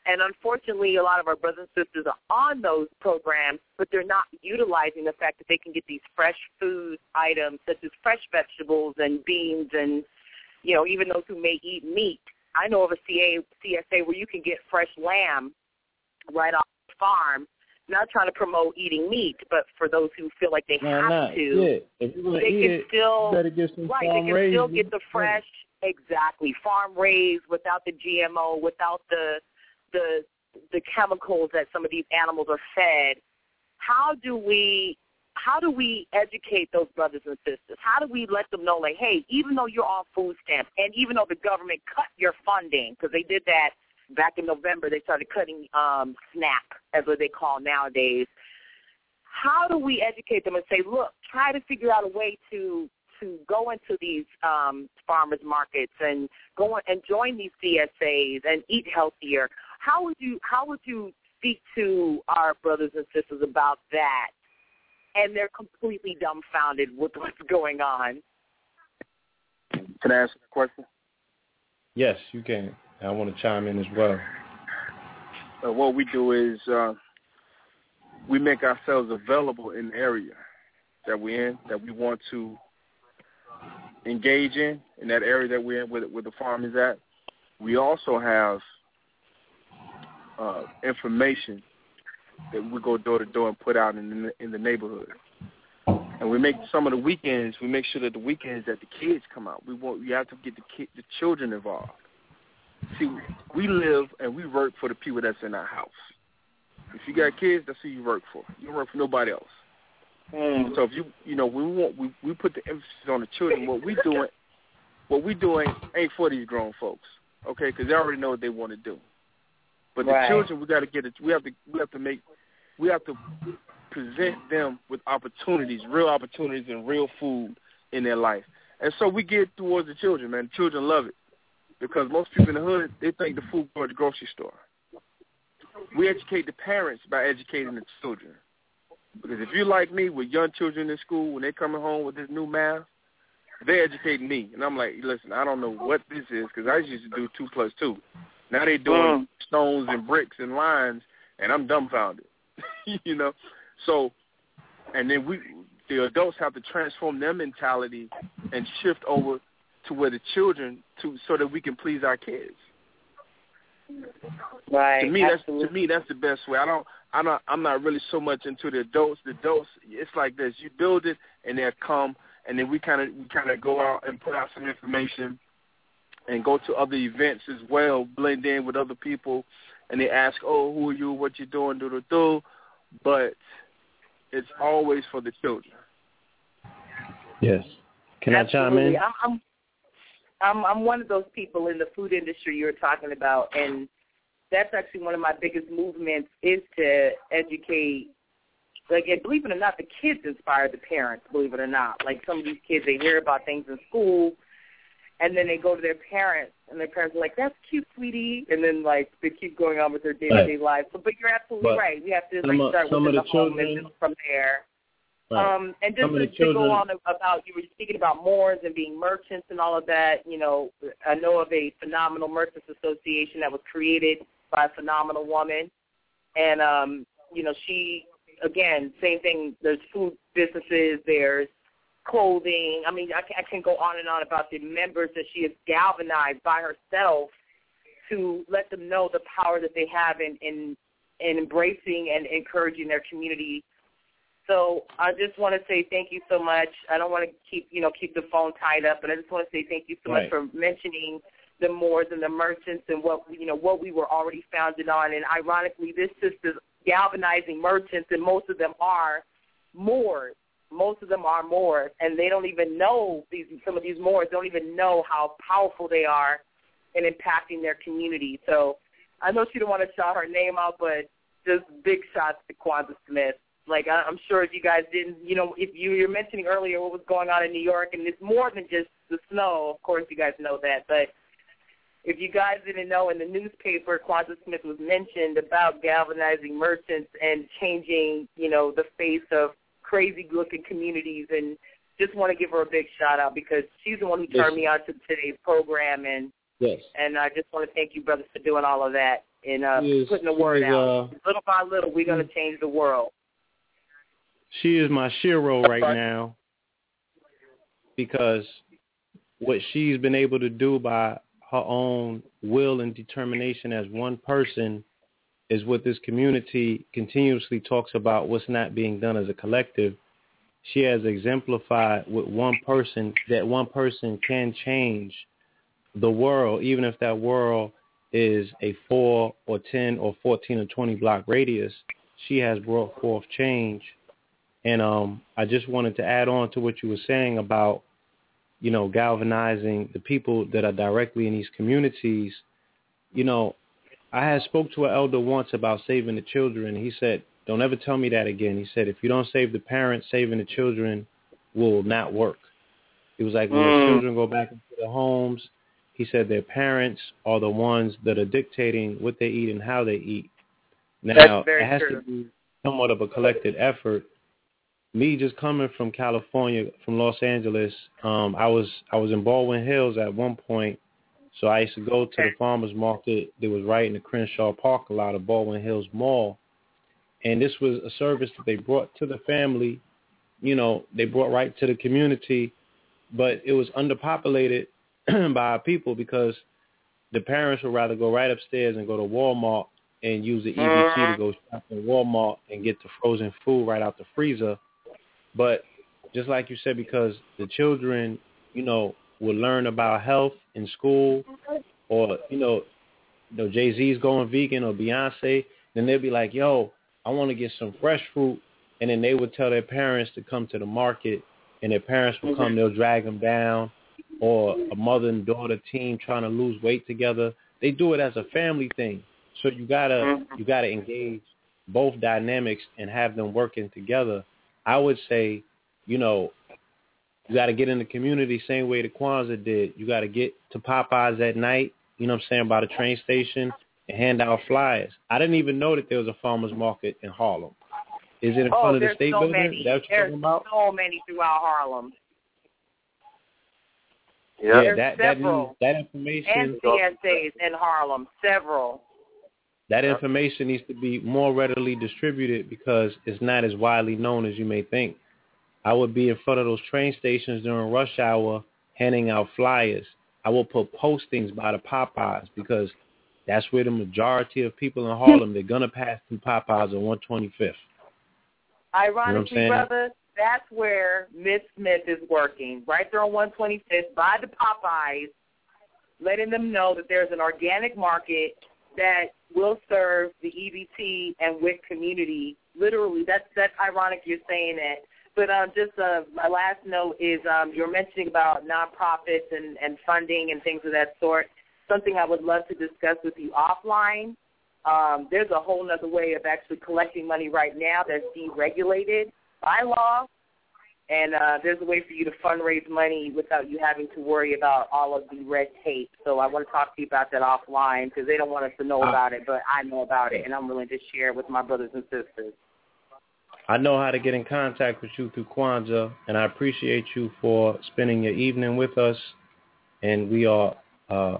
and unfortunately, a lot of our brothers and sisters are on those programs, but they're not utilizing the fact that they can get these fresh food items such as fresh vegetables and beans and you know, even those who may eat meat. I know of a CA, CSA where you can get fresh lamb right off the farm. Not trying to promote eating meat, but for those who feel like they Why have not? to, Yeah. If you're they eat can it, still better get some right. farm They can raised still get the fresh, exactly farm raised without the GMO, without the the the chemicals that some of these animals are fed. How do we how do we educate those brothers and sisters? How do we let them know, like, hey, even though you're on food stamps, and even though the government cut your funding, because they did that back in November, they started cutting um, SNAP, as what they call nowadays. How do we educate them and say, look, try to figure out a way to to go into these um, farmers markets and go on, and join these CSAs and eat healthier? How would you how would you speak to our brothers and sisters about that, and they're completely dumbfounded with what's going on. Can I ask a question? Yes, you can. I want to chime in as well. Uh, what we do is uh, we make ourselves available in the area that we're in, that we want to engage in, in that area that we're in, where, where the farm is at. We also have uh, information that we go door to door and put out in the, in the neighborhood. And we make some of the weekends. We make sure that the weekends that the kids come out. We want we have to get the the children involved. See, we live and we work for the people that's in our house. If you got kids, that's who you work for. You don't work for nobody else. Mm. So if you you know we want we we put the emphasis on the children. What we doing, what we doing ain't for these grown folks, okay? Because they already know what they want to do. But Right. the children, we got to get it. We have to we have to make we have to present them with opportunities, real opportunities, and real food in their life. And so we get towards the children, man. The children love it because most people in the hood they think the food go at the grocery store. We educate the parents by educating the children. Because if you're like me with young children in school, when they coming home with this new math, they educating me. And I'm like, listen, I don't know what this is because I used to do two plus two. Now they doing mm. stones and bricks and lines, and I'm dumbfounded. you know, so and then we, the adults, have to transform their mentality and shift over to where the children to so that we can please our kids. Right. To me, that's to me that's the best way. I don't. I'm not. I'm not really so much into the adults. The adults, it's like this: you build it, and they'll come, and then we kind of we kind of go out and put out some information, and go to other events as well, blend in with other people, and they ask, "Oh, who are you? What you doing? Do do do," but it's always for the children. Yes. Can I chime in? I'm, I'm I'm I'm one of those people in the food industry you were talking about, and that's actually one of my biggest movements is to educate. Like, and believe it or not, the kids inspire the parents. Believe it or not, like some of these kids, they hear about things in school, and then they go to their parents, and their parents are like, "That's cute, sweetie," and then like they keep going on with their day to day lives. So, but you're absolutely But right. We have to like start of the the home and children- build from there. Right. Um, and just to, the to children- go on about you were speaking about Moors and being merchants and all of that. You know, I know of a phenomenal merchants association that was created by a phenomenal woman, and um, you know, she again, same thing. There's food businesses. There's clothing. I mean, I can, I can go on and on about the members that she has galvanized by herself to let them know the power that they have in in, in embracing and encouraging their community so I just want to say thank you so much. I don't want to keep you know keep the phone tied up, but I just want to say thank you so Right. much for mentioning the Moors and the merchants and what you know what we were already founded on. And ironically, this sister's galvanizing merchants, and most of them are Moors. Most of them are Moors, and they don't even know these. Some of these Moors don't even know how powerful they are in impacting their community. So I know she don't want to shout her name out, but just big shots to Kwanzaa Smith. Like I- I'm sure if you guys didn't, you know, if you were mentioning earlier what was going on in New York, and it's more than just the snow. Of course, you guys know that, but if you guys didn't know, in the newspaper, Kwanzaa Smith was mentioned about galvanizing merchants and changing, you know, the face of crazy-looking communities, and just want to give her a big shout out because she's the one who turned me on to today's program, and Yes. and I just want to thank you, brothers, for doing all of that and uh, is- putting the word out. uh, little by little, we're going to change the world. She is my shero right now because what she's been able to do by her own will and determination as one person is what this community continuously talks about what's not being done as a collective. She has exemplified with one person that one person can change the world, even if that world is a four or ten or fourteen or twenty block radius. She has brought forth change and um, I just wanted to add on to what you were saying about, you know, galvanizing the people that are directly in these communities. You know, I had spoke to an elder once about saving the children. He said, "Don't ever tell me that again." He said, "If you don't save the parents, saving the children will not work." It was like when the Mm. children go back into their homes. He said their parents are the ones that are dictating what they eat and how they eat. Now it has true. to be somewhat of a collected effort. Me just coming from California, from Los Angeles, um, I was I was in Baldwin Hills at one point, so I used to go to the farmers market that was right in the Crenshaw parking lot of Baldwin Hills Mall, and this was a service that they brought to the family. You know, they brought right to the community, but it was underpopulated by our people because the parents would rather go right upstairs and go to Walmart and use the EBT to go shop in Walmart and get the frozen food right out the freezer. But just like you said, because the children, you know, will learn about health in school, or you know, you know Jay Z's going vegan or Beyonce, then they'll be like, "Yo, I want to get some fresh fruit," and then they would tell their parents to come to the market, and their parents will come, they'll drag them down, or a mother and daughter team trying to lose weight together. They do it as a family thing. So you gotta you gotta engage both dynamics and have them working together. I would say, you know, you got to get in the community same way the Kwanzaa did. You got to get to Popeyes at night, you know what I'm saying, by the train station and hand out flyers. I didn't even know that there was a farmer's market in Harlem. Is it in oh, front of the state so building? many. Is that what you're there's talking about? so many throughout Harlem. Yeah, There's that that several. that information And CSAs in Harlem, several. That information needs to be more readily distributed because it's not as widely known as you may think. I would be in front of those train stations during rush hour handing out flyers. I will put postings by the Popeyes because that's where the majority of people in Harlem, they're going to pass through Popeyes on 125th. Ironically, saying? brother, that's where Miss Smith is working, right there on 125th by the Popeyes, letting them know that there's an organic market that will serve the EBT and WIC community. Literally, that's that's ironic you're saying that. But um, just uh, my last note is um, you're mentioning about nonprofits and, and funding and things of that sort. Something I would love to discuss with you offline. Um, there's a whole other way of actually collecting money right now that's deregulated by law, and uh, there's a way for you to fundraise money without you having to worry about all of the red tape. So I want to talk to you about that offline because they don't want us to know about it, but I know about it, and I'm willing to share it with my brothers and sisters. I know how to get in contact with you through Kwanzaa, and I appreciate you for spending your evening with us. And we are uh,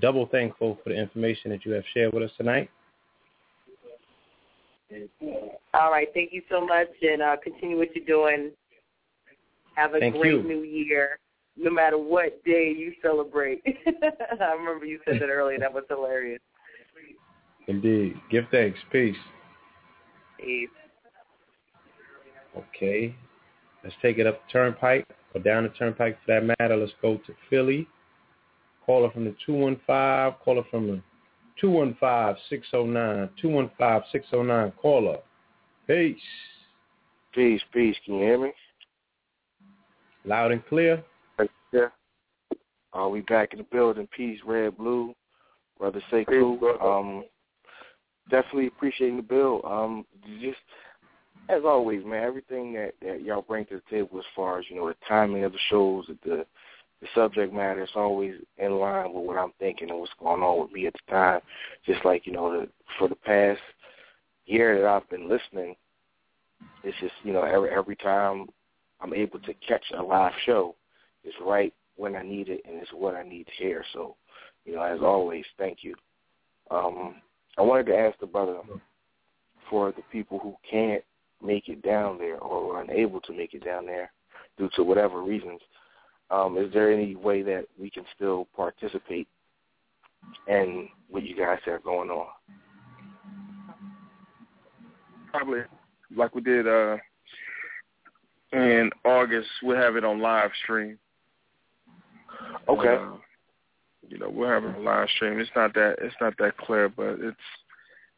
double thankful for the information that you have shared with us tonight. All right, thank you so much, and uh, continue what you're doing. Have a Thank great you. new year, no matter what day you celebrate. I remember you said that earlier. That was hilarious. Indeed. Give thanks. Peace. Peace. Okay. Let's take it up the turnpike or down the turnpike for that matter. Let's go to Philly. Caller from the 215. Caller from the 215-609. 215-609. Caller. Peace. Peace, peace. Can you hear me? Loud and clear. Yeah. Uh, we back in the building. Peace, red, blue. Brother Sekou. Um, definitely appreciating the bill. Um, just as always, man, everything that, that y'all bring to the table as far as, you know, the timing of the shows, the the subject matter is always in line with what I'm thinking and what's going on with me at the time. Just like, you know, the, for the past year that I've been listening, it's just, you know, every every time I'm able to catch a live show, it's right when I need it and it's what I need to hear. So, you know, as always, thank you. Um, I wanted to ask the brother for the people who can't make it down there or are unable to make it down there due to whatever reasons, um, is there any way that we can still participate in what you guys have going on? Probably like we did uh in August, we'll have it on live stream. Okay. Uh, you know, we'll have it on live stream. It's not that it's not that clear, but it's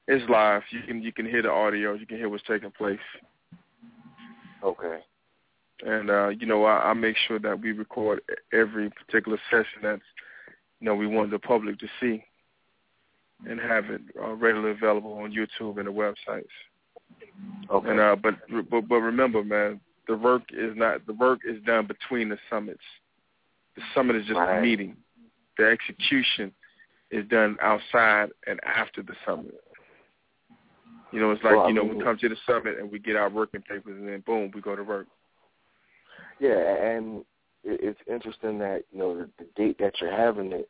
it's live. You can you can hear the audio. You can hear what's taking place. Okay. And uh, you know, I, I make sure that we record every particular session that's you know we want the public to see, and have it uh, readily available on YouTube and the websites. Okay. And uh, but but but remember, man, the work is not the work is done between the summits. The summit is just a meeting. The execution is done outside and after the summit. You know, it's like Well, you know mean- we come to the summit and we get our working papers and then boom, we go to work. Yeah, and it's interesting that you know the, the date that you're having it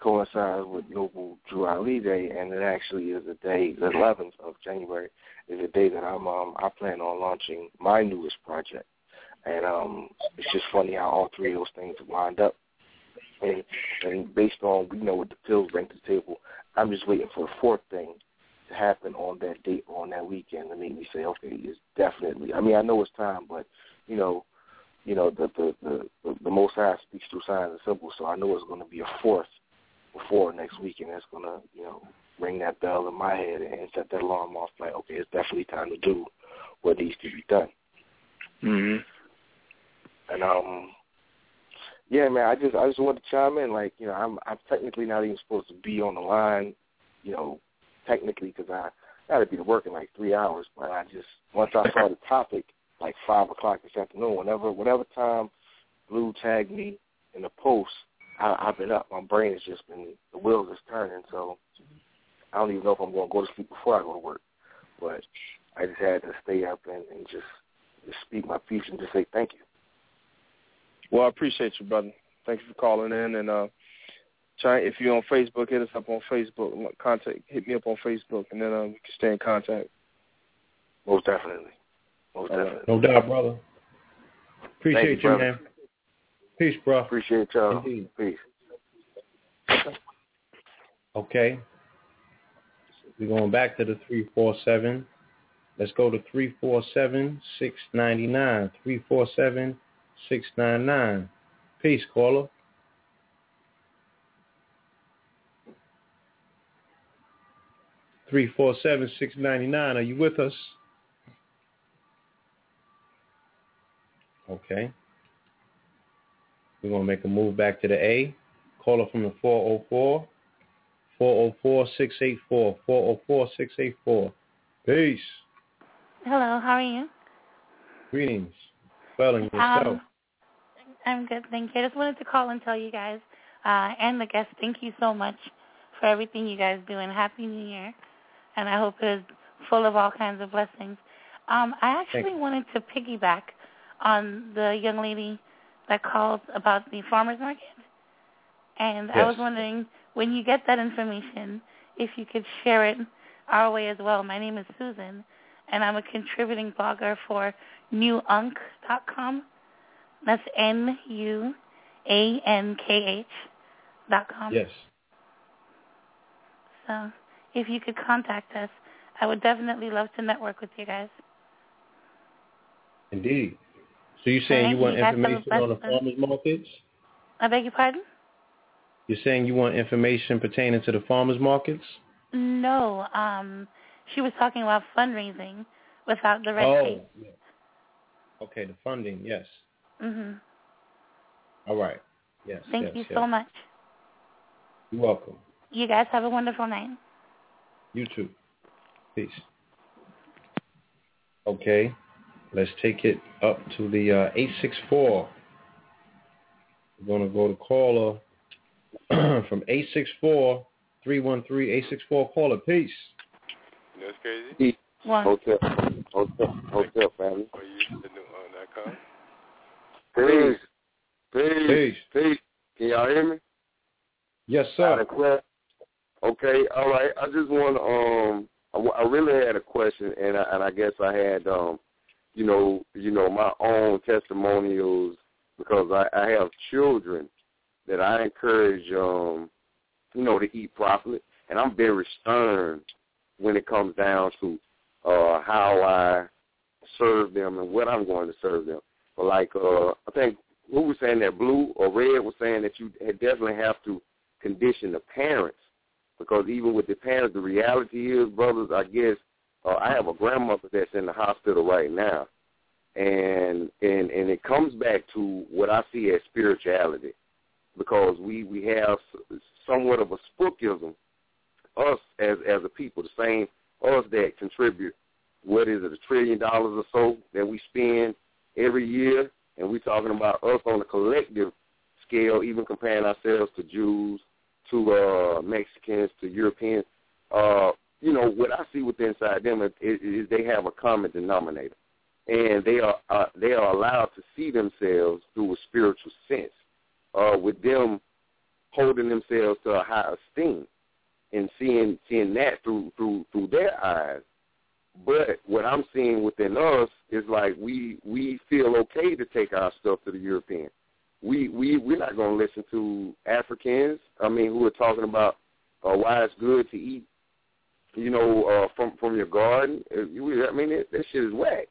coincides with Noble Drew Ali Day, and it actually is the day, the 11th of January, is the day that I'm um I plan on launching my newest project, and um it's just funny how all three of those things have lined up, and and based on you know what the pills bring to the table, I'm just waiting for the fourth thing to happen on that date on that weekend to make me say, okay, it's definitely. I mean, I know it's time, but you know, you know, the the the, the, the Most High speaks through signs and symbols, so I know it's going to be a fourth before next weekend. That's going to, you know, ring that bell in my head and set that alarm off. Like, okay, it's definitely time to do what needs to be done. Mhm. And um, yeah, man, I just I just wanted to chime in. Like, you know, I'm I'm technically not even supposed to be on the line, you know, technically because I got to be to work in like three hours. But I just once I saw the topic, like five o'clock this afternoon, whenever whatever time Blue tagged me in the post, I, I've been up. My brain has just been the wheels is turning. So I don't even know if I'm going to go to sleep before I go to work. But I just had to stay up and, and just just speak my piece and just say thank you. Well, I appreciate you, brother. Thank you for calling in and uh try if you're on Facebook, hit us up on Facebook. Contact hit me up on Facebook and then uh, we can stay in contact. Most definitely. Most All right. definitely. No doubt, brother. Appreciate Thank you, you, brother. man. Peace, bro. Appreciate y'all. Indeed. Peace. Okay. We're going back to the 347. Let's go to 347 699. 347 699. Peace, caller. Three four seven six ninety nine. Are you with us? Okay. We're gonna make a move back to the A. Caller from the 404. 404-684. 404-684. Peace. Hello, how are you? Greetings. Well, and yourself. Um, I'm good, thank you. I just wanted to call and tell you guys uh, and the guests, thank you so much for everything you guys do, and Happy New Year. And I hope it is full of all kinds of blessings. Um, I actually wanted to piggyback on the young lady that called about the farmer's market. And I was wondering, when you get that information, if you could share it our way as well. My name is Susan, and I'm a contributing blogger for newunk.com. That's N-U-A-N-K-H dot com. Yes. So if you could contact us, I would definitely love to network with you guys. Indeed. So you're saying you want information on the farmers markets? I beg your pardon? You're saying you want information pertaining to the farmers markets? No. Um, she was talking about fundraising without the red oh. tape. yeah. Okay, the funding, yes. hmm All right. Yes. Thank yes, you yes. so much. You're welcome. You guys have a wonderful night. You too. Peace. Okay. Let's take it up to the uh, 864. We're going to go to caller from 864 313 864 caller. Peace. That's crazy. One. Hotel, hotel, hotel family. Are you used to new on .com? Peace. Peace. Peace. Peace. Can y'all hear me? Yes, sir. Okay, all right. I just want to, um, I, w- I really had a question, and I, and I guess I had, um, you know, you know, my own testimonials because I, I have children that I encourage, um, you know, to eat properly, and I'm very stern when it comes down to uh, how I serve them and what I'm going to serve them. But like, uh, I think who was saying that blue or red was saying that you definitely have to condition the parents because even with the parents, the reality is, brothers, I guess uh, I have a grandmother that's in the hospital right now, and and and it comes back to what I see as spirituality, because we we have somewhat of a spookism, us as as a people, the same us that contribute what is it a trillion dollars or so that we spend every year, and we're talking about us on a collective scale, even comparing ourselves to Jews, to uh, Mexicans, to Europeans. Uh, you know, what I see with inside them is, is they have a common denominator, and they are uh, they are allowed to see themselves through a spiritual sense, uh, with them holding themselves to a high esteem, and seeing seeing that through through through their eyes. But what I'm seeing within us is like we we feel okay to take our stuff to the European. We we we're not going to listen to Africans. I mean, who are talking about uh, why it's good to eat, you know, uh, from from your garden. Uh, I mean, it, that shit is whack.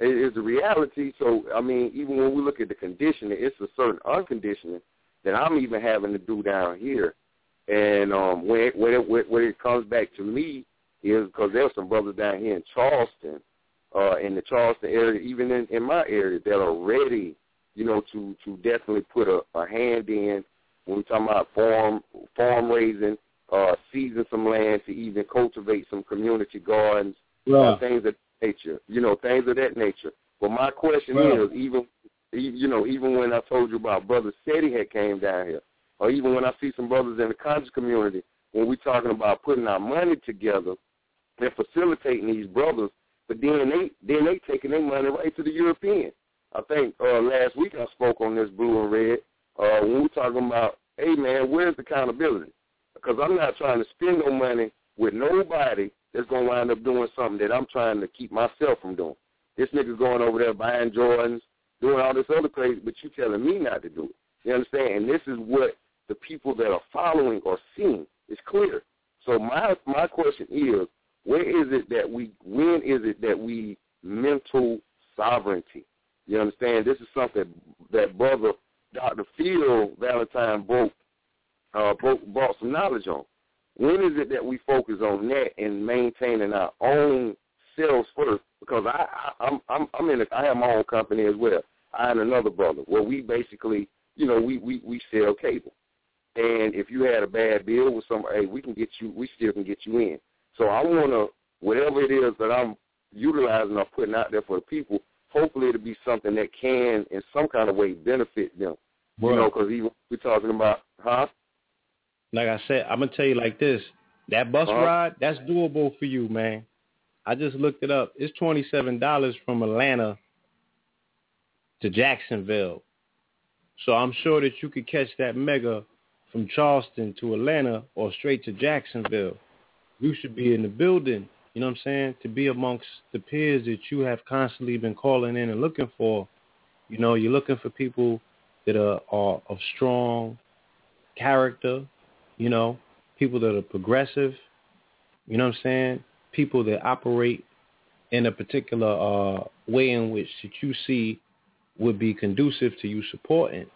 It is a reality. So I mean, even when we look at the conditioning, it's a certain unconditioning that I'm even having to do down here. And um, when when it, when it comes back to me is because there's some brothers down here in Charleston, uh, in the Charleston area, even in, in my area, that are ready, you know, to to definitely put a, a hand in when we talking about farm farm raising, uh, season some land to even cultivate some community gardens, Yeah. uh, things of that nature, you know, things of that nature. But my question Well- is, even you know, even when I told you about brother Seti had came down here, or even when I see some brothers in the conscious community, when we talking about putting our money together and facilitating these brothers, but then they then they taking their money right to the European. I think uh, last week I spoke on this blue and red uh, when we were talking about, hey man, where's accountability? Because I'm not trying to spend no money with nobody that's gonna wind up doing something that I'm trying to keep myself from doing. This nigga going over there buying Jordans, doing all this other crazy, but you telling me not to do it. You understand? And this is what the people that are following are seeing. It's clear. So my my question is, where is it that we when is it that we mental sovereignty? You understand? This is something that brother Dr. Phil Valentine broke uh broke brought some knowledge on. When is it that we focus on that and maintaining our own selves first? Because I, I I'm I'm I'm in a, I have my own company as well. I and another brother where we basically you know we we we sell cable. And if you had a bad bill with somebody, hey, we can get you. We still can get you in. So I want to whatever it is that I'm utilizing or putting out there for the people. Hopefully, it'll be something that can, in some kind of way, benefit them. You know, because even we're talking about, huh? Like I said, I'm gonna tell you like this: that bus Uh-huh. ride, that's doable for you, man. I just looked it up. It's twenty seven dollars from Atlanta to Jacksonville. So I'm sure that you could catch that mega from Charleston to Atlanta or straight to Jacksonville. You should be in the building, you know what I'm saying, to be amongst the peers that you have constantly been calling in and looking for. You know, you're looking for people that are, are of strong character, you know, people that are progressive, you know what I'm saying? People that operate in a particular uh, way in which that you see would be conducive to you supporting.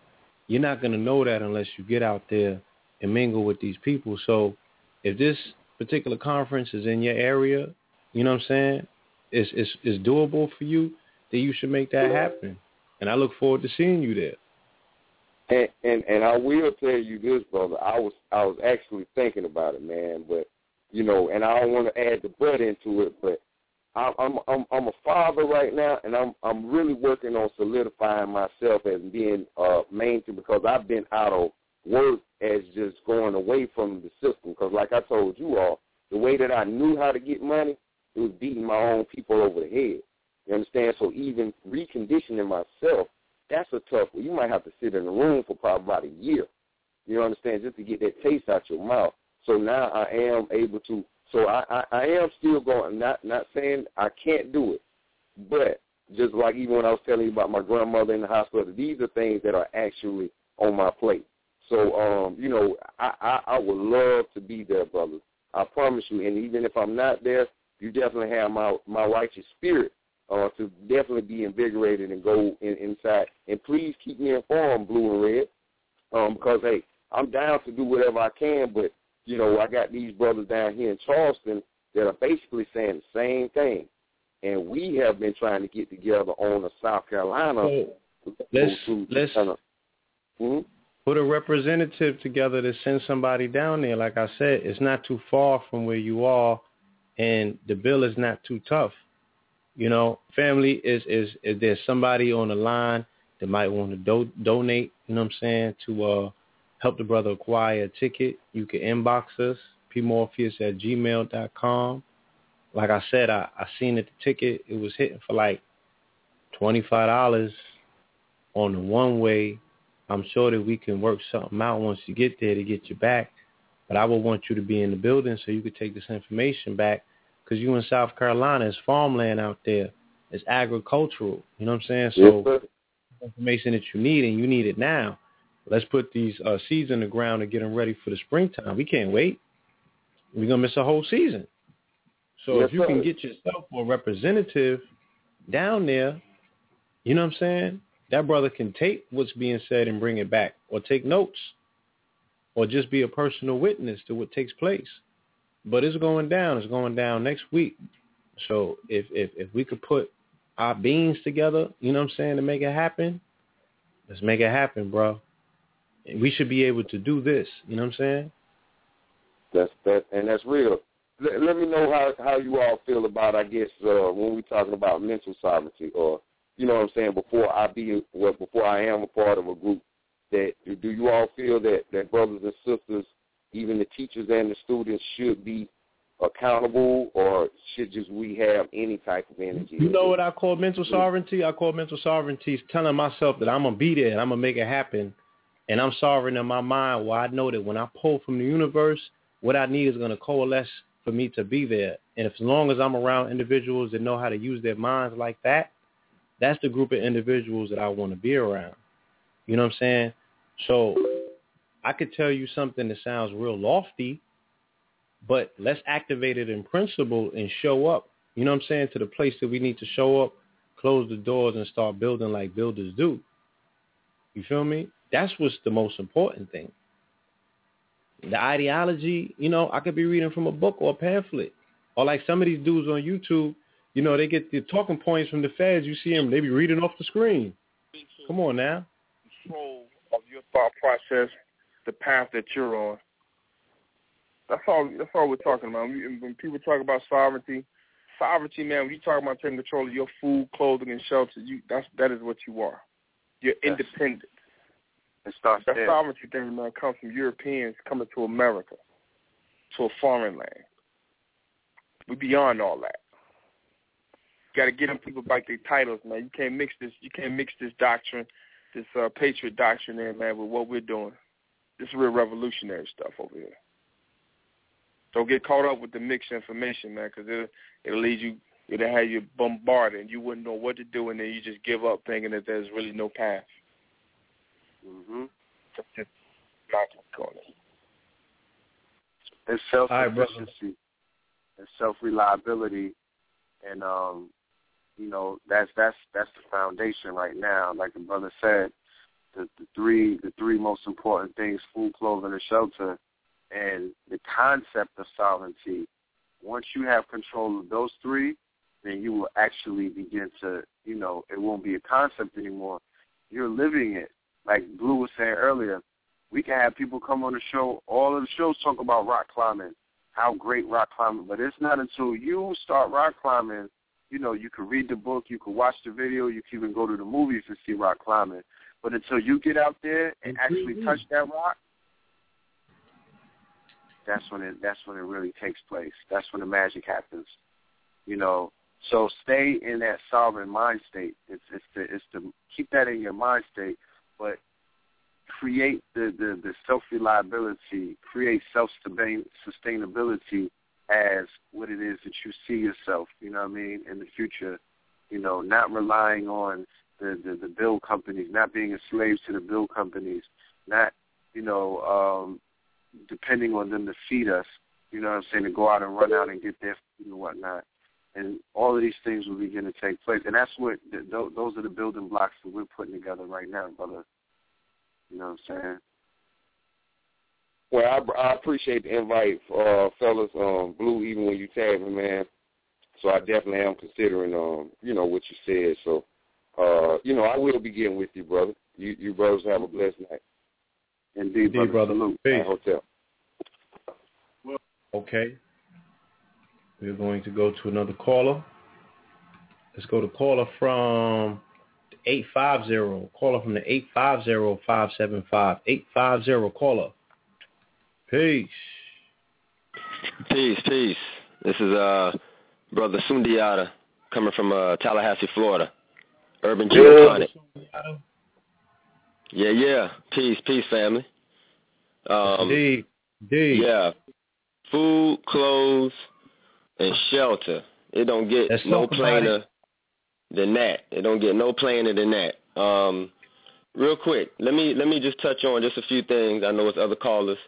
You're not going to know that unless you get out there and mingle with these people. So if this particular conference is in your area, you know what I'm saying, it's, it's, it's doable for you, then you should make that happen. And I look forward to seeing you there. And, and and I will tell you this, brother. I was I was actually thinking about it, man. But you know, and I don't want to add the butt into it, but I'm I'm I'm, I'm a father right now, and I'm I'm really working on solidifying myself as being uh mainstream because I've been out of work as just going away from the system. Because like I told you all, the way that I knew how to get money, it was beating my own people over the head. You understand? So even reconditioning myself, that's a tough one. You might have to sit in a room for probably about a year. You understand? Just to get that taste out your mouth. So now I am able to. So I, I, I am still going. Not not saying I can't do it, but just like even when I was telling you about my grandmother in the hospital, these are things that are actually on my plate. So um, you know, I, I, I would love to be there, brothers. I promise you. And even if I'm not there, you definitely have my my righteous spirit uh, to definitely be invigorated and go in, inside. And please keep me informed, blue and red, um, because hey, I'm down to do whatever I can. But you know, I got these brothers down here in Charleston that are basically saying the same thing, and we have been trying to get together on a South Carolina. So, let's to, to let's kinda- Mhm. put a representative together to send somebody down there. Like I said, it's not too far from where you are, and the bill is not too tough. You know, family is is is there somebody on the line that might want to do- donate? You know what I'm saying to uh help the brother acquire a ticket? You can inbox us. pmorpheus at gmail dot com. Like I said, I, I seen that the ticket, it was hitting for like $25 on the one way. I'm sure that we can work something out once you get there to get you back. But I would want you to be in the building so you could take this information back because you in South Carolina, it's farmland out there. It's agricultural. You know what I'm saying? So Yes, information that you need and you need it now. Let's put these uh, seeds in the ground and get them ready for the springtime. We can't wait. We're going to miss a whole season. So Yes, if you can get yourself a representative down there, you know what I'm saying? That brother can take what's being said and bring it back or take notes or just be a personal witness to what takes place. But it's going down. It's going down next week. So if if if we could put our beings together, you know what I'm saying, to make it happen, let's make it happen, bro. We should be able to do this. You know what I'm saying? That's that, and that's real. Let, let me know how how you all feel about, I guess, uh, when we're talking about mental sovereignty, or you know what I'm saying. Before I be, well, before I am a part of a group, that do you all feel that that brothers and sisters, even the teachers and the students, should be accountable, or should just we have any type of energy? You know what I call mental sovereignty? I call mental sovereignty is telling myself that I'm gonna be there and I'm gonna make it happen, and I'm sovereign in my mind. Where I know that when I pull from the universe, what I need is gonna coalesce for me to be there. And if, as long as I'm around individuals that know how to use their minds like that, that's the group of individuals that I want to be around. You know what I'm saying? So I could tell you something that sounds real lofty, but let's activate it in principle and show up. You know what I'm saying? To the place that we need to show up, close the doors and start building like builders do. You feel me? That's what's the most important thing. The ideology, you know, I could be reading from a book or a pamphlet. Or like some of these dudes on YouTube, you know, they get the talking points from the feds. You see them, they be reading off the screen. Come on now. control of your thought process, the path that you're on. That's all. That's all we're talking about. When when people talk about sovereignty, sovereignty, man. When you talk about taking control of your food, clothing, and shelter, you that's that is what you are. You're independent. It starts that there. sovereignty thing, man, comes from Europeans coming to America, to a foreign land. We're beyond all that. You got to get them people back their titles, man. You can't mix this. You can't mix this doctrine, this uh, patriot doctrine, in, man, with what we're doing. This is real revolutionary stuff over here. Don't get caught up with the mixed information, man, because it'll, it'll lead you, it'll have you bombarded, and you wouldn't know what to do, and then you just give up thinking that there's really no path. Mm-hmm. That's just nonsense going on. It's All right, brother. self-sufficiency, it's self-reliability, and um, you know that's that's that's the foundation right now. Like the brother said, the, the three the three most important things: food, clothing, and shelter. And the concept of sovereignty. Once you have control of those three, then you will actually begin to, you know, it won't be a concept anymore. You're living it. Like Blue was saying earlier, we can have people come on the show. All of the shows talk about rock climbing, how great rock climbing, but it's not until you start rock climbing, you know, you can read the book, you can watch the video, you can even go to the movies and see rock climbing. But until you get out there and actually touch that rock, that's when it that's when it really takes place. That's when the magic happens. You know. So stay in that sovereign mind state. It's it's to it's to keep that in your mind state, but create the, the, the self reliability, create self sustainability as what it is that you see yourself, you know what I mean, in the future, you know, not relying on the, the, the bill companies, not being a slave to the bill companies, not, you know, um, depending on them to feed us, you know what I'm saying, to go out and run out and get their food and whatnot. And all of these things will begin to take place. And that's what, th- th- those are the building blocks that we're putting together right now, brother. You know what I'm saying? Well, I, I appreciate the invite, uh, fellas. Um, Blue, even when you tag me, man. So I definitely am considering, um, you know, what you said. So, uh, you know, I will be getting with you, brother. You, you brothers have a blessed night. Indeed, Indeed, brother. Salute. Peace. At hotel. Okay. We're going to go to another caller. Let's go to caller from 850. Caller from the 850-575. 850 caller. Peace. Peace, peace. This is uh brother Sundiata coming from uh Tallahassee, Florida. Urban Geoponic. Yeah, yeah. Peace, peace, family. Um, Indeed. Indeed. Yeah. Food, clothes, and shelter. It don't get Let's no plainer than that. It don't get no plainer than that. Um, real quick, let me let me just touch on just a few things. I know it's other callers.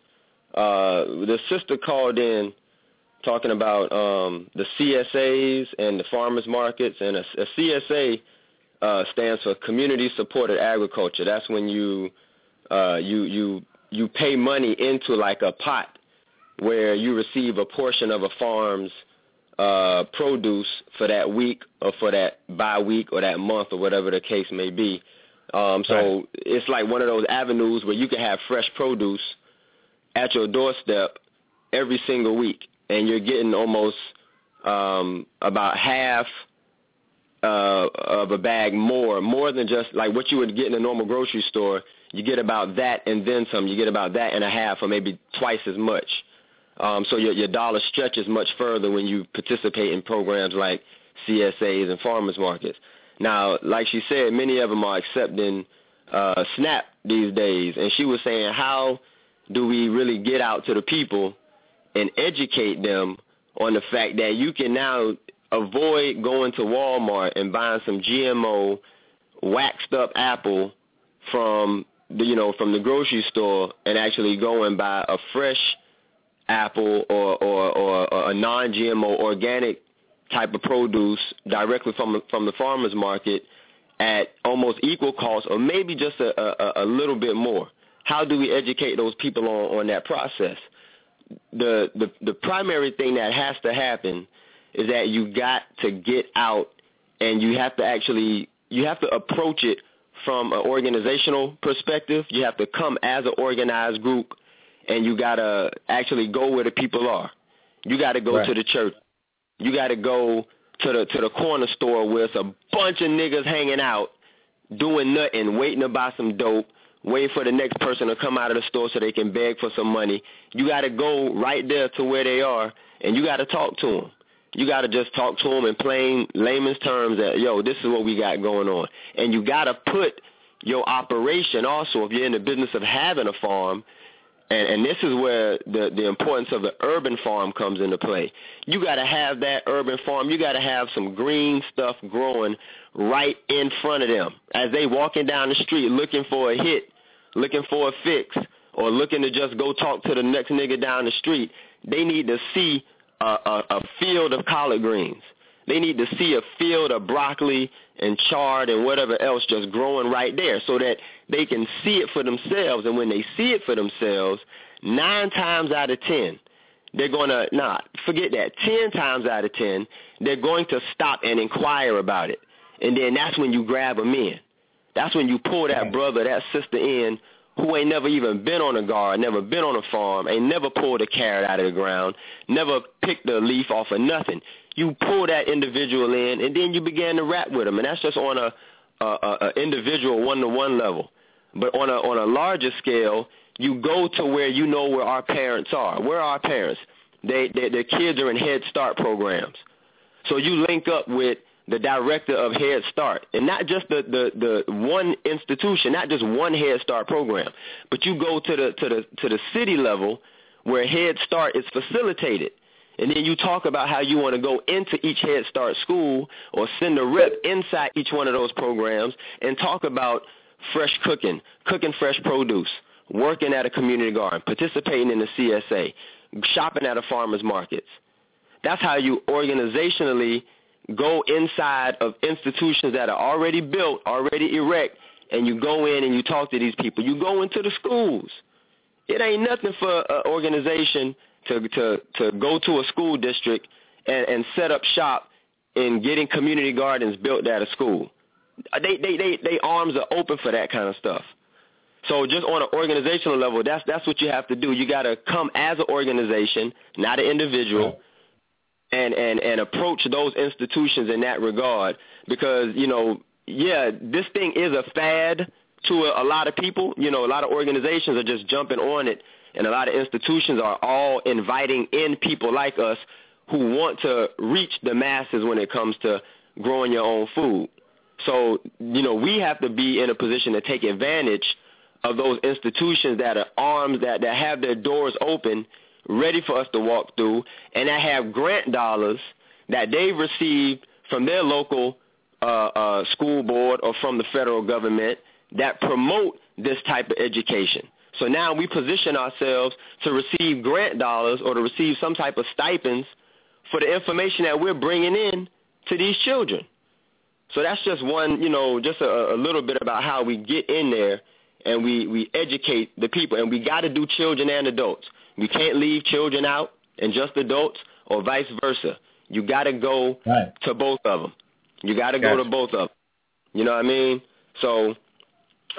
Uh, the sister called in talking about um, the CSAs and the farmers markets, and a, a CSA uh, stands for Community Supported Agriculture. That's when you uh, you you you pay money into like a pot where you receive a portion of a farm's uh, produce for that week or for that bye week or that month or whatever the case may be. Um, so Right. it's like one of those avenues where you can have fresh produce at your doorstep every single week, and you're getting almost um, about half uh, of a bag more, more than just like what you would get in a normal grocery store. You get about that and then some. You get about that and a half, or maybe twice as much. Um, so your, your dollar stretches much further when you participate in programs like CSAs and farmers markets. Now, like she said, many of them are accepting uh, SNAP these days, and she was saying, how do we really get out to the people and educate them on the fact that you can now avoid going to Walmart and buying some GMO waxed up apple from the you know from the grocery store and actually go and buy a fresh apple or or, or, or a non-GMO organic type of produce directly from from the farmers market at almost equal cost or maybe just a, a, a little bit more. How do we educate those people on, on that process? The, the the primary thing that has to happen is that you got to get out and you have to actually you have to approach it from an organizational perspective. You have to come as an organized group and you got to actually go where the people are. You got to go Right. to the church. You got to go to the to the corner store where it's a bunch of niggas hanging out doing nothing, waiting to buy some dope, waiting for the next person to come out of the store so they can beg for some money. You got to go right there to where they are, and you got to talk to them. You got to just talk to them in plain layman's terms that, yo, this is what we got going on. And you got to put your operation also, if you're in the business of having a farm, and, and this is where the, the importance of the urban farm comes into play. You got to have that urban farm. You got to have some green stuff growing right in front of them as they walking down the street looking for a hit, looking for a fix, or looking to just go talk to the next nigga down the street. They need to see a, a, a field of collard greens. They need to see a field of broccoli and chard and whatever else just growing right there so that they can see it for themselves. And when they see it for themselves, nine times out of ten, they're going to, nah, forget that. Ten times out of ten, they're going to stop and inquire about it. And then that's when you grab them in. That's when you pull that brother, that sister in who ain't never even been on a garden, never been on a farm, ain't never pulled a carrot out of the ground, never picked a leaf off of nothing. You pull that individual in, and then you begin to rap with them, and that's just on a, a, a, a individual one-to-one level. But on a on a larger scale, you go to where you know where our parents are. Where are our parents? They, they their kids are in Head Start programs. So you link up with the director of Head Start, and not just the, the, the one institution, not just one Head Start program, but you go to the to the to the city level where Head Start is facilitated. And then you talk about how you want to go into each Head Start school or send a rep inside each one of those programs and talk about fresh cooking, cooking fresh produce, working at a community garden, participating in the CSA, shopping at a farmer's markets. That's how you organizationally go inside of institutions that are already built, already erect, and you go in and you talk to these people. You go into the schools. It ain't nothing for an organization to to to go to a school district and, and set up shop in getting community gardens built at a school. They they they they arms are open for that kind of stuff. So just on an organizational level, that's that's what you have to do. You got to come as an organization, not an individual, and and and approach those institutions in that regard because you know, yeah, this thing is a fad to a, a lot of people. You know, a lot of organizations are just jumping on it and a lot of institutions are all inviting in people like us who want to reach the masses when it comes to growing your own food. So, you know, we have to be in a position to take advantage of those institutions that are armed, that, that have their doors open, ready for us to walk through, and that have grant dollars that they've received from their local uh, uh, school board or from the federal government that promote this type of education. So now we position ourselves to receive grant dollars or to receive some type of stipends for the information that we're bringing in to these children. So that's just one, you know, just a, a little bit about how we get in there and we, we educate the people. And we got to do children and adults. We can't leave children out and just adults or vice versa. You got to go right. to both of them. You got to Gotcha. go to both of them. You know what I mean? So,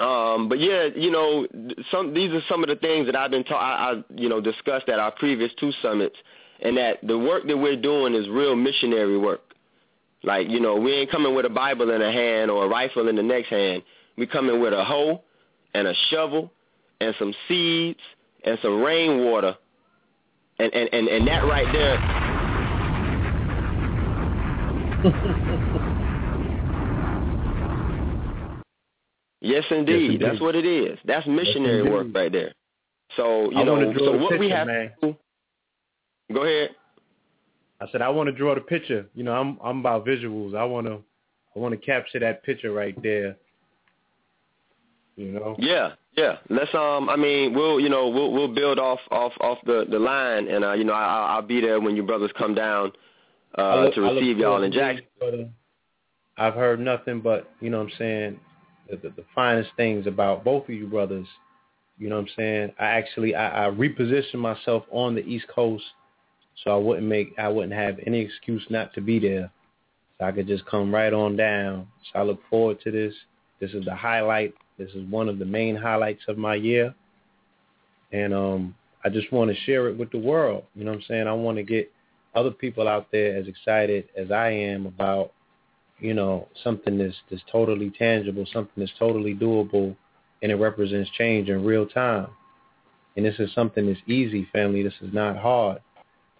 um, but yeah, you know, some these are some of the things that I've been ta- I, I you know discussed at our previous two summits, and that the work that we're doing is real missionary work. Like you know, we ain't coming with a Bible in a hand or a rifle in the next hand. We coming with a hoe and a shovel and some seeds and some rainwater, and and and, and that right there. Yes, indeed. indeed. That's what it is. That's missionary indeed. work right there. So you I know, so the what we picture, have man. to. Go ahead. I said I want to draw the picture. You know, I'm I'm about visuals. I want to I want to capture that picture right there. You know. Yeah, yeah. Let's um. I mean, we'll you know we'll we'll build off off off the the line, and uh, you know I I'll, I'll be there when you brothers come down uh look- to receive y'all in Jackson. but, uh, I've heard nothing but you know what I'm saying the, the, the finest things about both of you brothers. You know what I'm saying? I actually I, I repositioned myself on the East Coast so I wouldn't make I wouldn't have any excuse not to be there. So I could just come right on down. So I look forward to this. This is the highlight. This is one of the main highlights of my year. And um I just want to share it with the world. You know what I'm saying? I want to get other people out there as excited as I am about, you know, something that's that's totally tangible, something that's totally doable, and it represents change in real time. And this is something that's easy, family. This is not hard.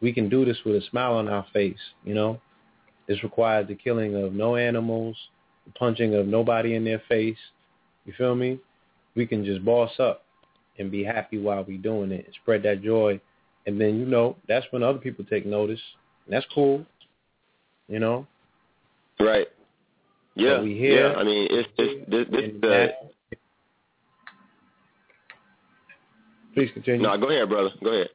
We can do this with a smile on our face, you know. This requires the killing of no animals, punching of nobody in their face. You feel me? We can just boss up and be happy while we doing it and spread that joy. And then, you know, that's when other people take notice. And that's cool. You know? Right. Yeah. we here. Yeah. I mean, it's it's this, this the. that- uh, Please continue. No, go ahead, brother. Go ahead.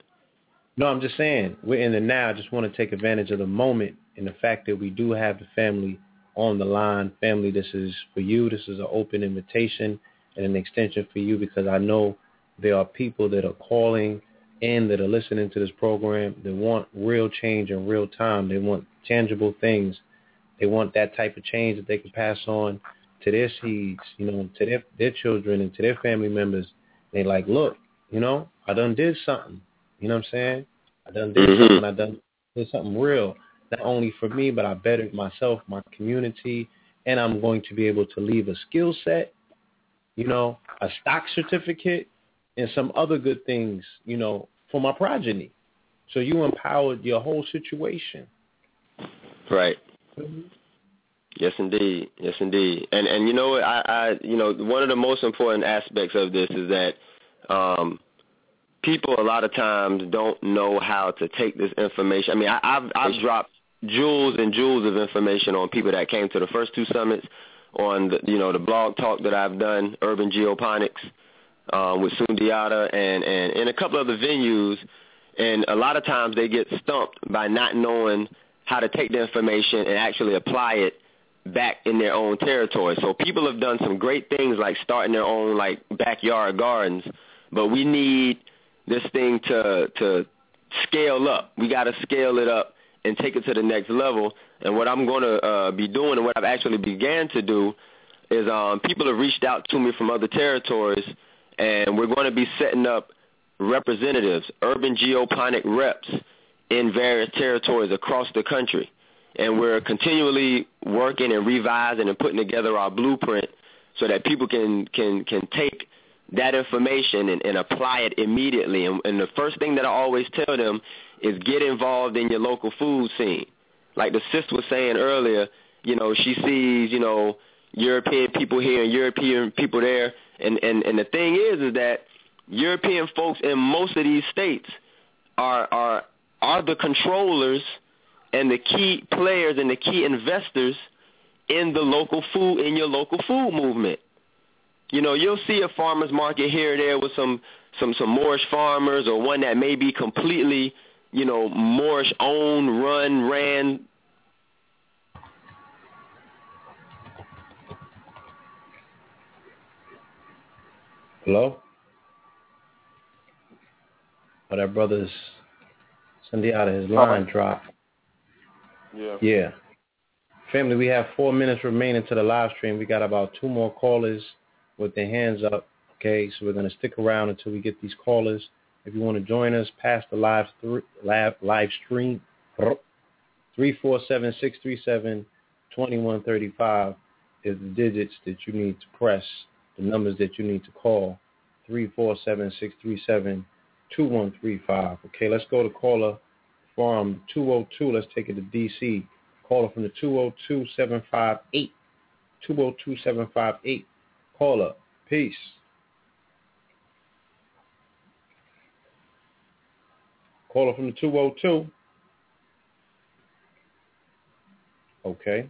No, I'm just saying, we're in the now. I just want to take advantage of the moment and the fact that we do have the family on the line. Family, this is for you. This is an open invitation and an extension for you because I know there are people that are calling in that are listening to this program that want real change in real time. They want tangible things. They want that type of change that they can pass on to their seeds, you know, to their their children and to their family members. They like, look, you know, I done did something. You know what I'm saying? I done did Mhm. something. I done did something real, not only for me, but I bettered myself, my community, and I'm going to be able to leave a skill set, you know, a stock certificate, and some other good things, you know, for my progeny. So you empowered your whole situation. Right. Yes, indeed. Yes, indeed. And and you know, I, I you know, one of the most important aspects of this is that um, people a lot of times don't know how to take this information. I mean, I, I've I've dropped jewels and jewels of information on people that came to the first two summits, on the you know the blog talk that I've done, Urban Geoponics, um, with Sundiata and and and a couple other venues, and a lot of times they get stumped by not knowing how to take the information and actually apply it back in their own territory. So people have done some great things like starting their own like backyard gardens, but we need this thing to to scale up. We got to scale it up and take it to the next level. And what I'm going to uh, be doing and what I've actually began to do is um, people have reached out to me from other territories, and we're going to be setting up representatives, urban geoponic reps in various territories across the country. And we're continually working and revising and putting together our blueprint so that people can can can take that information and, and apply it immediately. And, and the first thing that I always tell them is get involved in your local food scene. Like the sister was saying earlier, you know, she sees, you know, European people here and European people there. And, and, and the thing is, is that European folks in most of these states are, are, are the controllers and the key players and the key investors in the local food, in your local food movement. You know, you'll see a farmer's market here or there with some, some, some Moorish farmers or one that may be completely, you know, Moorish owned, run, ran, Hello? Oh, that brother's Sundiata his line dropped. Yeah. Yeah. Family, we have four minutes remaining to the live stream. We got about two more callers with their hands up. Okay, so we're going to stick around until we get these callers. If you want to join us pass the live th- live, live stream, 347-637-2135 is the digits that you need to press the numbers that you need to call, 347-637-2135. Okay, let's go to caller from 202. Let's take it to D.C. Caller from the 202-758. 202-758. Caller, peace. Caller from the 202. Okay.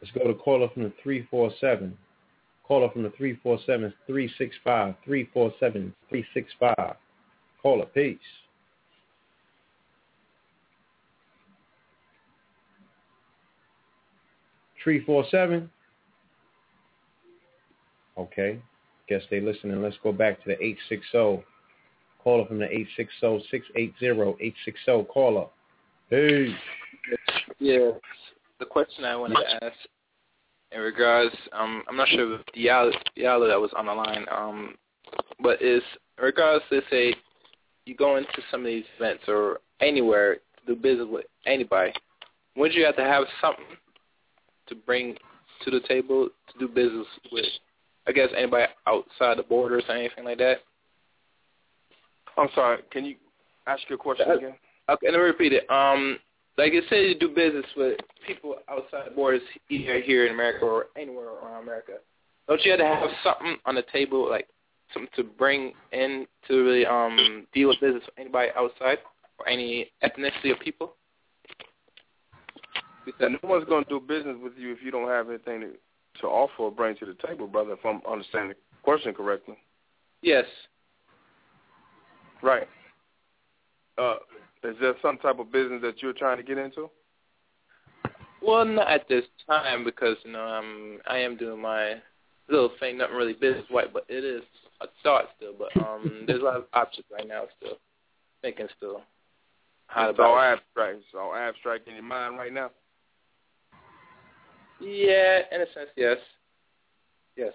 Let's go to caller from the 347. Caller from the 347-365, 347-365. Caller, peace. Three four seven. Okay. Guess they listening. Let's go back to the eight six zero. Caller from the eight six zero six eight zero eight six zero. Caller. Hey. Yeah. The question I wanted to ask in regards, um, I'm not sure if Diallo, Diallo that was on the line, um, but is in regards to say you go into some of these events or anywhere to do business with anybody, wouldn't you have to have something to bring to the table to do business with? I guess anybody outside the borders or anything like that. I'm sorry. Can you ask your question again? Okay, let me repeat it. Um, like it said, you do business with people outside the borders, either here in America or anywhere around America. Don't you have to have something on the table, like something to bring in to really um deal with business with anybody outside or any ethnicity of people? Because no one's going to do business with you if you don't have anything to, to offer or bring to the table, brother. If I'm understanding the question correctly. Yes. Right. Uh, is there some type of business that you're trying to get into? Well, not at this time because you know I'm I am doing my little thing, nothing really business wise, but it is a start still. But um, there's a lot of options right now still, thinking still. How it's about all abstract. It's all abstract in your mind right now. Yeah, in a sense, yes. Yes.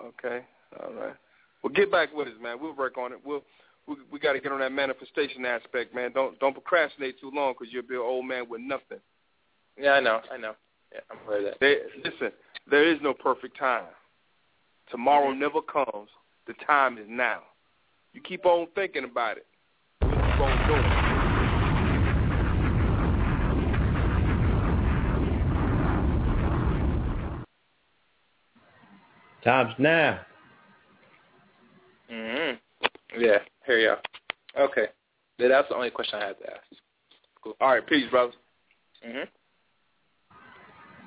Okay. All right. Well, get back with us, man. We'll work on it. We'll we we got to get on that manifestation aspect, man. Don't don't procrastinate too long because you'll be an old man with nothing. Yeah, I know. I know. Yeah, I'm aware of that. There, listen, there is no perfect time. Tomorrow mm-hmm. never comes. The time is now. You keep on thinking about it. You keep on doing it. Time's now. Mhm. Yeah. Here you are. Okay. Yeah, that's the only question I had to ask. Cool. All right. Peace, brother. Mhm.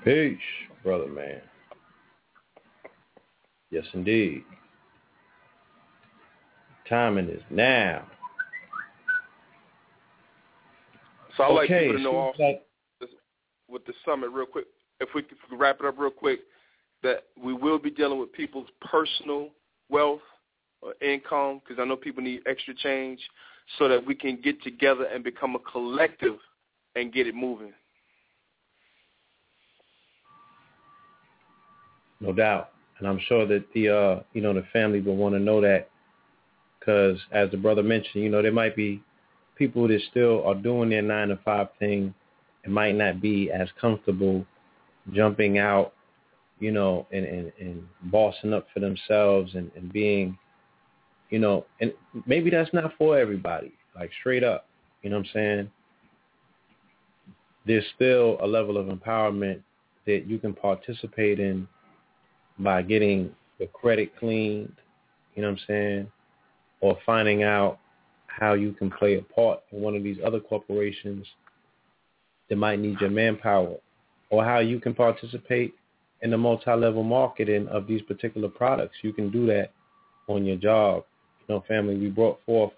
Peace, brother man. Yes, indeed. Timing is now. So I'd like people to know seems also like- with the summit real quick, if we could wrap it up real quick, that we will be dealing with people's personal wealth or income, because I know people need extra change, so that we can get together and become a collective and get it moving. No doubt. And I'm sure that the uh you know the family will want to know that because as the brother mentioned, you know there might be people that still are doing their nine to five thing and might not be as comfortable jumping out you know, and, and, and bossing up for themselves and, and being, you know, and maybe that's not for everybody, like straight up, you know what I'm saying? There's still a level of empowerment that you can participate in by getting the credit cleaned, you know what I'm saying? Or finding out how you can play a part in one of these other corporations that might need your manpower or how you can participate in the multi-level marketing of these particular products. You can do that on your job. You know, family, we brought forth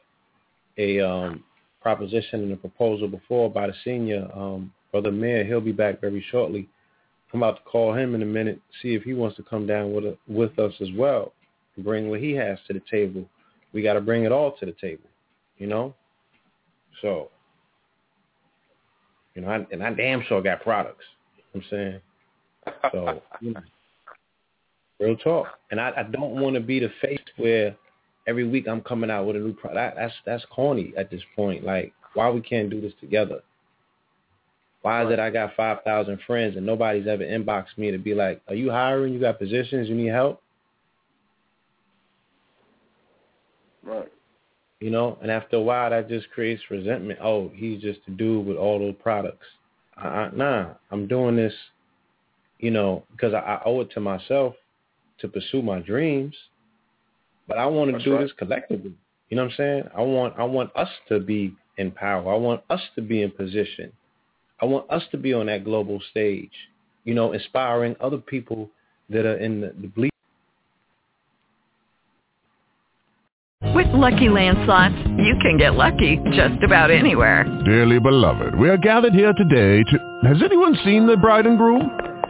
a um, proposition and a proposal before by the senior um, brother mayor. He'll be back very shortly. I'm about to call him in a minute, see if he wants to come down with a, with us as well and bring what he has to the table. We got to bring it all to the table, you know. So, you know, I, and I damn sure got products. You know I'm saying so, you know, real talk. And I, I don't want to be the face where every week I'm coming out with a new product. That's that's corny at this point. Like, why we can't do this together? Why is it I got five thousand friends and nobody's ever inboxed me to be like, "Are you hiring? You got positions? You need help?" Right. You know, and after a while, that just creates resentment. Oh, he's just a dude with all those products. Uh, nah, I'm doing this you know, because I, I owe it to myself to pursue my dreams. But I want to That's do right. this collectively. You know what I'm saying? I want I want us to be in power. I want us to be in position. I want us to be on that global stage. You know, inspiring other people that are in the, the bleed. With Lucky Land slots, you can get lucky just about anywhere. Dearly beloved, we are gathered here today to. Has anyone seen the bride and groom?